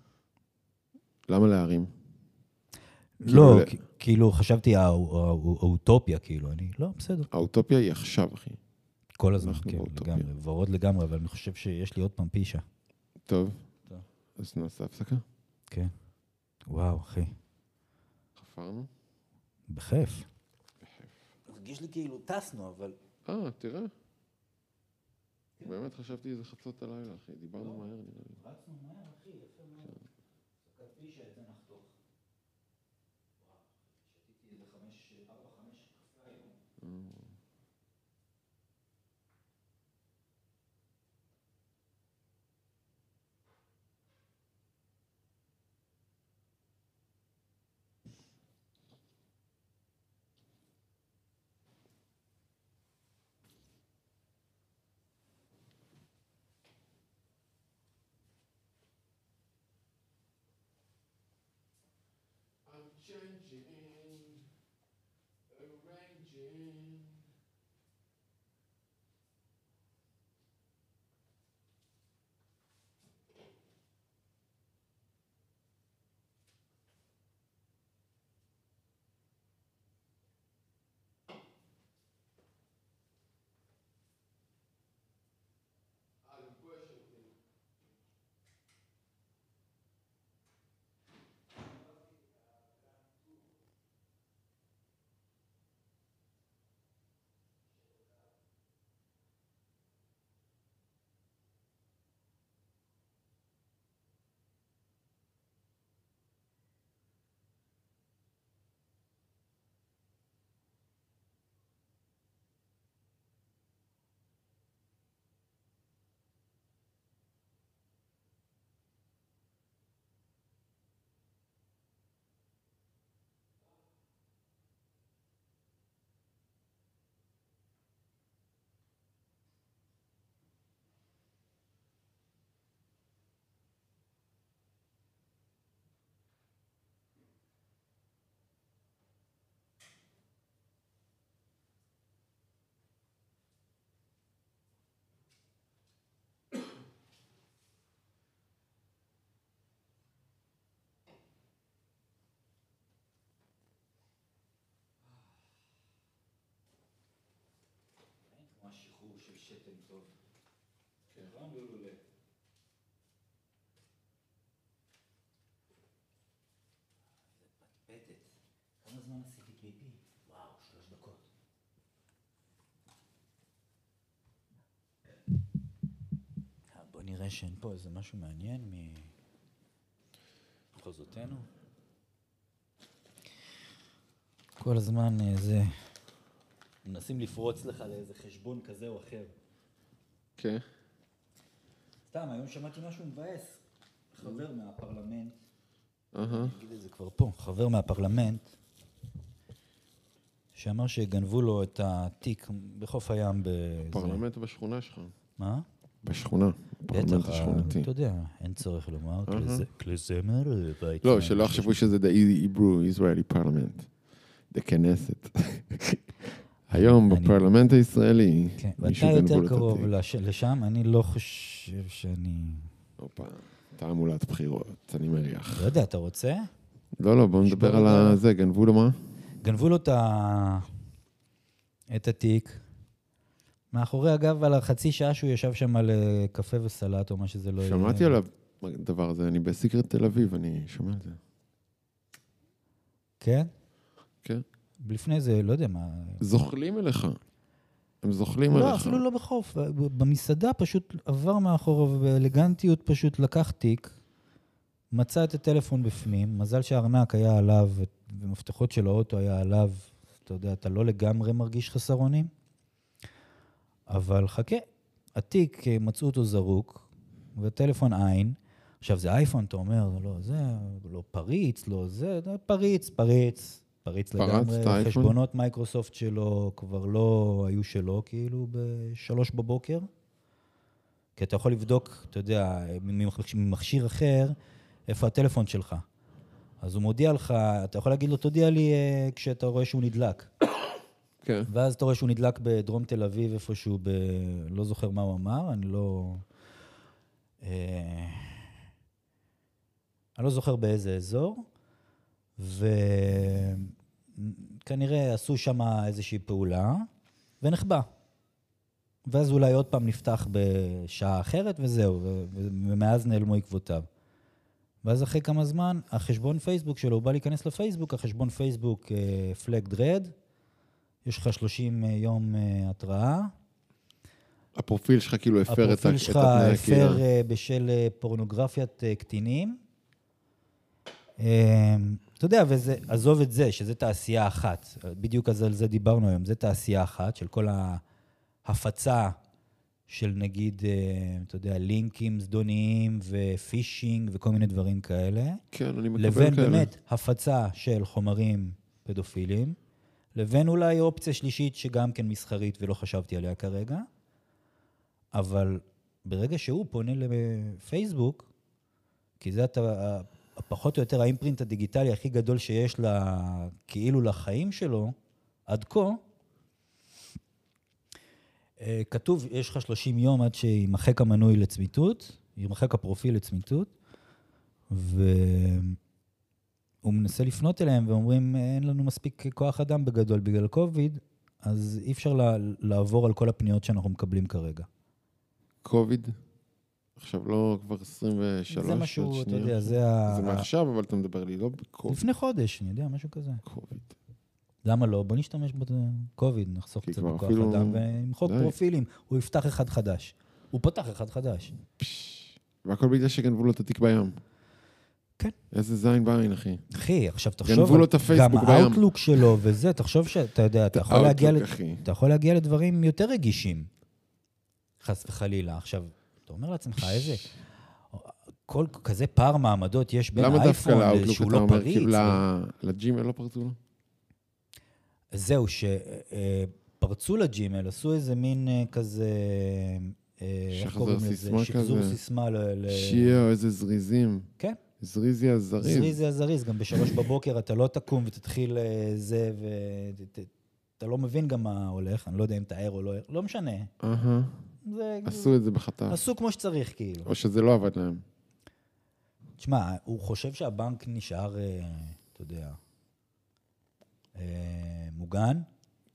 למה להרים? לא, כאילו, חשבתי, הא- הא- האוטופיה, כאילו, אני, לא, בסדר. האוטופיה היא עכשיו, אחי. כל הזמן, כן. לגמרי, ורוד לגמרי, אבל אני חושב שיש לי עוד פעם פישה. טוב. טוב. אז נעשה הפסקה. כן. וואו, אחי. חפרנו? בכיף. מרגיש לי כאילו טסנו, אבל... אה, תראה. באמת חשבתי איזה חצות הלילה, אחי. דיברנו מהר, נראה לי. רצנו מהר, changing, שתן טוב. כן. לא לולולה. פטפטת. כמה זמן עשיתי פיפי? וואו, שלוש דקות. אה, בוא נראה שאין פה איזה משהו מעניין ממחוזותינו. כל הזמן אה, זה... מנסים לפרוץ לך לאיזה חשבון כזה או אחר. כן. סתם, היום שמעתי משהו מבאס. חבר מהפרלמנט. אני אגיד את זה כבר פה, חבר מהפרלמנט, שאמר שגנבו לו את התיק בחוף הים. פרלמנט בשכונה שלך. מה? בשכונה. בטח, השכונתי. אתה יודע, אין צורך לומר. כלי- זמר, בית... לא, שלא יחשבו שזה the Hebrew Israeli Parliament. The Knesset. היום אני- בפרלמנט הישראלי, כן, מישהו ואתה גנבו לו יותר את קרוב. לש- לשם, אני לא חושב שאני... הופה, תעמולת בחירות, אני מריח. לא יודע, אתה רוצה? לא, לא, בואו נדבר על את ה- זה, גנבו לו מה? גנבו לו את ה... את התיק. מאחורי הגב, על החצי שעה שהוא ישב שם על אה, קפה וסלט או מה שזה לא יהיה. שמעתי על הדבר הזה, אני בסיקרט תל אביב, אני שומע על זה. כן? כן. לפני זה, לא יודע מה... זוחלים אליך. הם זוחלים לא, עליך. אפילו לא בחוף. במסעדה פשוט עבר מאחורו ובאלגנטיות פשוט לקח תיק, מצא את הטלפון בפנים, מזל שהארנק היה עליו ומפתחות של האוטו היה עליו, אתה יודע, אתה לא לגמרי מרגיש חסר אונים, אבל חכה, התיק, אה, מצאו אותו זרוק, וטלפון עין. עכשיו, זה אייפון, אתה אומר, לא, זה לא פריץ, לא זה פריץ, פריץ. פריץ לגמרי? חשבונות מייקרוסופט שלו כבר לא היו שלו, כאילו, בשלוש בבוקר. כי אתה יכול לבדוק, אתה יודע, ממכשיר אחר, איפה הטלפון שלך. אז הוא מודיע לך, אתה יכול להגיד לו, תודיע לי אה, כשאתה רואה שהוא נדלק. כן. ואז אתה רואה שהוא נדלק בדרום תל אביב, איפשהו ב... לא זוכר מה הוא אמר, אני לא... אה, אני לא זוכר באיזה אזור, וכנראה עשו שם איזושהי פעולה, ונחבא. ואז אולי עוד פעם נפתח בשעה אחרת, וזהו, ומאז נעלמו עקבותיו. ואז אחרי כמה זמן, החשבון פייסבוק שלו, הוא בא להיכנס לפייסבוק, החשבון פייסבוק פלגד רד, יש לך 30 יום אה, התראה. הפרופיל שלך כאילו הפר את ה- הפרופיל שלך התנאי הפר. אה, בשל אה, פורנוגרפיית אה, קטינים. אתה יודע, וזה, עזוב את זה, שזה תעשייה אחת. בדיוק אז על זה דיברנו היום. זה תעשייה אחת של כל ההפצה של נגיד, אה, אתה יודע, לינקים זדוניים ופישינג וכל מיני דברים כאלה. כן, אני מקבל לבין כאלה. באמת הפצה של חומרים פדופילים, לבין אולי אופציה שלישית שגם כן מסחרית ולא חשבתי עליה כרגע, אבל ברגע שהוא פונה לפייסבוק, כי זה פחות או יותר האימפרינט הדיגיטלי הכי גדול שיש לה, כאילו לחיים שלו, עד כה, אה, כתוב, יש לך 30 יום עד שימחק המנוי לצמיתות, יימחק הפרופיל לצמיתות, והוא מנסה לפנות אליהם ואומרים, אין לנו מספיק כוח אדם בגדול בגלל קוביד, אז אי אפשר לעבור על כל הפניות שאנחנו מקבלים כרגע. קוביד. עכשיו לא כבר 23 זה משהו, עוד אתה שנייה. יודע, זה ה... זה מעכשיו, אבל אתה מדבר לי לא בקוביד. לפני חודש, אני יודע, משהו כזה. קוביד. למה לא? בוא נשתמש בקוביד, נחסוך קצת בכוח אפילו- אדם ונמחוק. פרופילים. הוא יפתח אחד חדש. הוא פתח אחד חדש. פש. והכל בגלל שגנבו לו את התיק בים. כן. איזה זין בעין, אחי. אחי, עכשיו תחשוב... גנבו לו את הפייסבוק גם בים. האוטלוק שלו וזה, תחשוב שאתה יודע, אתה יכול להגיע... לת-. אתה יכול להגיע לדברים יותר רגישים, חס וחלילה. עכשיו, אתה אומר לעצמך, איזה... כל כזה פער מעמדות יש בין למה דווקא האייפון לאוטלוק שהוא אתה לא אומר, פריץ. כאילו לג'ימל לא פרצו לו? זהו, שפרצו לג'ימל, עשו איזה מין אה, כזה... אה, איך קוראים לזה? שחזור כזה. סיסמה ל... ל- שיהיה, איזה זריזים. כן. זריזי הזריז. זריז זה הזריז, גם בשלוש בבוקר אתה לא תקום ותתחיל אה, זה, ואתה לא מבין גם מה הולך, אני לא יודע אם אתה ער או לא ער, לא משנה. זה... עשו את זה בחטף. עשו כמו שצריך, כאילו. או שזה לא עבד להם. תשמע, הוא חושב שהבנק נשאר, אה, אתה יודע, אה, מוגן,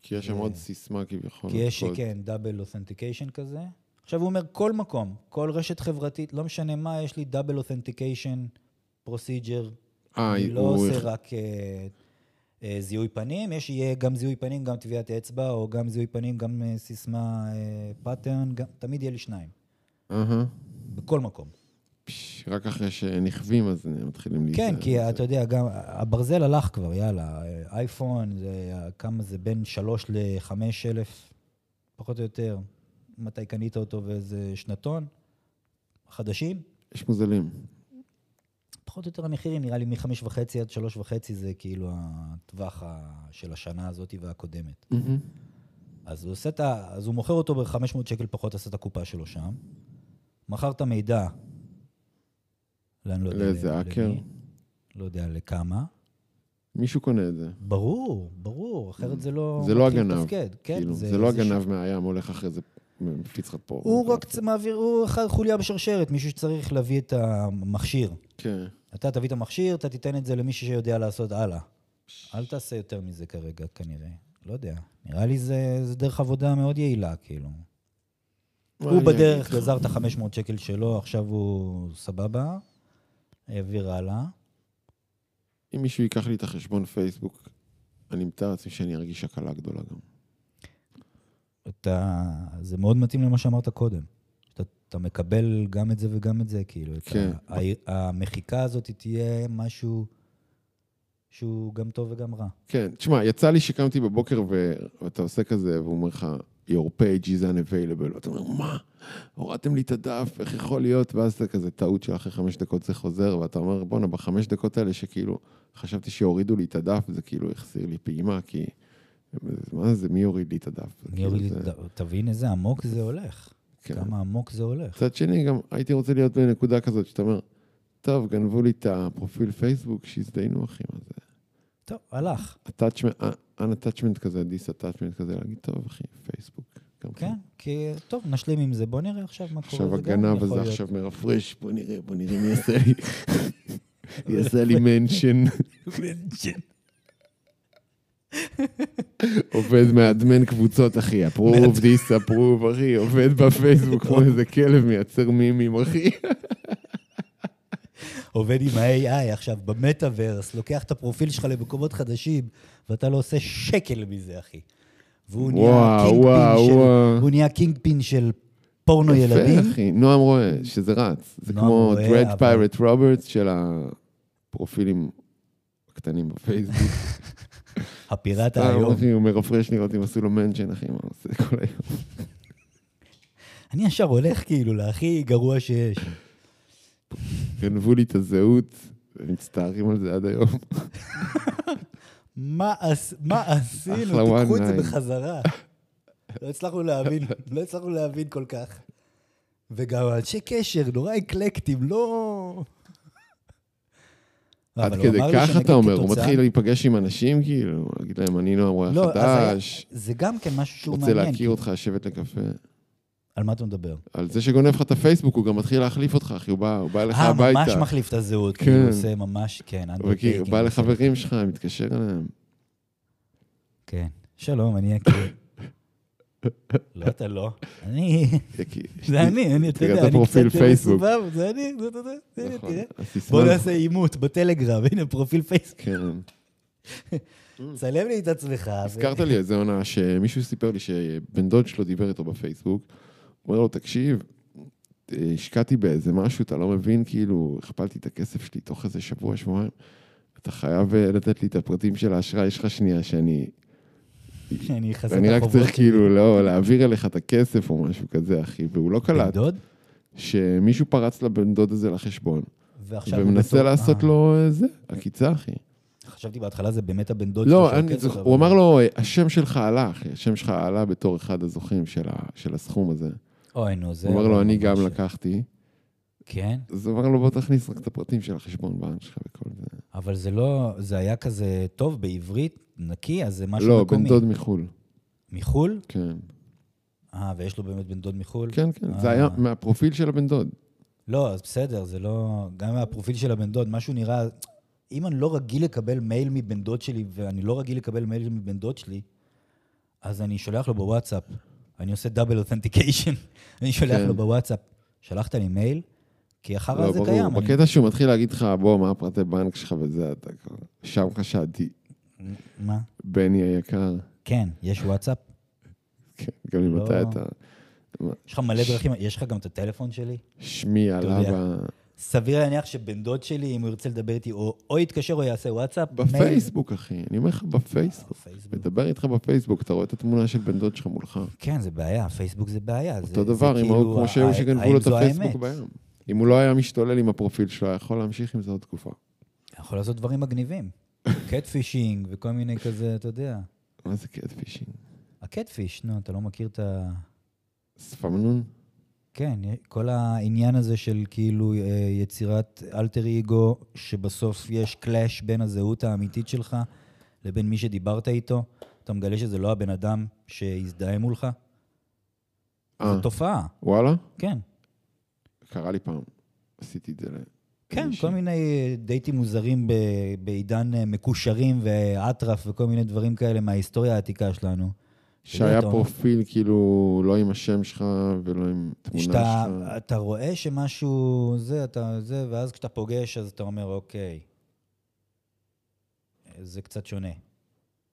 כי יש שם עוד סיסמה כביכול. כי יש. כן, double authentication כזה. עכשיו הוא אומר, כל מקום, כל רשת חברתית, לא משנה מה, יש לי double authentication procedure. אה, אני לא הוא- עושה רק אה, זיהוי פנים, יש, יהיה גם זיהוי פנים, גם טביעת אצבע, או גם זיהוי פנים, גם אה, סיסמה pattern, תמיד יהיה לי שניים, אהה. בכל מקום. פששש, רק אחרי שנכווים אז מתחילים להיזהר. כן, כי מזה. אתה יודע, גם הברזל הלך כבר, יאללה, אייפון, זה, כמה זה, בין 3 ל-5 אלף, פחות או יותר. מתי קנית אותו ואיזה שנתון? חדשים? יש מוזלים. פחות או יותר המחירים, נראה לי מ-5.5 עד 3.5 זה כאילו הטווח של השנה הזאת והקודמת. מהמם. אז הוא, את ה... אז הוא מוכר אותו ב-500 שקל פחות, עשה את הקופה שלו שם. מכר את המידע, לאן לא יודע לאיזה האקר? לא יודע לכמה. מישהו קונה את זה. ברור, ברור, אחרת זה לא... זה לא הגנב. כן, כאילו, זה לא ש- הגנב מהים הולך אחרי זה, מפיץ לך פה. הוא רק מעביר, הוא אחד חוליה בשרשרת, מישהו שצריך להביא את המכשיר. כן. אתה תביא את המכשיר, אתה תיתן את זה למישהו שיודע לעשות הלאה. אל תעשה יותר מזה כרגע, כנראה. לא יודע. נראה לי זה, זה דרך עבודה מאוד יעילה, כאילו. הוא בדרך? גזר את ה-500 שקל שלו, עכשיו הוא סבבה, העביר הלאה. אם מישהו ייקח לי את החשבון פייסבוק, אני מתאר לעצמי שאני ארגיש הקלה גדולה גם. אתה, זה מאוד מתאים למה שאמרת קודם. אתה, אתה מקבל גם את זה וגם את זה, כאילו. כן. ה, ה, המחיקה הזאת תהיה משהו שהוא גם טוב וגם רע. כן, תשמע, יצא לי שקמתי בבוקר ו- ואתה עושה כזה, והוא אומר לך, your page is unavailable, ואתה אומר, מה? הורדתם לי את הדף, איך יכול להיות? ואז זה כזה טעות שאחרי חמש דקות זה חוזר, ואתה אומר, בואנה, בחמש דקות האלה שכאילו, חשבתי שהורידו לי את הדף, זה כאילו החזיר לי פעימה, כי... מה זה, מי יוריד לי את הדף? מי כאילו, יוריד לי את ה- תבין איזה עמוק זה הולך. כן. כמה עמוק זה הולך. מצד שני, גם הייתי רוצה להיות בנקודה כזאת, שאתה אומר, טוב, גנבו לי את הפרופיל פייסבוק, שיזדיינו אחי, מה זה? טוב, הלך. attachment, unattachment כזה, disattachment כזה, להגיד, טוב, אחי, פייסבוק. גם כן, כי טוב, נשלים עם זה. בוא נראה עכשיו מה קורה. עכשיו הגנב הזה. עכשיו מרפרש, בוא נראה, בוא נראה מי יעשה לי, יעשה לי מנשן, עובד מאדמן קבוצות, אחי, approve, disapprove, אחי, עובד בפייסבוק כמו איזה כלב, מייצר מימים, אחי. עובד עם ה-AI עכשיו במטאוורס, לוקח את הפרופיל שלך למקומות חדשים, ואתה לא עושה שקל מזה, אחי. והוא נהיה kingpin של... וואו. הוא נהיה kingpin של פורנו ילדים. יפה, אחי, נעם רואה שזה רץ. זה כמו Dread Pirate Roberts של הפרופילים הקטנים בפייסבוק. הפיראט היום. אחי, הוא מרפרש לראות אם עשו לו mention, אחי, מה עושה כל היום. אני ישר הולך כאילו להכי גרוע שיש. גנבו לי את הזהות, ומצטערים על זה עד היום. מה עש- מה עשינו? תיקחו one את זה. בחזרה. לא הצלחנו להבין, לא הצלחנו להבין כל כך. וגם אנשי קשר, נורא אקלקטים, לא... עד הוא כדי כך אתה אומר, הוא מתחיל להיפגש עם אנשים, כאילו, להגיד להם, אני נועם רואה לא, היה- חדש, זה גם כן משהו שהוא רוצה מעניין. להכיר אותך, לשבת לקפה. על מה אתה מדבר? על זה שגונב לך את הפייסבוק, הוא גם מתחיל להחליף אותך, אחי, הוא בא הוא בא אליך אה, הביתה. ממש מחליף את הזהות, כן. כאילו, הוא עושה ממש, כן, וכאילו, undertaking. בא לחברים שלך, מתקשר אליהם. כן. שלום, אני יקיר. לא, אתה לא. אני... זה אני, אני, אתה יודע, אני קצת. מסובב, זה אני, זה אתה יודע, נכון, תראה. בוא נעשה עימות בטלגרם, הנה פרופיל פייסבוק. כן. צלם לי את עצמך. הזכרת לי איזה עונה שמישהו סיפר לי שבן דוד שלו דיבר איתו בפייסבוק. הוא אומר לו, תקשיב, אה, השקעתי באיזה משהו, אתה לא מבין, כאילו, הכפלתי את הכסף שלי תוך איזה שבוע, שבועיים. אתה חייב אה, לתת לי את הפרטים של האשראי שלך שנייה, שאני... אני אכסה את אני רק החובות צריך. כאילו, לא, להעביר אליך את הכסף או משהו כזה, אחי. והוא לא בן קלט דוד? שמישהו פרץ לבן דוד הזה לחשבון, ועכשיו הוא ומנסה לעשות אה, לו אה, זה, עקיצה, אחי. חשבתי בהתחלה זה באמת הבן דוד שלו לא, אני, אותו, הוא אמר לו, השם שלך עלה, אחי, השם שלך עלה בתור אחד הזוכים של, הסכום הזה. אוי, נו, זה... הוא אמר לו, אני גם לקחתי. כן, אז הוא אמר לו, בוא תכניס רק את הפרטים של החשבון בנק שלך וכל זה. אבל זה לא... זה היה כזה טוב בעברית, נקי, אז זה משהו לא, מקומי. בן דוד מחו"ל. מחו"ל? כן. אה, ויש לו באמת בן דוד מחו"ל? כן, כן, אה. זה היה מהפרופיל של הבן דוד. לא, אז בסדר, זה לא... גם מהפרופיל של הבן דוד, משהו נראה... אם אני לא רגיל לקבל מייל מבן דוד שלי, ואני לא רגיל לקבל מייל מבן דוד שלי, אז אני שולח לו בוואטסאפ. אני עושה double authentication. אני שולח כן. לו בוואטסאפ. שלחת לי מייל? כי אחר לא, זה ברור. קיים. אני- בקטע שהוא מתחיל להגיד לך, בוא, מה הפרטי בנק שלך וזה, אתה כבר... שם חשדתי, מה? בני היקר. כן, יש וואטסאפ? כן, גם אם לא. אתה את יש לך מלא דרכים, יש לך גם את הטלפון שלי? השמי עליו. ה- סביר להניח שבן דוד שלי, אם הוא ירצה לדבר איתי, או, או יתקשר או יעשה וואטסאפ, מייל. בפייסבוק, אחי. אני אומר לך, בפייסבוק. מדבר איתך בפייסבוק, אתה רואה את התמונה של בן דוד שלך מולך. כן, זה בעיה, פייסבוק זה בעיה. אותו זה, דבר, זה אם כאילו, ההוא, כמו שהיו שגנבו לו את הפייסבוק? בים. אם הוא לא היה משתולל עם הפרופיל שלו, היה יכול להמשיך עם זה עוד תקופה. יכול לעשות דברים מגניבים. catfishing וכל מיני כזה, אתה יודע. מה זה קטפישינג? הקט פיש, נו, אתה לא מכיר את ה... ספמנון? כן, כל העניין הזה של כאילו אה, יצירת אלטר אגו, שבסוף יש קלאש בין הזהות האמיתית שלך לבין מי שדיברת איתו. אתה מגלה שזה לא הבן אדם שהזדהה מולך. אה, זו תופעה, וואלה? כן. קרה לי פעם. עשיתי את זה. כן. כל מיני דייטים מוזרים ב- בעידן אה, מקושרים ואטרף וכל מיני דברים כאלה מההיסטוריה העתיקה שלנו. שהיה פרופיל כאילו לא עם השם שלך ולא עם תמונה שאתה שלך. אתה רואה שמשהו, זה, אתה, זה, ואז כשאתה פוגש, אז אתה אומר, אוקיי, זה קצת שונה.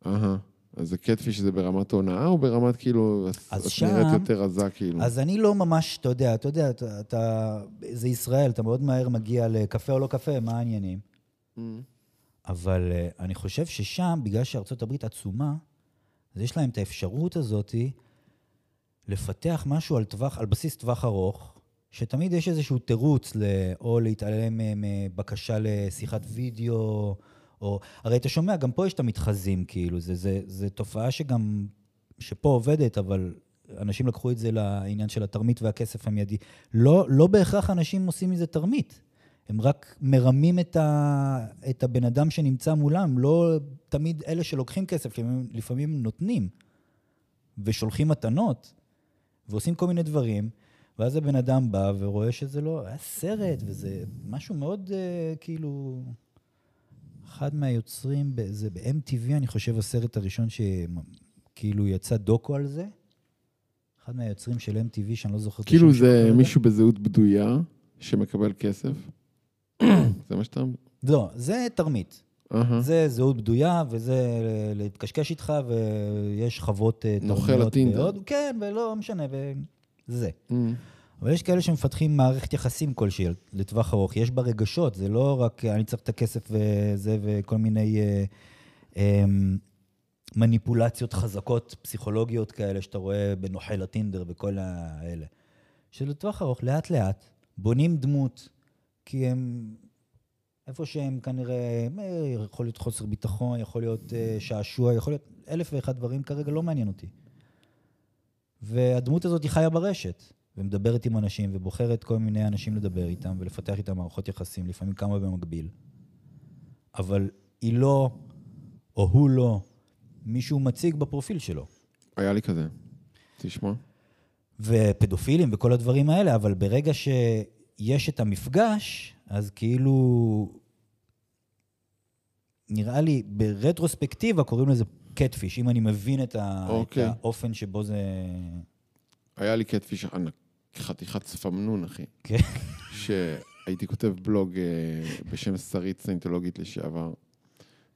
אהה. אז זה קטפיש זה ברמת הונאה או ברמת כאילו... אז את שם- נראית יותר רזה כאילו? אז אני לא ממש, אתה יודע, אתה יודע, אתה, אתה, זה ישראל, אתה מאוד מהר מגיע לקפה או לא קפה, מה העניינים? Mm. אבל uh, אני חושב ששם, בגלל שארצות הברית עצומה, אז יש להם את האפשרות הזאתי לפתח משהו על, טווח, על בסיס טווח ארוך, שתמיד יש איזשהו תירוץ ל... או להתעלם מבקשה לשיחת וידאו, או... הרי אתה שומע, גם פה יש את המתחזים, כאילו, זה, זה, זה תופעה שגם, שפה עובדת, אבל אנשים לקחו את זה לעניין של התרמית והכסף המיידי. לא, לא בהכרח אנשים עושים מזה תרמית. הם רק מרמים את, ה, את הבן אדם שנמצא מולם, לא תמיד אלה שלוקחים כסף, לפעמים, נותנים ושולחים מתנות ועושים כל מיני דברים, ואז הבן אדם בא ורואה שזה לא, היה סרט, וזה משהו מאוד uh, כאילו... אחד מהיוצרים, זה ב-MTV, אני חושב, הסרט הראשון שכאילו יצא דוקו על זה. אחד מהיוצרים של MTV, שאני לא זוכר את השם כאילו זה מישהו בזהות בדויה שמקבל כסף? זה מה שאתה... לא, זה תרמית. Uh-huh. זה זהות בדויה, וזה להתקשקש איתך, ויש חוות אה, תרמיות. נוכל הטינדר. כן, ולא משנה, וזה. Uh-huh. אבל יש כאלה שמפתחים מערכת יחסים כלשהי לטווח ארוך. יש בה רגשות, זה לא רק אני צריך את הכסף וזה, וכל מיני אה, אה, מניפולציות חזקות, פסיכולוגיות כאלה, שאתה רואה בנוכל הטינדר וכל האלה. שלטווח ארוך, לאט-לאט, בונים דמות, כי הם, איפה שהם כנראה, אה, יכול להיות חוסר ביטחון, יכול להיות אה, שעשוע, יכול להיות אלף ואחד דברים, כרגע לא מעניין אותי. והדמות הזאת היא חיה ברשת, ומדברת עם אנשים, ובוחרת כל מיני אנשים לדבר איתם, ולפתח איתם מערכות יחסים, לפעמים כמה במקביל. אבל היא לא, או הוא לא, מישהו מציג בפרופיל שלו. היה לי כזה. תשמע. ופדופילים וכל הדברים האלה, אבל ברגע שיש את המפגש, אז כאילו... נראה לי, ברטרוספקטיבה קוראים לזה קטפיש, אם אני מבין את, ה... אוקיי. את האופן שבו זה... היה לי קטפיש ענק, חתיכת צפמנון, אחי. כן. שהייתי כותב בלוג אה, בשם שרית סיינטולוגית לשעבר.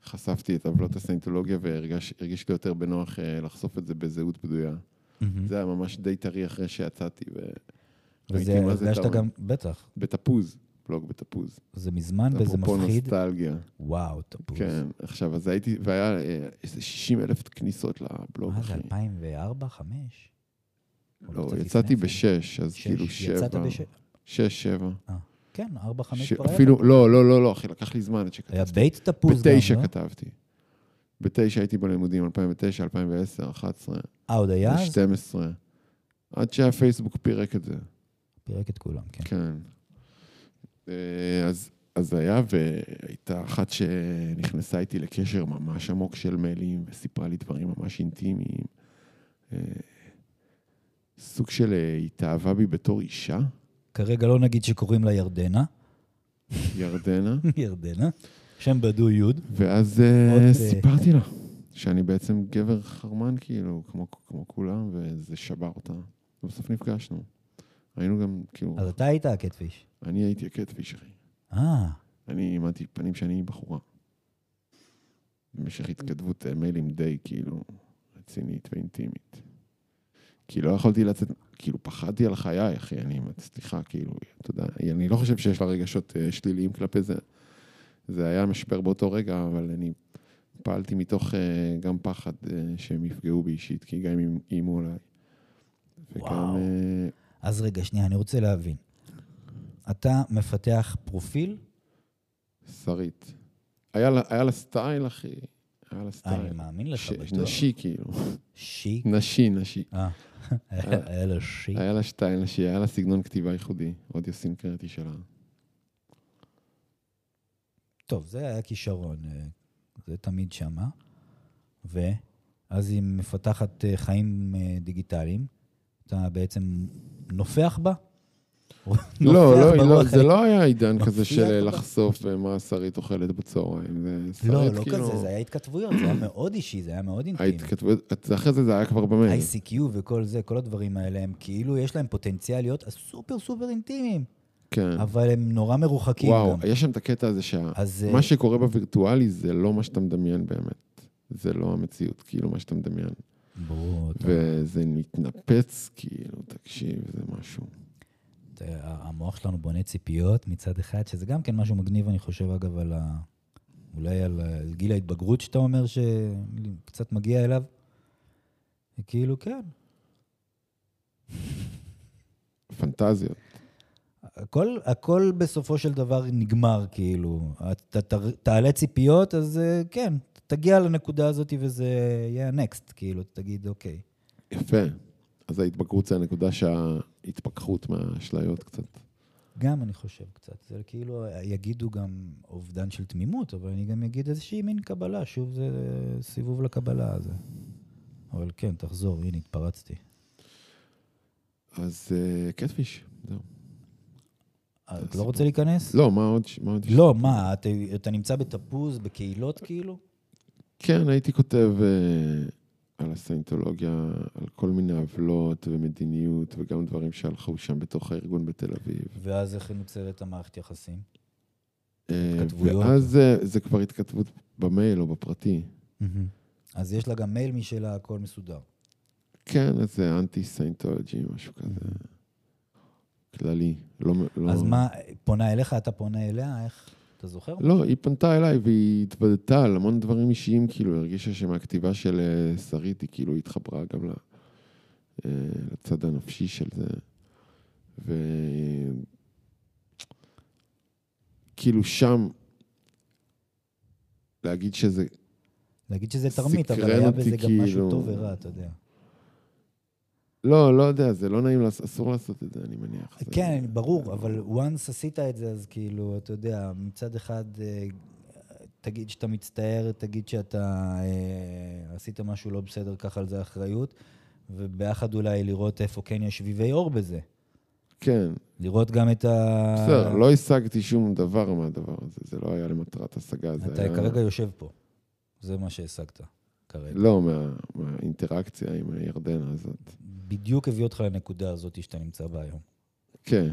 חשפתי את עוולות הסיינטולוגיה והרגיש לי יותר בנוח אה, לחשוף את זה בזהות בדויה. Mm-hmm. זה היה ממש די טרי אחרי שיצאתי. ו... וזה הרגשת גם, בטח. בתפוז, בלוג בתפוז. זה מזמן וזה מפחיד. אפרופו נוסטלגיה. וואו, תפוז. כן, עכשיו, אז הייתי, והיה אה, איזה 60 אלף כניסות לבלוג, אחי. מה זה, 2004, 2005? לא, יצאתי בשש, אז כאילו שבע. יצאת בשש? שש, שבע. אה. כן, ארבע, חמש כבר היה. אפילו, לא, לא, לא, לא, אחי, לקח לי זמן עד שכתבתי. היה בית תפוז גם, לא? בתשע כתבתי. בתשע הייתי בלימודים, 2009, 2010, 2011. אה, עוד היה אז? 12. עד שהפייסבוק פירק את זה. פירק את כולם, כן. כן. אה, אז, אז היה, והייתה אחת שנכנסה איתי לקשר ממש עמוק של מיילים, וסיפרה לי דברים ממש אינטימיים. אה, סוג של אה, התאהבה בי בתור אישה. כרגע לא נגיד שקוראים לה ירדנה. ירדנה. ירדנה. שם בדו יוד. ואז uh, סיפרתי לה שאני בעצם גבר חרמן, כאילו, כמו, כמו כולם, וזה שבר אותה. ובסוף נפגשנו. היינו גם, כאילו... אז אתה היית הקטפיש. אני הייתי הקטפיש, אחי. אה. אני אימדתי פנים שאני בחורה. במשך התכתבות אה, מיילים די, כאילו, רצינית ואינטימית. כי לא יכולתי לצאת, כאילו, פחדתי על חיי, אחי, אני, סליחה, כאילו, אתה יודע, אני לא חושב שיש לה רגשות uh, שליליים כלפי זה. זה היה משבר באותו רגע, אבל אני פעלתי מתוך uh, גם פחד uh, שהם יפגעו בי אישית, כי גם אם איימו עליי. Uh, אז רגע, שנייה, אני רוצה להבין. אתה מפתח פרופיל? שרית. היה לה, היה לה סטייל, אחי. היה לה סטייל. אני מאמין לך בטוח. נשי, כאילו. שי? נשי, נשי. אה. היה לה שי. היה לה שתיים נשי, היה לה סגנון כתיבה ייחודי, עוד יוסינקרטי שלה. טוב, זה היה כישרון, אה, זה תמיד שמה. ואז היא מפתחת אה, חיים אה, דיגיטליים, אתה בעצם נופח בה? לא, לא, לא, זה לא היה עידן כזה של לחשוף מה שרית אוכלת בצהריים. לא, לא כאילו- כזה, זה היה התכתבויות, זה היה מאוד אישי, זה היה מאוד אינטימי. ההתכתבויות, אחרי זה זה היה כבר במייל. ICQ וכל זה, כל הדברים האלה, הם כאילו, יש להם פוטנציאל להיות סופר סופר אינטימיים. כן. אבל הם נורא מרוחקים וואו, גם. יש שם את הקטע הזה שמה אה, שקורה בווירטואלי זה לא מה שאתה מדמיין באמת. זה לא המציאות, כאילו, מה שאתה מדמיין. ברור. וזה מתנפץ, כאילו, תקשיב, זה משהו. המוח שלנו בונה ציפיות מצד אחד, שזה גם כן משהו מגניב, אני חושב, אגב, על ה... אולי על, על גיל ההתבגרות שאתה אומר שקצת מגיע אליו. כאילו, כן. פנטזיות. הכל, הכל בסופו של דבר נגמר, כאילו. אתה ת- תעלה ציפיות, אז אה, כן, תגיע לנקודה הזאת וזה יהיה הנקסט, כאילו, תגיד, אוקיי. יפה. אז ההתבגרות זה הנקודה שההתפכחות מהאשליות קצת. גם אני חושב קצת. זה כאילו, יגידו גם אובדן של תמימות, אבל אני גם אגיד איזושהי מין קבלה. שוב, זה סיבוב לקבלה הזה. אבל כן, תחזור, הנה, התפרצתי. אז אה, קטפיש, זהו. אתה לא רוצה להיכנס? לא, מה עוד? לא, מה, אתה, אתה נמצא בתפוז, בקהילות כאילו? כן, הייתי כותב אה, על הסיינטולוגיה, על כל מיני עוולות ומדיניות, וגם דברים שהלכו שם בתוך הארגון בתל אביב. ואז איך נוצרת המערכת יחסים? אה, התכתבויות. ואז אה, זה כבר התכתבות במייל או בפרטי. אז יש לה גם מייל משלה, הכל מסודר. כן, אז זה אנטי סיינטולוגי, משהו כזה. כללי. לא, לא... אז מה, פונה אליך, אתה פונה אליה, איך? אתה זוכר? לא, היא פנתה אליי והיא התוודתה על המון דברים אישיים, כאילו, היא הרגישה שמהכתיבה של אה, שרית היא כאילו התחברה גם אה, לצד הנפשי של זה. ו... כאילו שם, להגיד שזה, להגיד שזה תרמית, אבל היה בזה גם משהו כאילו. טוב ורע, אתה יודע. לא, לא יודע, זה לא נעים, אסור לעשות את זה, אני מניח. כן, ברור, אבל once עשית את זה, אז כאילו, אתה יודע, מצד אחד, אה, תגיד שאתה מצטער, תגיד שאתה אה, עשית משהו לא בסדר, קח על זה אחריות, וביחד אולי לראות איפה כן יש שביבי אור בזה. כן, לראות גם את ה... בסדר, לא השגתי שום דבר מהדבר הזה, זה לא היה למטרת השגה, זה אתה היה... כרגע יושב פה. זה מה שהשגת כרגע. לא, מה- מהאינטראקציה עם הירדנה הזאת. בדיוק הביא אותך לנקודה הזאת שאתה נמצא בה היום. כן.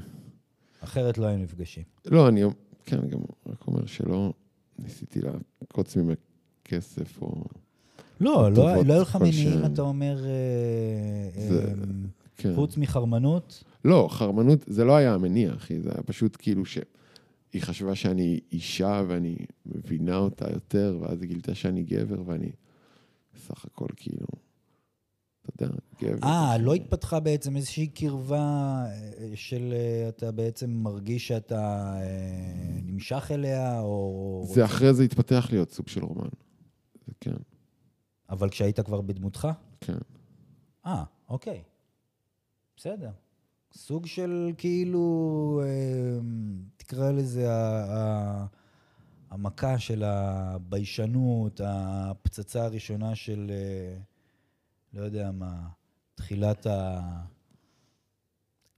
אחרת לא היינו נפגשים. לא, אני כן, גם רק אומר שלא ניסיתי לעקוץ ממך כסף או... לא, לא לא היו לך. מניעים, אתה אומר, אה, זה- אה, כן. חוץ מחרמנות. לא, חרמנות, זה לא היה המניע, אחי, זה היה פשוט כאילו שהיא חשבה שאני אישה ואני מבינה אותה יותר, ואז היא גילתה שאני גבר ואני סך הכל כאילו, אתה יודע, גבר. אה, לא התפתחה בעצם איזושהי קרבה אה, של אה, אתה בעצם מרגיש שאתה אה, נמשך אליה, או... זה אחרי זה התפתח להיות סוג של רומן. זה כן, אבל כשהיית כבר בדמותך? כן. אה, אוקיי. בסדר. סוג של כאילו, תקרא לזה המכה של הביישנות, הפצצה הראשונה של, לא יודע מה, תחילת ה...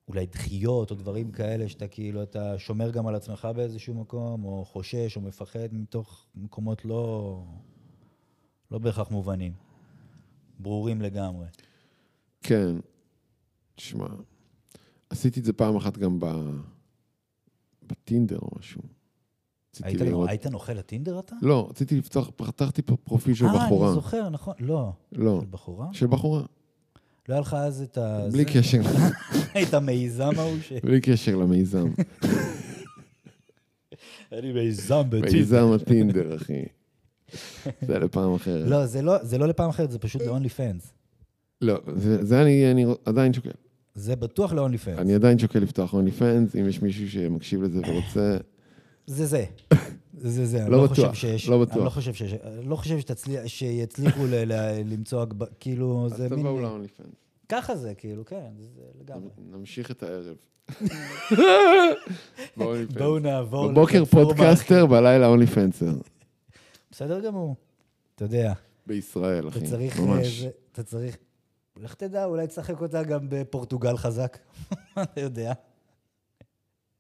אולי דחיות או דברים כאלה, שאתה כאילו, אתה שומר גם על עצמך באיזשהו מקום, או חושש או מפחד מתוך מקומות לא, לא בהכרח מובנים, ברורים לגמרי. כן, תשמע, עשיתי את זה פעם אחת גם ב... בטינדר או משהו. רציתי היית, לראות- היית נוכל לטינדר אתה? לא, רציתי לפתוח, פתחתי פרופיל של אה, בחורה. אני זוכר, נכון. לא. לא, של בחורה? של בחורה. לא היה לך אז את ה... בלי? קשר, את המיזם ההוא ש... בלי קשר למיזם. היה לי מיזם מיזם הטינדר, אחי. זה לפעם אחרת. לא, זה לא, זה לא לפעם אחרת, זה פשוט ל-only fans. לא, זה זה אני אני עדיין שוקל. זה בטוח ל-OnlyFans. אני עדיין שוקל לפתוח OnlyFans, אם יש מישהו שמקשיב לזה ורוצה. זה זה. זה זה. אני לא לא בטוח, חושב שיש... לא אני בטוח. לא חושב שיש... לא חושב שיצליחו ל- ל- למצוא... כאילו, זה מין... תבואו לאונלי פנס. ככה זה, כאילו, כן, זה לגמרי. נמשיך את הערב. בואו נעבור... בבוקר פודקאסטר, בלילה OnlyFans־ר. בסדר גמור. אתה יודע. בישראל, אתה אחי. צריך... ממש. אה, זה- אתה צריך... לך תדע, אולי תשחק אותה גם בפורטוגל חזק. אתה יודע.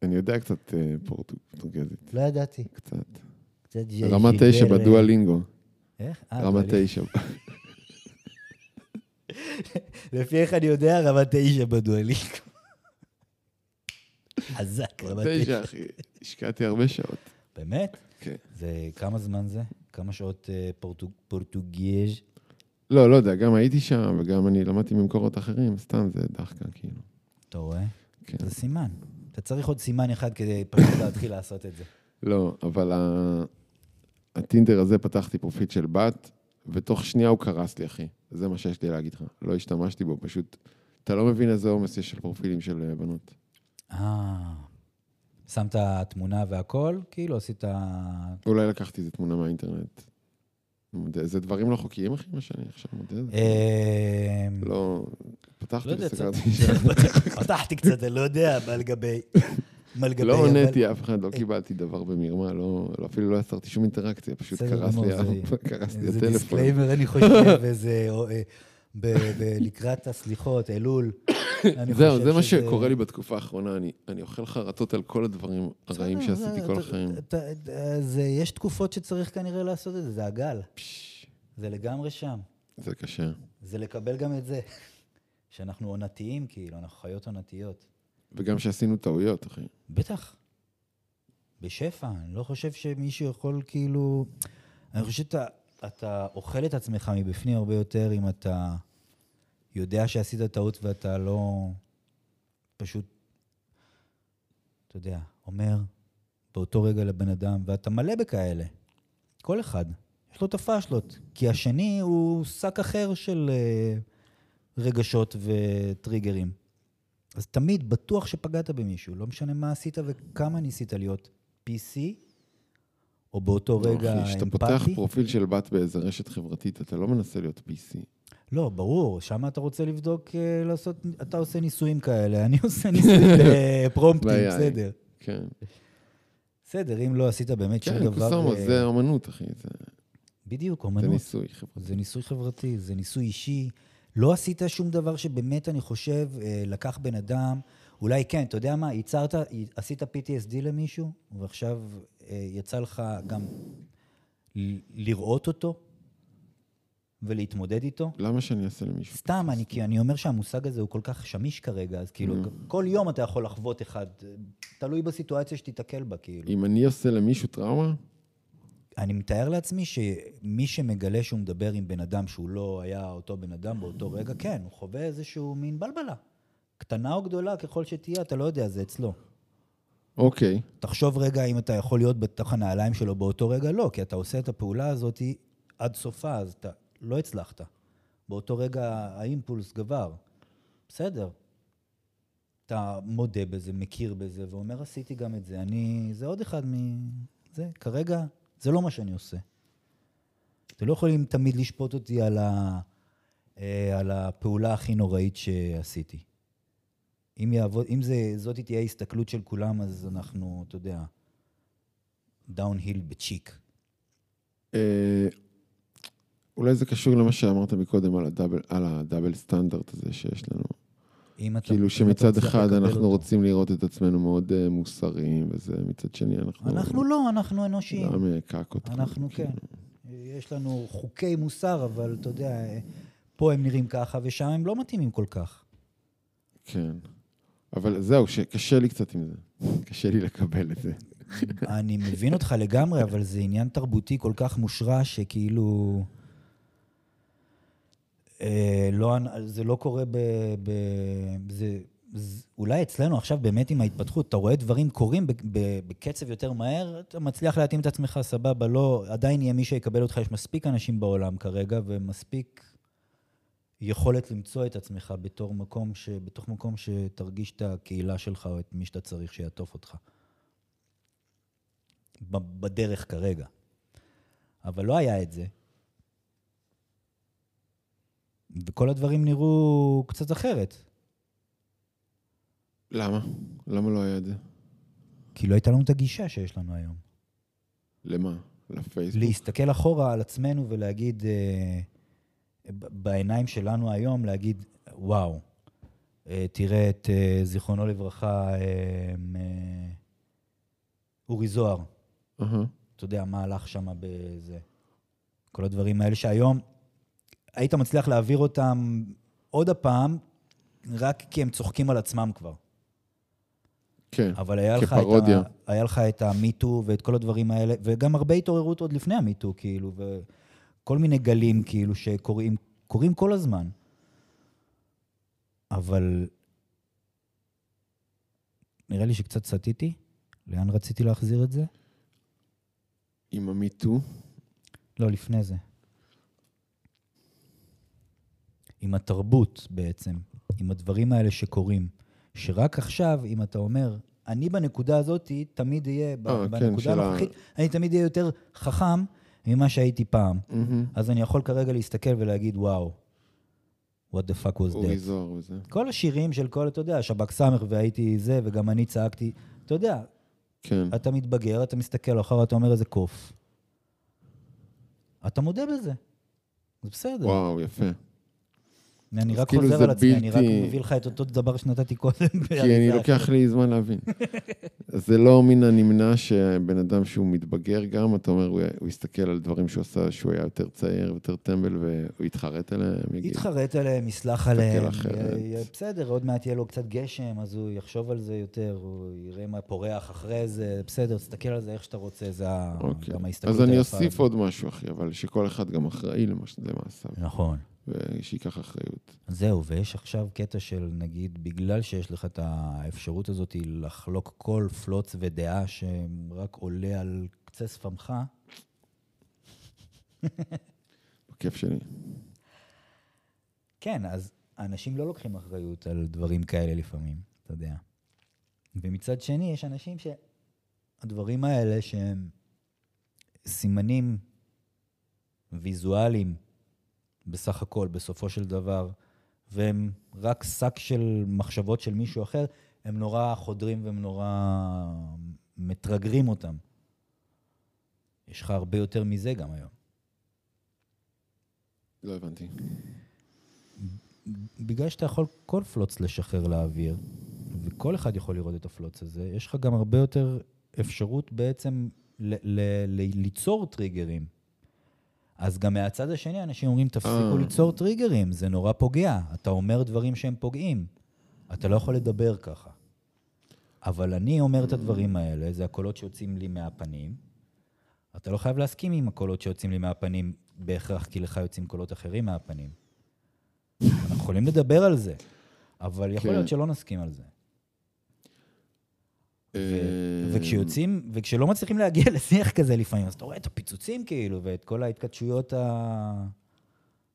אני יודע קצת אה, פורטוגזית. לא ידעתי. קצת. קצת רמה שיבר, תשע בדואלינגו. איך? אה, רמה. תשע. לפי איך אני יודע, רמה תשע בדואלינגו. חזק, רמה תשע. תשע, אחי. השקעתי הרבה שעות. באמת? כן. זה, כמה זמן זה? כמה שעות אה, פורטוג- פורטוגז'? לא, לא יודע, גם הייתי שם, וגם אני למדתי ממקורות אחרים, סתם זה דחקה, כאילו. אתה רואה? כן. זה סימן. אתה צריך עוד סימן אחד כדי פשוט להתחיל לעשות את זה. לא, אבל ה- הטינדר הזה פתחתי פרופיל של בת, ותוך שנייה הוא קרס לי, אחי. זה מה שיש לי להגיד לך. לא השתמשתי בו, פשוט... אתה לא מבין איזה עומס יש של פרופילים של אה, בנות. אה, שמת תמונה והכל? כאילו עשית... אולי לקחתי איזה תמונה מהאינטרנט. זה דברים לא חוקיים, אחי, מה שאני עכשיו מודה. אה, לא, פתחתי לא וסגרתי. פתחתי קצת, אני לא יודע מה לגבי... לא עניתי אף אחד, לא קיבלתי דבר במרמה, לא, לא- אפילו לא יצרתי שום אינטראקציה, פשוט קרס לי זה- ה- קרס לי זה הטלפון. disclaimer, אני חושב, וזה... לקראת הסליחות, אלול. זהו, זה מה שקורה לי בתקופה האחרונה, אני- אוכל חרטות על כל הדברים הרעים שעשיתי כל החיים. יש תקופות שצריך כנראה לעשות את זה, זה הגל. זה לגמרי שם. זה קשה. זה לקבל גם את זה. שאנחנו עונתיים, כאילו, אנחנו חיות עונתיות. וגם שעשינו טעויות, אחי. בטח. בשפע, אני לא חושב שמישהו יכול כאילו... אני חושב שאתה אתה אוכל את עצמך מבפנים הרבה יותר אם אתה יודע שעשית טעות ואתה לא פשוט, אתה יודע, אומר באותו רגע לבן אדם, ואתה מלא בכאלה. כל אחד. יש לו את הפאשלות. כי השני הוא שק אחר של אה, רגשות וטריגרים. אז תמיד, בטוח שפגעת במישהו, לא משנה מה עשית וכמה ניסית להיות PC, או באותו רגע לא, אחי, כשאתה פותח אמפתי. פרופיל של בת באיזה רשת חברתית, אתה לא מנסה להיות PC. לא, ברור, שם אתה רוצה לבדוק, אה, לעשות, אתה עושה ניסויים כאלה, אני עושה ניסויים בפרומפטים, ביי. בסדר. כן. בסדר, אם לא עשית באמת שום כן, דבר... קוסומו, אה, זה אמנות, אחי. זה- בדיוק, זה אומנות. ניסוי חברתי. זה ניסוי חברתי, זה ניסוי אישי. לא עשית שום דבר שבאמת, אני חושב, אה, לקח בן אדם, אולי כן, אתה יודע מה, ייצרת, עשית PTSD למישהו, ועכשיו אה, יצא לך גם לראות אותו ולהתמודד איתו. למה שאני אעשה למישהו? סתם, אני, כי אני אומר שהמושג הזה הוא כל כך שמיש כרגע, אז כאילו, Mm. כל יום אתה יכול לחוות אחד, תלוי בסיטואציה שתיתקל בה, כאילו. אם אני עושה למישהו טראומה, אני מתאר לעצמי שמי שמגלה שהוא מדבר עם בן אדם שהוא לא היה אותו בן אדם באותו רגע, כן, הוא חווה איזשהו מין בלבלה. קטנה או גדולה ככל שתהיה, אתה לא יודע, זה אצלו. אוקיי. תחשוב רגע אם אתה יכול להיות בתוך הנעליים שלו באותו רגע, לא, כי אתה עושה את הפעולה הזאת עד סופה, אז אתה לא הצלחת. באותו רגע האימפולס גבר. בסדר. אתה מודה בזה, מכיר בזה, ואומר, עשיתי גם את זה. אני... זה עוד אחד מ... זה, כרגע, זה לא מה שאני עושה. אתם לא יכולים תמיד לשפוט אותי על, ה... אה, על הפעולה הכי נוראית שעשיתי. אם, יעבוד, אם זה, זאת תהיה ההסתכלות של כולם, אז אנחנו, אתה יודע, downhill בצ'יק. אה, אולי זה קשור למה שאמרת מקודם על ה double, על ה double standard הזה שיש לנו. אם אתה... כאילו שמצד אחד אנחנו אותו. רוצים לראות את עצמנו מאוד אה, מוסריים, וזה מצד שני אנחנו... אנחנו לא, אנחנו אנושיים. גם אה, קקות. אנחנו כאילו. כן. יש לנו חוקי מוסר, אבל אתה יודע, פה הם נראים ככה, ושם הם לא מתאימים כל כך. כן. אבל זהו, שקשה לי קצת עם זה. קשה לי לקבל את זה. אני מבין אותך לגמרי, אבל זה עניין תרבותי כל כך מושרש, שכאילו... אה, לא, זה לא קורה ב... ב זה, זה, אולי אצלנו עכשיו באמת עם ההתפתחות, אתה רואה דברים קורים ב, ב, בקצב יותר מהר, אתה מצליח להתאים את עצמך, סבבה, לא, עדיין יהיה מי שיקבל אותך, יש מספיק אנשים בעולם כרגע, ומספיק יכולת למצוא את עצמך בתור מקום, ש, בתוך מקום שתרגיש את הקהילה שלך או את מי שאתה צריך שיעטוף אותך. בדרך כרגע. אבל לא היה את זה. וכל הדברים נראו קצת אחרת. למה? למה לא היה את זה? כי לא הייתה לנו את הגישה שיש לנו היום. למה? לפייסבוק? להסתכל אחורה על עצמנו ולהגיד, אה, בעיניים שלנו היום, להגיד, וואו, אה, תראה את, אה, זיכרונו לברכה, אה, אורי זוהר. אתה יודע, מה הלך שם בזה. כל הדברים האלה שהיום היית מצליח להעביר אותם עוד הפעם, רק כי הם צוחקים על עצמם כבר. כן. אבל היה לך, כפרודיה. את ה, היה לך את המיטו ואת כל הדברים האלה, וגם הרבה התעוררות עוד לפני המיטו, כאילו, וכל מיני גלים, כאילו, שקורים קורים כל הזמן. אבל נראה לי שקצת סטיתי. לאן רציתי להחזיר את זה? עם המיטו. לא, לפני זה. עם התרבות בעצם, עם הדברים האלה שקורים, שרק עכשיו, אם אתה אומר, אני בנקודה הזאת תמיד אהיה, ב- אה, כן, בנקודה ה- הנוכחית, אני תמיד אהיה יותר חכם ממה שהייתי פעם. מהמם. אז אני יכול כרגע להסתכל ולהגיד, וואו, what the fuck was אורי that? זוהר וזה. כל השירים של כל, אתה יודע, שב"כ סמך והייתי זה, וגם אני צעקתי, אתה יודע, כן. אתה מתבגר, אתה מסתכל אחר, אתה אומר איזה קוף. אתה מודה בזה. זה בסדר. וואו, יפה. אני רק כאילו חוזר על עצמי, אני רק בלתי- מביא לך את אותו דבר שנתתי קודם. כי אני לוקח לי זמן להבין. זה לא מן הנמנע שבן אדם שהוא מתבגר גם, אתה אומר, הוא, הוא יסתכל על דברים שהוא עשה, שהוא היה יותר צעיר, יותר טמבל, והוא יתחרט עליהם, יגיד, יתחרט עליהם, יסלח עליהם. י- בסדר, עוד מעט יהיה לו קצת גשם, אז הוא יחשוב על זה יותר, הוא יראה מה פורח אחרי זה, בסדר, תסתכל על זה איך שאתה רוצה, זה אוקיי. גם ההסתכלות אז אני היפה אוסיף. עוד משהו, אחי, אבל שכל אחד גם אחראי למש- למעשיו, נכון. ושייקח אחריות. זהו, ויש עכשיו קטע של, נגיד, בגלל שיש לך את האפשרות הזאת לחלוק כל פלוץ ודעה שרק עולה על קצה שפמך, בכיף שלי. כן, אז אנשים לא לוקחים אחריות על דברים כאלה לפעמים, אתה יודע. ומצד שני, יש אנשים שהדברים האלה שהם סימנים ויזואליים בסך הכל, בסופו של דבר, והם רק שק של מחשבות של מישהו אחר, הם נורא חודרים והם נורא מטרגרים אותם. יש לך הרבה יותר מזה גם היום. לא הבנתי. בגלל שאתה יכול כל פלוץ לשחרר לאוויר, וכל אחד יכול לראות את הפלוץ הזה, יש לך גם הרבה יותר אפשרות בעצם ל- ל- ל- ליצור טריגרים. אז גם מהצד השני אנשים אומרים, תפסיקו אה. ליצור טריגרים, זה נורא פוגע. אתה אומר דברים שהם פוגעים. אתה לא יכול לדבר ככה. אבל אני אומר את הדברים האלה, זה הקולות שיוצאים לי מהפנים. אתה לא חייב להסכים עם הקולות שיוצאים לי מהפנים בהכרח, כי לך יוצאים קולות אחרים מהפנים. אנחנו יכולים לדבר על זה, אבל יכול כן. להיות שלא נסכים על זה. וכשיוצאים, וכשלא מצליחים להגיע לשיח כזה לפעמים, אז אתה רואה את הפיצוצים כאילו, ואת כל ההתכתשויות ה...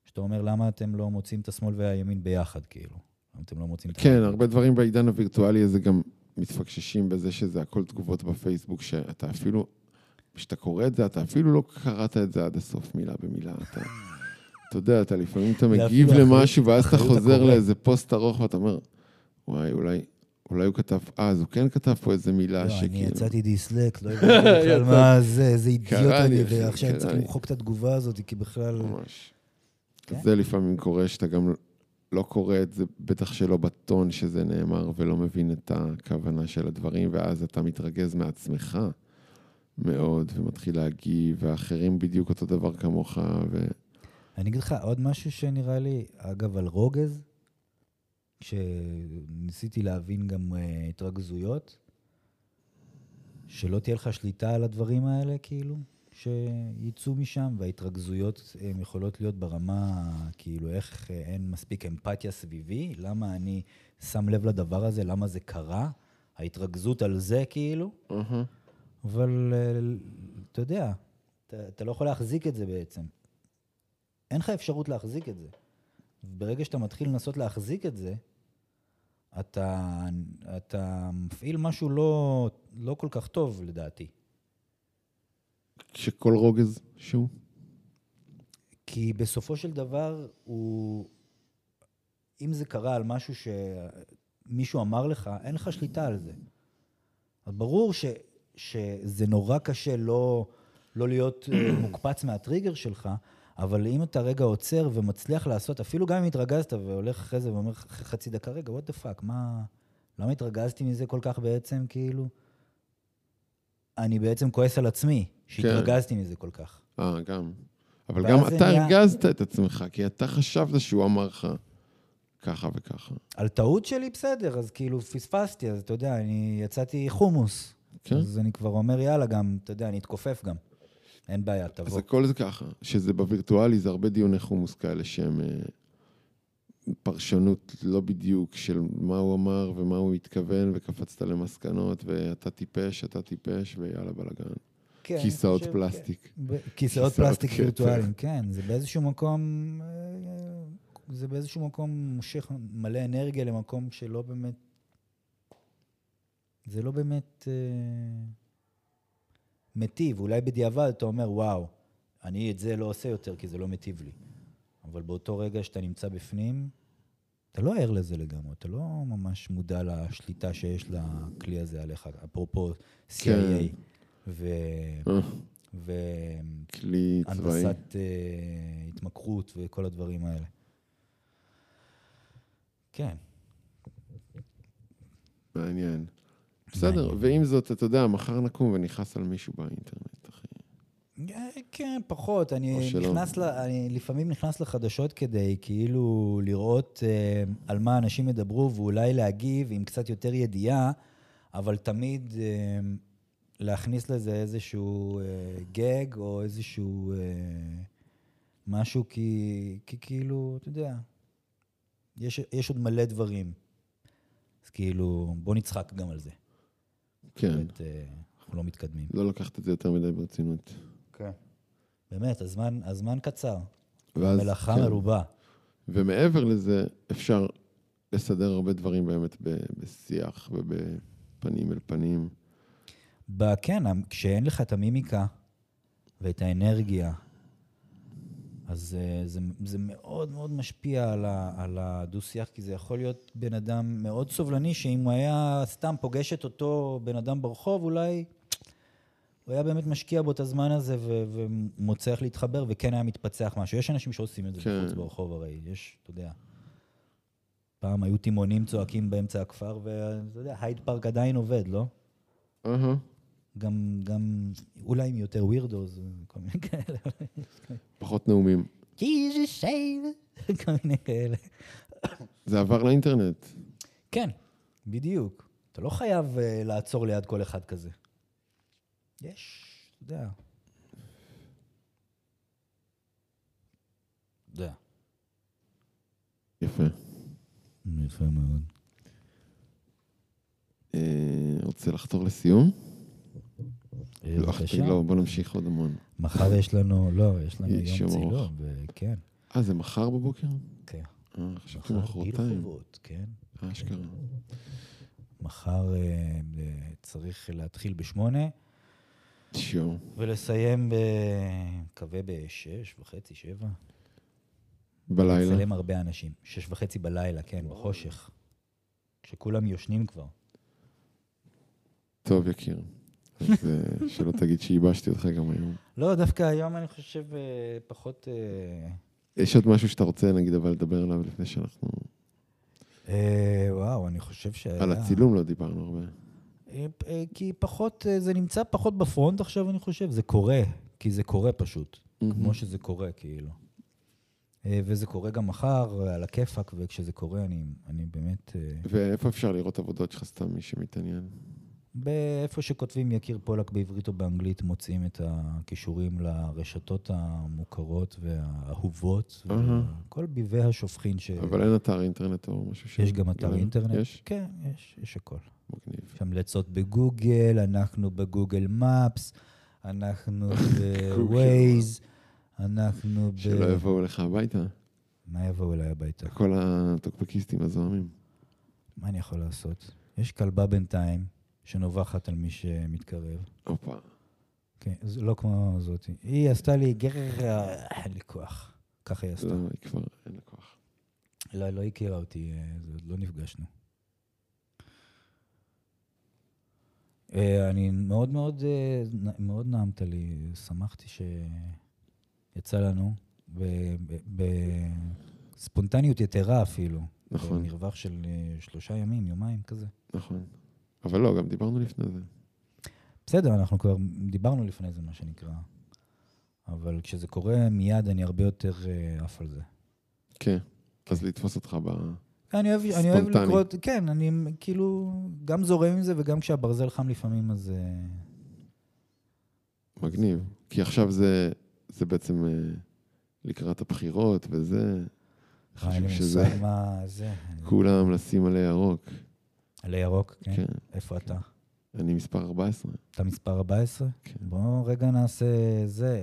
שאתה אומר, למה אתם לא מוצאים את השמאל והימין ביחד, כאילו? למה אתם לא מוצאים את... כן, הרבה דברים בעידן הווירטואלי הזה גם מתפקששים בזה שזה הכל תגובות בפייסבוק, שאתה אפילו, כשאתה קורא את זה, אתה אפילו לא קראת את זה עד הסוף, מילה במילה. אתה, אתה יודע, אתה לפעמים אתה מגיב למשהו, ואז אתה חוזר. לאיזה פוסט ארוך, ואתה אומר, וואי, אולי, אולי הוא כתב, אה, אז הוא כן כתב פה איזה מילה לא, אני שכאילו... יצאתי דיסלקט, לא הבנתי בכלל. מה זה, איזה אידיוט אני, ועכשיו אני צריך. למחוק את התגובה הזאת, כי בכלל... ממש. כן. זה לפעמים קורה שאתה גם לא קורא את זה, בטח שלא בטון שזה נאמר, ולא מבין את הכוונה של הדברים, ואז אתה מתרגז מעצמך מאוד, ומתחיל להגיב, והאחרים בדיוק אותו דבר כמוך, ו... אני אגיד לך עוד משהו שנראה לי, אגב, על רוגז, כשניסיתי להבין גם uh, התרגזויות, שלא תהיה לך שליטה על הדברים האלה, כאילו, שיצאו משם, וההתרגזויות הן יכולות להיות ברמה, כאילו, איך אה, אין מספיק אמפתיה סביבי, למה אני שם לב לדבר הזה, למה זה קרה, ההתרגזות על זה, כאילו, אהה. אבל אה, אתה יודע, אתה, אתה לא יכול להחזיק את זה בעצם. אין לך אפשרות להחזיק את זה. ברגע שאתה מתחיל לנסות להחזיק את זה, אתה, אתה מפעיל משהו לא, לא כל כך טוב, לדעתי. שכל רוגז שהוא? כי בסופו של דבר, הוא... אם זה קרה על משהו שמישהו אמר לך, אין לך שליטה על זה. אז ברור ש... שזה נורא קשה לא, לא להיות אה, מוקפץ מהטריגר שלך, אבל אם אתה רגע עוצר ומצליח לעשות, אפילו גם אם התרגזת והולך אחרי זה ואומר חצי דקה, רגע, what the fuck, מה... למה התרגזתי מזה כל כך בעצם, כאילו? אני בעצם כועס על עצמי, שהתרגזתי מזה כל כך. אה, גם. אבל גם אתה נהיה- הרגזת את עצמך, כי אתה חשבת שהוא אמר לך ככה וככה. על טעות שלי בסדר, אז כאילו פספסתי, אז אתה יודע, אני יצאתי חומוס. כן? אז אני כבר אומר, יאללה, גם, אתה יודע, אני אתכופף גם. אין בעיה, אז תבוא. הכל זה ככה, שזה בווירטואלי, זה הרבה דיוני חומוס כאלה שהם אה, פרשנות לא בדיוק של מה הוא אמר ומה הוא התכוון, וקפצת למסקנות, ואתה טיפש, אתה טיפש, ויאללה בלאגן. כן, כיסאות חושב, פלסטיק. כן. כיסאות כיסאות פלסטיק. וירטואליים, כן. זה באיזשהו מקום, אה, זה באיזשהו מקום מושך מלא אנרגיה למקום שלא באמת זה לא באמת מטיב. אולי בדיעבד אתה אומר, וואו, אני את זה לא עושה יותר כי זה לא מטיב לי. אבל באותו רגע שאתה נמצא בפנים, אתה לא ער לזה לגמרי, אתה לא ממש מודע לשליטה שיש לכלי הזה עליך, אפרופו CIA כן. ו... אה, ו... כלי צבאי. הנדסת אה, התמכרות וכל הדברים האלה. כן, מעניין. בסדר, ועם זאת, אתה יודע, מחר נקום ונכעס על מישהו באינטרנט, אחי. אה, כן, פחות. אני. נכנס, ל... אני לפעמים נכנס לחדשות כדי כאילו לראות אה, על מה אנשים ידברו ואולי להגיב עם קצת יותר ידיעה, אבל תמיד אה, להכניס לזה איזשהו אה, גג או איזשהו אה, משהו, כי, כי כאילו, אתה יודע, יש, יש עוד מלא דברים. אז כאילו, בוא נצחק גם על זה. כן, באמת, אה, אנחנו לא מתקדמים. לא לקחת את זה יותר מדי ברצינות. כן. באמת, הזמן, הזמן קצר. ואז, מלאכה כן. מרובה. ומעבר לזה, אפשר לסדר הרבה דברים באמת בשיח ובפנים אל פנים. כן, כשאין לך את המימיקה ואת האנרגיה, אז אה, זה, זה מאוד מאוד משפיע על, ה, על הדו-שיח, כי זה יכול להיות בן אדם מאוד סובלני, שאם הוא היה סתם פוגש את אותו בן אדם ברחוב, אולי הוא היה באמת משקיע בו את הזמן הזה ו- ומוצא איך להתחבר, וכן היה מתפצח משהו. יש אנשים שעושים את זה כן. בחוץ ברחוב הרי, יש, אתה יודע. פעם היו תימונים צועקים באמצע הכפר, ואתה יודע, הייד פארק עדיין עובד, לא? אהה. גם, גם אולי עם יותר ווירדוס, כל מיני כאלה. פחות נאומים. Jesus save, כל מיני כאלה. זה עבר לאינטרנט. כן, בדיוק. אתה לא חייב uh, לעצור ליד כל אחד כזה. יש, אתה יודע. אתה יודע. יפה. יפה מאוד. אה, רוצה לחתור לסיום? אה, בבקשה. אחי, לא, בוא נמשיך עוד המון. מחר יש לנו, לא, יש לנו יום. צילום, וכן. אה, זה מחר בבוקר? כן. אה, חשבתי מחרתיים. כן. אה, אשכרה. מחר אה, אה, צריך להתחיל בשמונה. שיו. ולסיים, ב... מקווה בשש וחצי, שבע. בלילה. לצלם הרבה אנשים. שש וחצי בלילה, כן, בחושך. כשכולם יושנים כבר. טוב, יקיר. אז אה, שלא תגיד שייבשתי אותך גם היום. לא, דווקא היום אני חושב אה, פחות... אה, יש עוד משהו שאתה רוצה, נגיד, אבל לדבר עליו לפני שאנחנו... וואו, אני חושב שהיה... על הצילום לא דיברנו הרבה. כי פחות, זה נמצא פחות בפרונט עכשיו, אני חושב. זה קורה, כי זה קורה פשוט. כמו שזה קורה, כאילו. וזה קורה גם מחר, על הכיפאק, וכשזה קורה, אני, אני באמת... ואיפה אפשר לראות עבודות שלך, סתם מי שמתעניין? באיפה שכותבים יקיר פולק בעברית או באנגלית, מוצאים את הכישורים לרשתות המוכרות והאהובות, אהה. כל ביבי השופכין ש... אבל אין אתר אינטרנט או משהו ש... יש גם אתר אינטרנט. יש? כן, יש, יש הכל. מגניב. יש המלצות בגוגל, אנחנו בגוגל מפס, אנחנו בווייז, אנחנו ב... שלא יבואו לך הביתה. מה יבואו אליי הביתה? כל הטוקבקיסטים הזוהמים. מה אני יכול לעשות? יש כלבה בינתיים שנובחת על מי שמתקרב. הופה. כן, זה לא כמו זאת. היא עשתה לי גרר, אין לי כוח. ככה היא עשתה. לא, היא כבר, אין לה כוח. לא, לא הכירה אותי, אה, לא נפגשנו. אה, אני מאוד מאוד, אה, מאוד נעמת לי, שמחתי שיצא לנו, בספונטניות יתרה אפילו. נכון. במרווח של אה, שלושה ימים, יומיים כזה. נכון. אבל לא, גם דיברנו לפני זה. בסדר, אנחנו כבר דיברנו לפני זה, מה שנקרא. אבל כשזה קורה מיד, אני הרבה יותר אה, עף על זה. כן. אז לתפוס אותך ב... אני אוהב, אני אוהב. לקרוא, כן, אני כאילו גם זורם עם זה, וגם כשהברזל חם לפעמים, אז... אה, מגניב. כי עכשיו זה, זה בעצם אה, לקראת הבחירות וזה. חשוב לי שזה מה זה. כולם לשים עלי ירוק. עלי ירוק, כן. כן. איפה אתה? אני מספר 14. אתה מספר 14? כן. בואו רגע נעשה זה,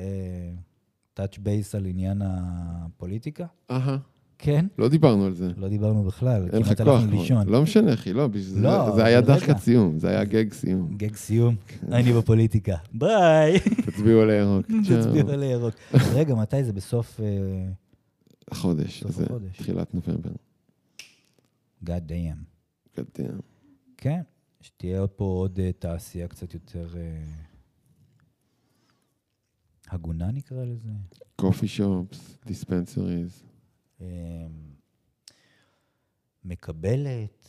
אה, touch base על עניין הפוליטיקה. אהה. כן? לא דיברנו על זה. לא דיברנו בכלל, אין לך כוח. לא משנה, אחי, לא, בשביל זה- לא, זה היה אבל דחקת. סיום, זה היה גג סיום. גג סיום, כן. אני בפוליטיקה. ביי. תצביעו על הירוק. תצביעו. על הירוק. רגע, מתי זה? בסוף... אה, החודש, סוף זה החודש. תחילת נובמבר. God damn. גדל. כן, שתהיה פה עוד אה, תעשייה קצת יותר אה, הגונה נקרא לזה. קופי שופס, דיספנסריז. מקבלת,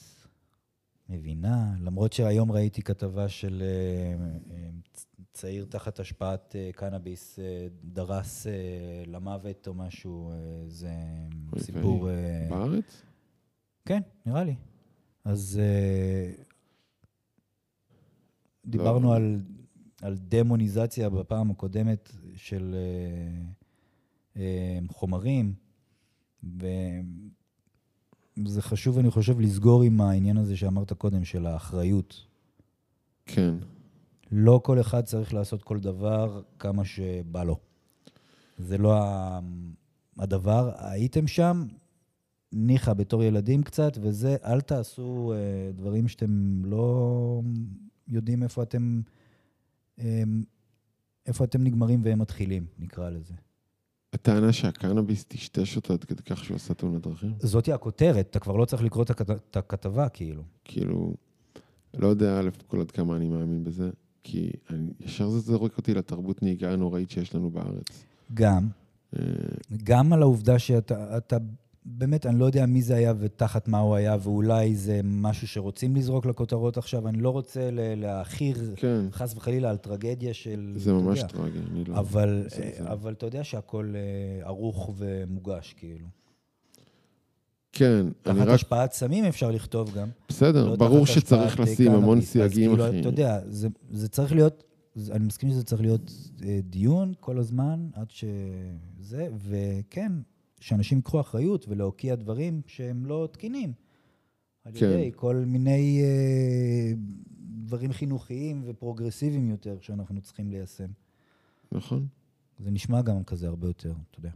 מבינה, למרות שהיום ראיתי כתבה של אה, צ- צעיר תחת השפעת קנאביס דרס למוות או משהו, זה סיפור... בארץ? כן, נראה לי. אז אה, דיברנו לא. על, על דמוניזציה בפעם הקודמת של אה, אה, חומרים, וזה חשוב, אני חושב, לסגור עם העניין הזה שאמרת קודם, של האחריות. כן. לא כל אחד צריך לעשות כל דבר כמה שבא לו. זה לא הדבר. הייתם שם, ניחא בתור ילדים קצת, וזה, אל תעשו אה, דברים שאתם לא יודעים איפה אתם, אה, איפה אתם נגמרים והם מתחילים, נקרא לזה. הטענה שהקנאביס טשטש אותו עד כדי כך שהוא עשה תאונת דרכים? זאתי הכותרת, אתה כבר לא צריך לקרוא את הכת- את הכתבה, כאילו. כאילו, לא יודע, א', כל עד כמה אני מאמין בזה, כי אני, ישר זה זורק אותי לתרבות נהיגה הנוראית שיש לנו בארץ. גם, אה, גם על העובדה שאתה, אתה, באמת, אני לא יודע מי זה היה ותחת מה הוא היה, ואולי זה משהו שרוצים לזרוק לכותרות עכשיו, אני לא רוצה ל- להעכיר, כן, חס וחלילה, על טרגדיה של... זה ממש. טרגי, אני לא... אבל, זה- אה, זה- אבל אתה יודע שהכל אה, ערוך ומוגש, כאילו. כן, אני תחת רק... השפעת סמים אפשר לכתוב גם. בסדר, לא ברור תחת שצריך אה, לשים המון סייגים, כאילו, אחי. אתה יודע, זה, זה צריך להיות, אני מסכים שזה צריך להיות אה, דיון כל הזמן, עד שזה, וכן, שאנשים ייקחו אחריות ולהוקיע דברים שהם לא תקינים. על כן. ידי כל מיני אה, דברים חינוכיים ופרוגרסיביים יותר שאנחנו צריכים ליישם. נכון? זה נשמע גם כזה הרבה יותר, אתה יודע.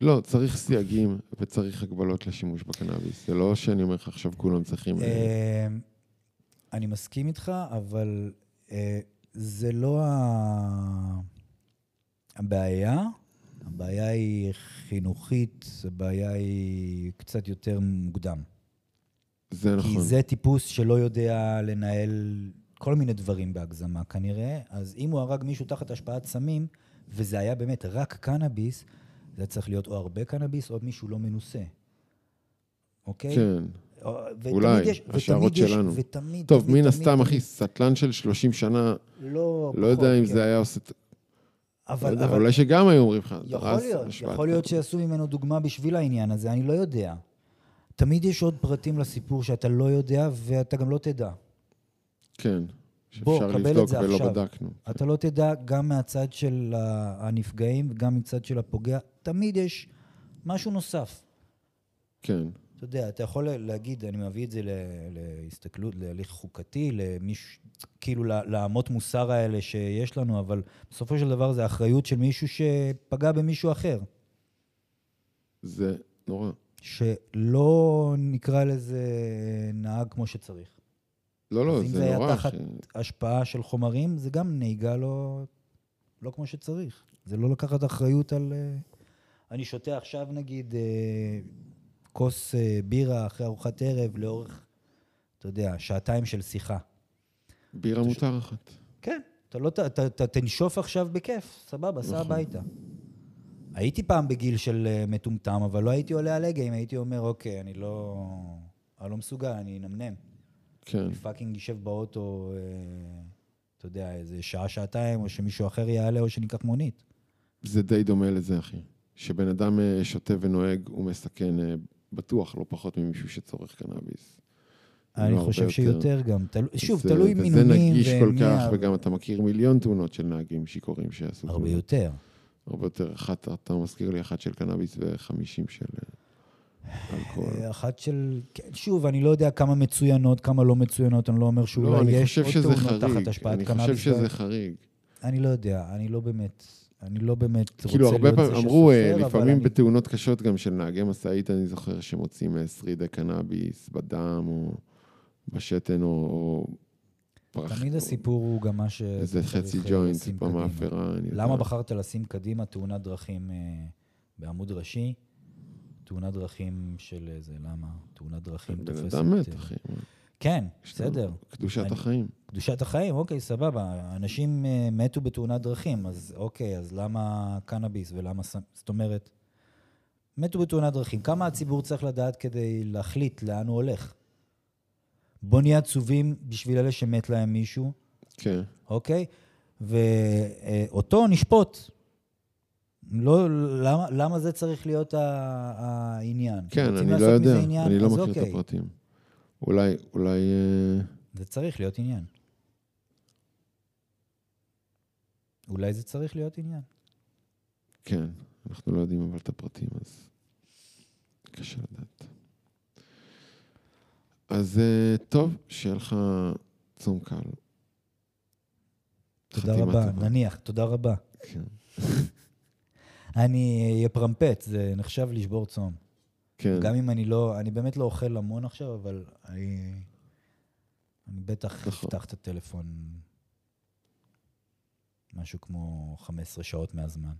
לא, צריך סייגים וצריך הגבלות לשימוש בקנאביס. זה לא שאני אומר לך עכשיו כולם צריכים... אה, אה, אני מסכים איתך, אבל אה, זה לא ה- הבעיה. הבעיה היא חינוכית, הבעיה היא קצת יותר מוקדם. זה נכון. כי זה טיפוס שלא יודע לנהל כל מיני דברים בהגזמה כנראה, אז אם הוא הרג מישהו תחת השפעת סמים, וזה היה באמת רק קנאביס, זה צריך להיות או הרבה קנאביס או מישהו לא מנוסה. אוקיי? כן. או- אולי, יש- השערות ותמיד יש- שלנו. ותמיד, טוב, מן הסתם. אחי, סטלן של 30 שנה, לא, לא יודע אם כן. זה היה עושה... לא אבל, אבל אולי שגם היו אומרים לך, יכול להיות, השפעת יכול להיות. שיעשו ממנו דוגמה בשביל העניין הזה, אני לא יודע. תמיד יש עוד פרטים לסיפור שאתה לא יודע ואתה גם לא תדע. כן. שאפשר לבדוק ולא עכשיו. בדקנו. אתה לא תדע גם מהצד של הנפגעים וגם מצד של הפוגע, תמיד יש משהו נוסף. כן. אתה יודע, אתה יכול להגיד, אני מביא את זה להסתכלות, להליך חוקתי, למישהו, כאילו לאמות מוסר האלה שיש לנו, אבל בסופו של דבר זה אחריות של מישהו שפגע במישהו אחר. זה נורא. שלא נקרא לזה נהג כמו שצריך. לא, לא, אז אם זה זה היה נורא, תחת אחי. השפעה של חומרים, זה גם נהיגה לא, לא כמו שצריך. זה לא לקחת אחריות על... אה, אני שותה עכשיו, נגיד, אה, כוס אה, בירה אחרי ארוחת ערב לאורך, אתה יודע, שעתיים של שיחה. בירה מותר אחת. כן, אתה לא, ת- אתה, אתה תנשוף עכשיו בכיף, סבבה, סע נכון. הביתה. הייתי פעם בגיל של אה, מטומטם, אבל לא הייתי עולה על הגה אם הייתי אומר, אוקיי, אני לא... אני לא מסוגל, אני אנמנם. כן. אני fucking אשב באוטו, אה, אתה יודע, איזה שעה, שעתיים, או שמישהו אחר יעלה, או שניקח מונית. זה די דומה לזה, אחי. שבן אדם שותה ונוהג, הוא מסכן בטוח לא פחות ממישהו שצורך קנאביס. אני לא, חושב יותר. שיותר גם. תל... שוב, זה- תלוי וזה מינונים. נגיש כל כך, וגם אתה מכיר מיליון תאונות של נהגים שיכורים שעשו הרבה תאונות. יותר. הרבה יותר. אחת, אתה מזכיר לי אחת של קנאביס וחמישים של אה, אלכוהול. אה, אחת של... כן, שוב, אני לא יודע כמה מצוינות, כמה לא מצוינות, אני לא אומר לא, שאולי אני יש עוד תאונות תחת. השפעת אני קנאביס. חושב שזה חריג. אני לא יודע, אני לא באמת... אני לא באמת רוצה כאילו, הרבה להיות זה פעמים אמרו, אה, שסופר, אבל לפעמים אני- בתאונות קשות גם של נהגי משאית, אני זוכר שמוצאים אה, שרידי קנאביס בדם, או בשתן, או... או פרח- תמיד הסיפור הוא גם מה ש... איזה חצי אה, ג'וינט במאפרה. אני יודע. למה בחרת לשים קדימה תאונת דרכים בעמוד ראשי? תאונת דרכים של איזה, למה? תאונת דרכים בן תופסת... אדם מת, אחי. כן, בסדר. קדושת אני- החיים. קדושת החיים, אוקיי, סבבה. אנשים אה, מתו בתאונת דרכים, אז אוקיי, אז למה קנאביס ולמה... זאת אומרת, מתו בתאונת דרכים. כמה הציבור צריך לדעת כדי להחליט לאן הוא הולך? בוא נהיה עצובים בשביל אלה שמת להם מישהו, כן. אוקיי? ואותו נשפוט. לא, למה, למה זה צריך להיות העניין? כן, אני לא יודע, עניין? אני לא מכיר את אוקיי, הפרטים. אולי, אולי... אה, זה צריך להיות עניין. אולי זה צריך להיות עניין. כן, אנחנו לא יודעים אבל את הפרטים, אז קשה לדעת. אז אה, טוב, שיהיה לך צום קל. תודה רבה, טובה. נניח, תודה רבה. כן. אני אפרמפט, זה נחשב לשבור צום. כן, גם אם אני לא, אני באמת לא אוכל המון עכשיו, אבל אני, אני בטח נכון. אפתח את הטלפון משהו כמו 15 שעות מהזמן.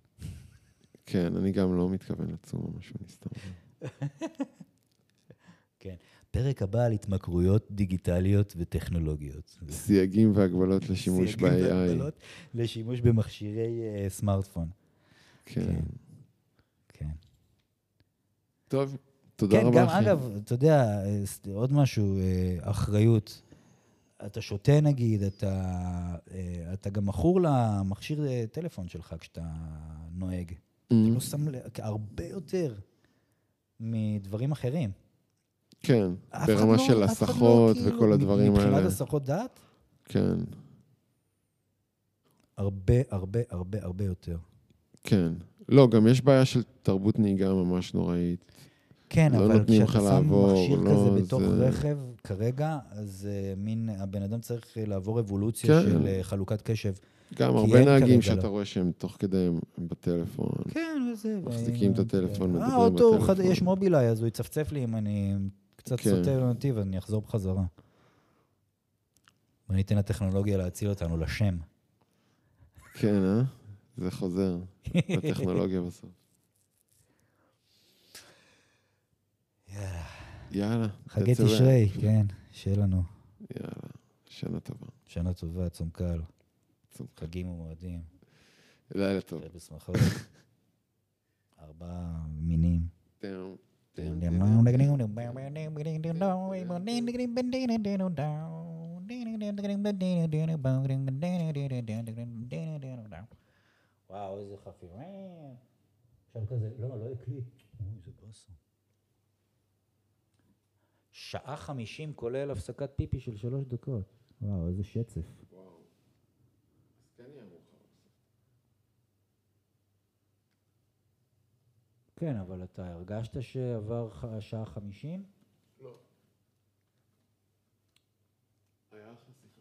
כן, אני גם לא מתכוון לצום משהו נסתם. כן. פרק הבא על התמכרויות דיגיטליות וטכנולוגיות. סייגים והגבלות לשימוש סייגים ב-AI. והגבלות לשימוש במכשירי אה, סמארטפון. כן. כן. כן. טוב, תודה כן, רבה, גם, אחי. אגב, אתה יודע, אה, עוד משהו, אה, אחריות. אתה שותה נגיד, אתה, אה, אתה גם מכור למכשיר טלפון שלך כשאתה נוהג. אתה Mm, לא שם לב, הרבה יותר מדברים אחרים. כן, ברמה לא- של לא, הסחות כאילו, וכל הדברים האלה. מבחינת הסחות דעת, כן, הרבה, הרבה, הרבה, הרבה יותר. כן. לא, גם יש בעיה של תרבות נהיגה ממש נוראית. כן, לא אבל כשאתה שם לעבור, מכשיר לא, כזה בתוך זה- רכב כרגע, אז אה, מין, הבן אדם צריך אה, לעבור אבולוציה כן. של אה, חלוקת קשב. גם הרבה נהגים שאתה לא. רואה שהם תוך כדי הם בטלפון. כן, וזה. מחזיקים את הטלפון, אה, מדברים בטלפון. חד- יש מובילאיי, אז הוא יצפצף לי אם אני קצת כן. סוטה בנתיב, אז אני אחזור בחזרה. בוא ניתן לטכנולוגיה להציל אותנו לשם. כן, אה? זה חוזר לטכנולוגיה בסוף. יאללה. יאללה. חגי תשרי, כן, שיהיה לנו יאללה, שנה טובה. שנה טובה, צום קל, צום קל. חגים ומועדים, לילה טוב. בשמחות. ארבעה מינים. וואו, איזה חפירה. עכשיו כזה, לא, לא הקליט. אוי, זה באסה. שעה חמישים כולל הפסקת פיפי של שלוש דקות. וואו, איזה שצף. כן, אבל אתה הרגשת שעבר ח- שעה חמישים? לא. היה לך שיחה.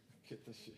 קטע ש...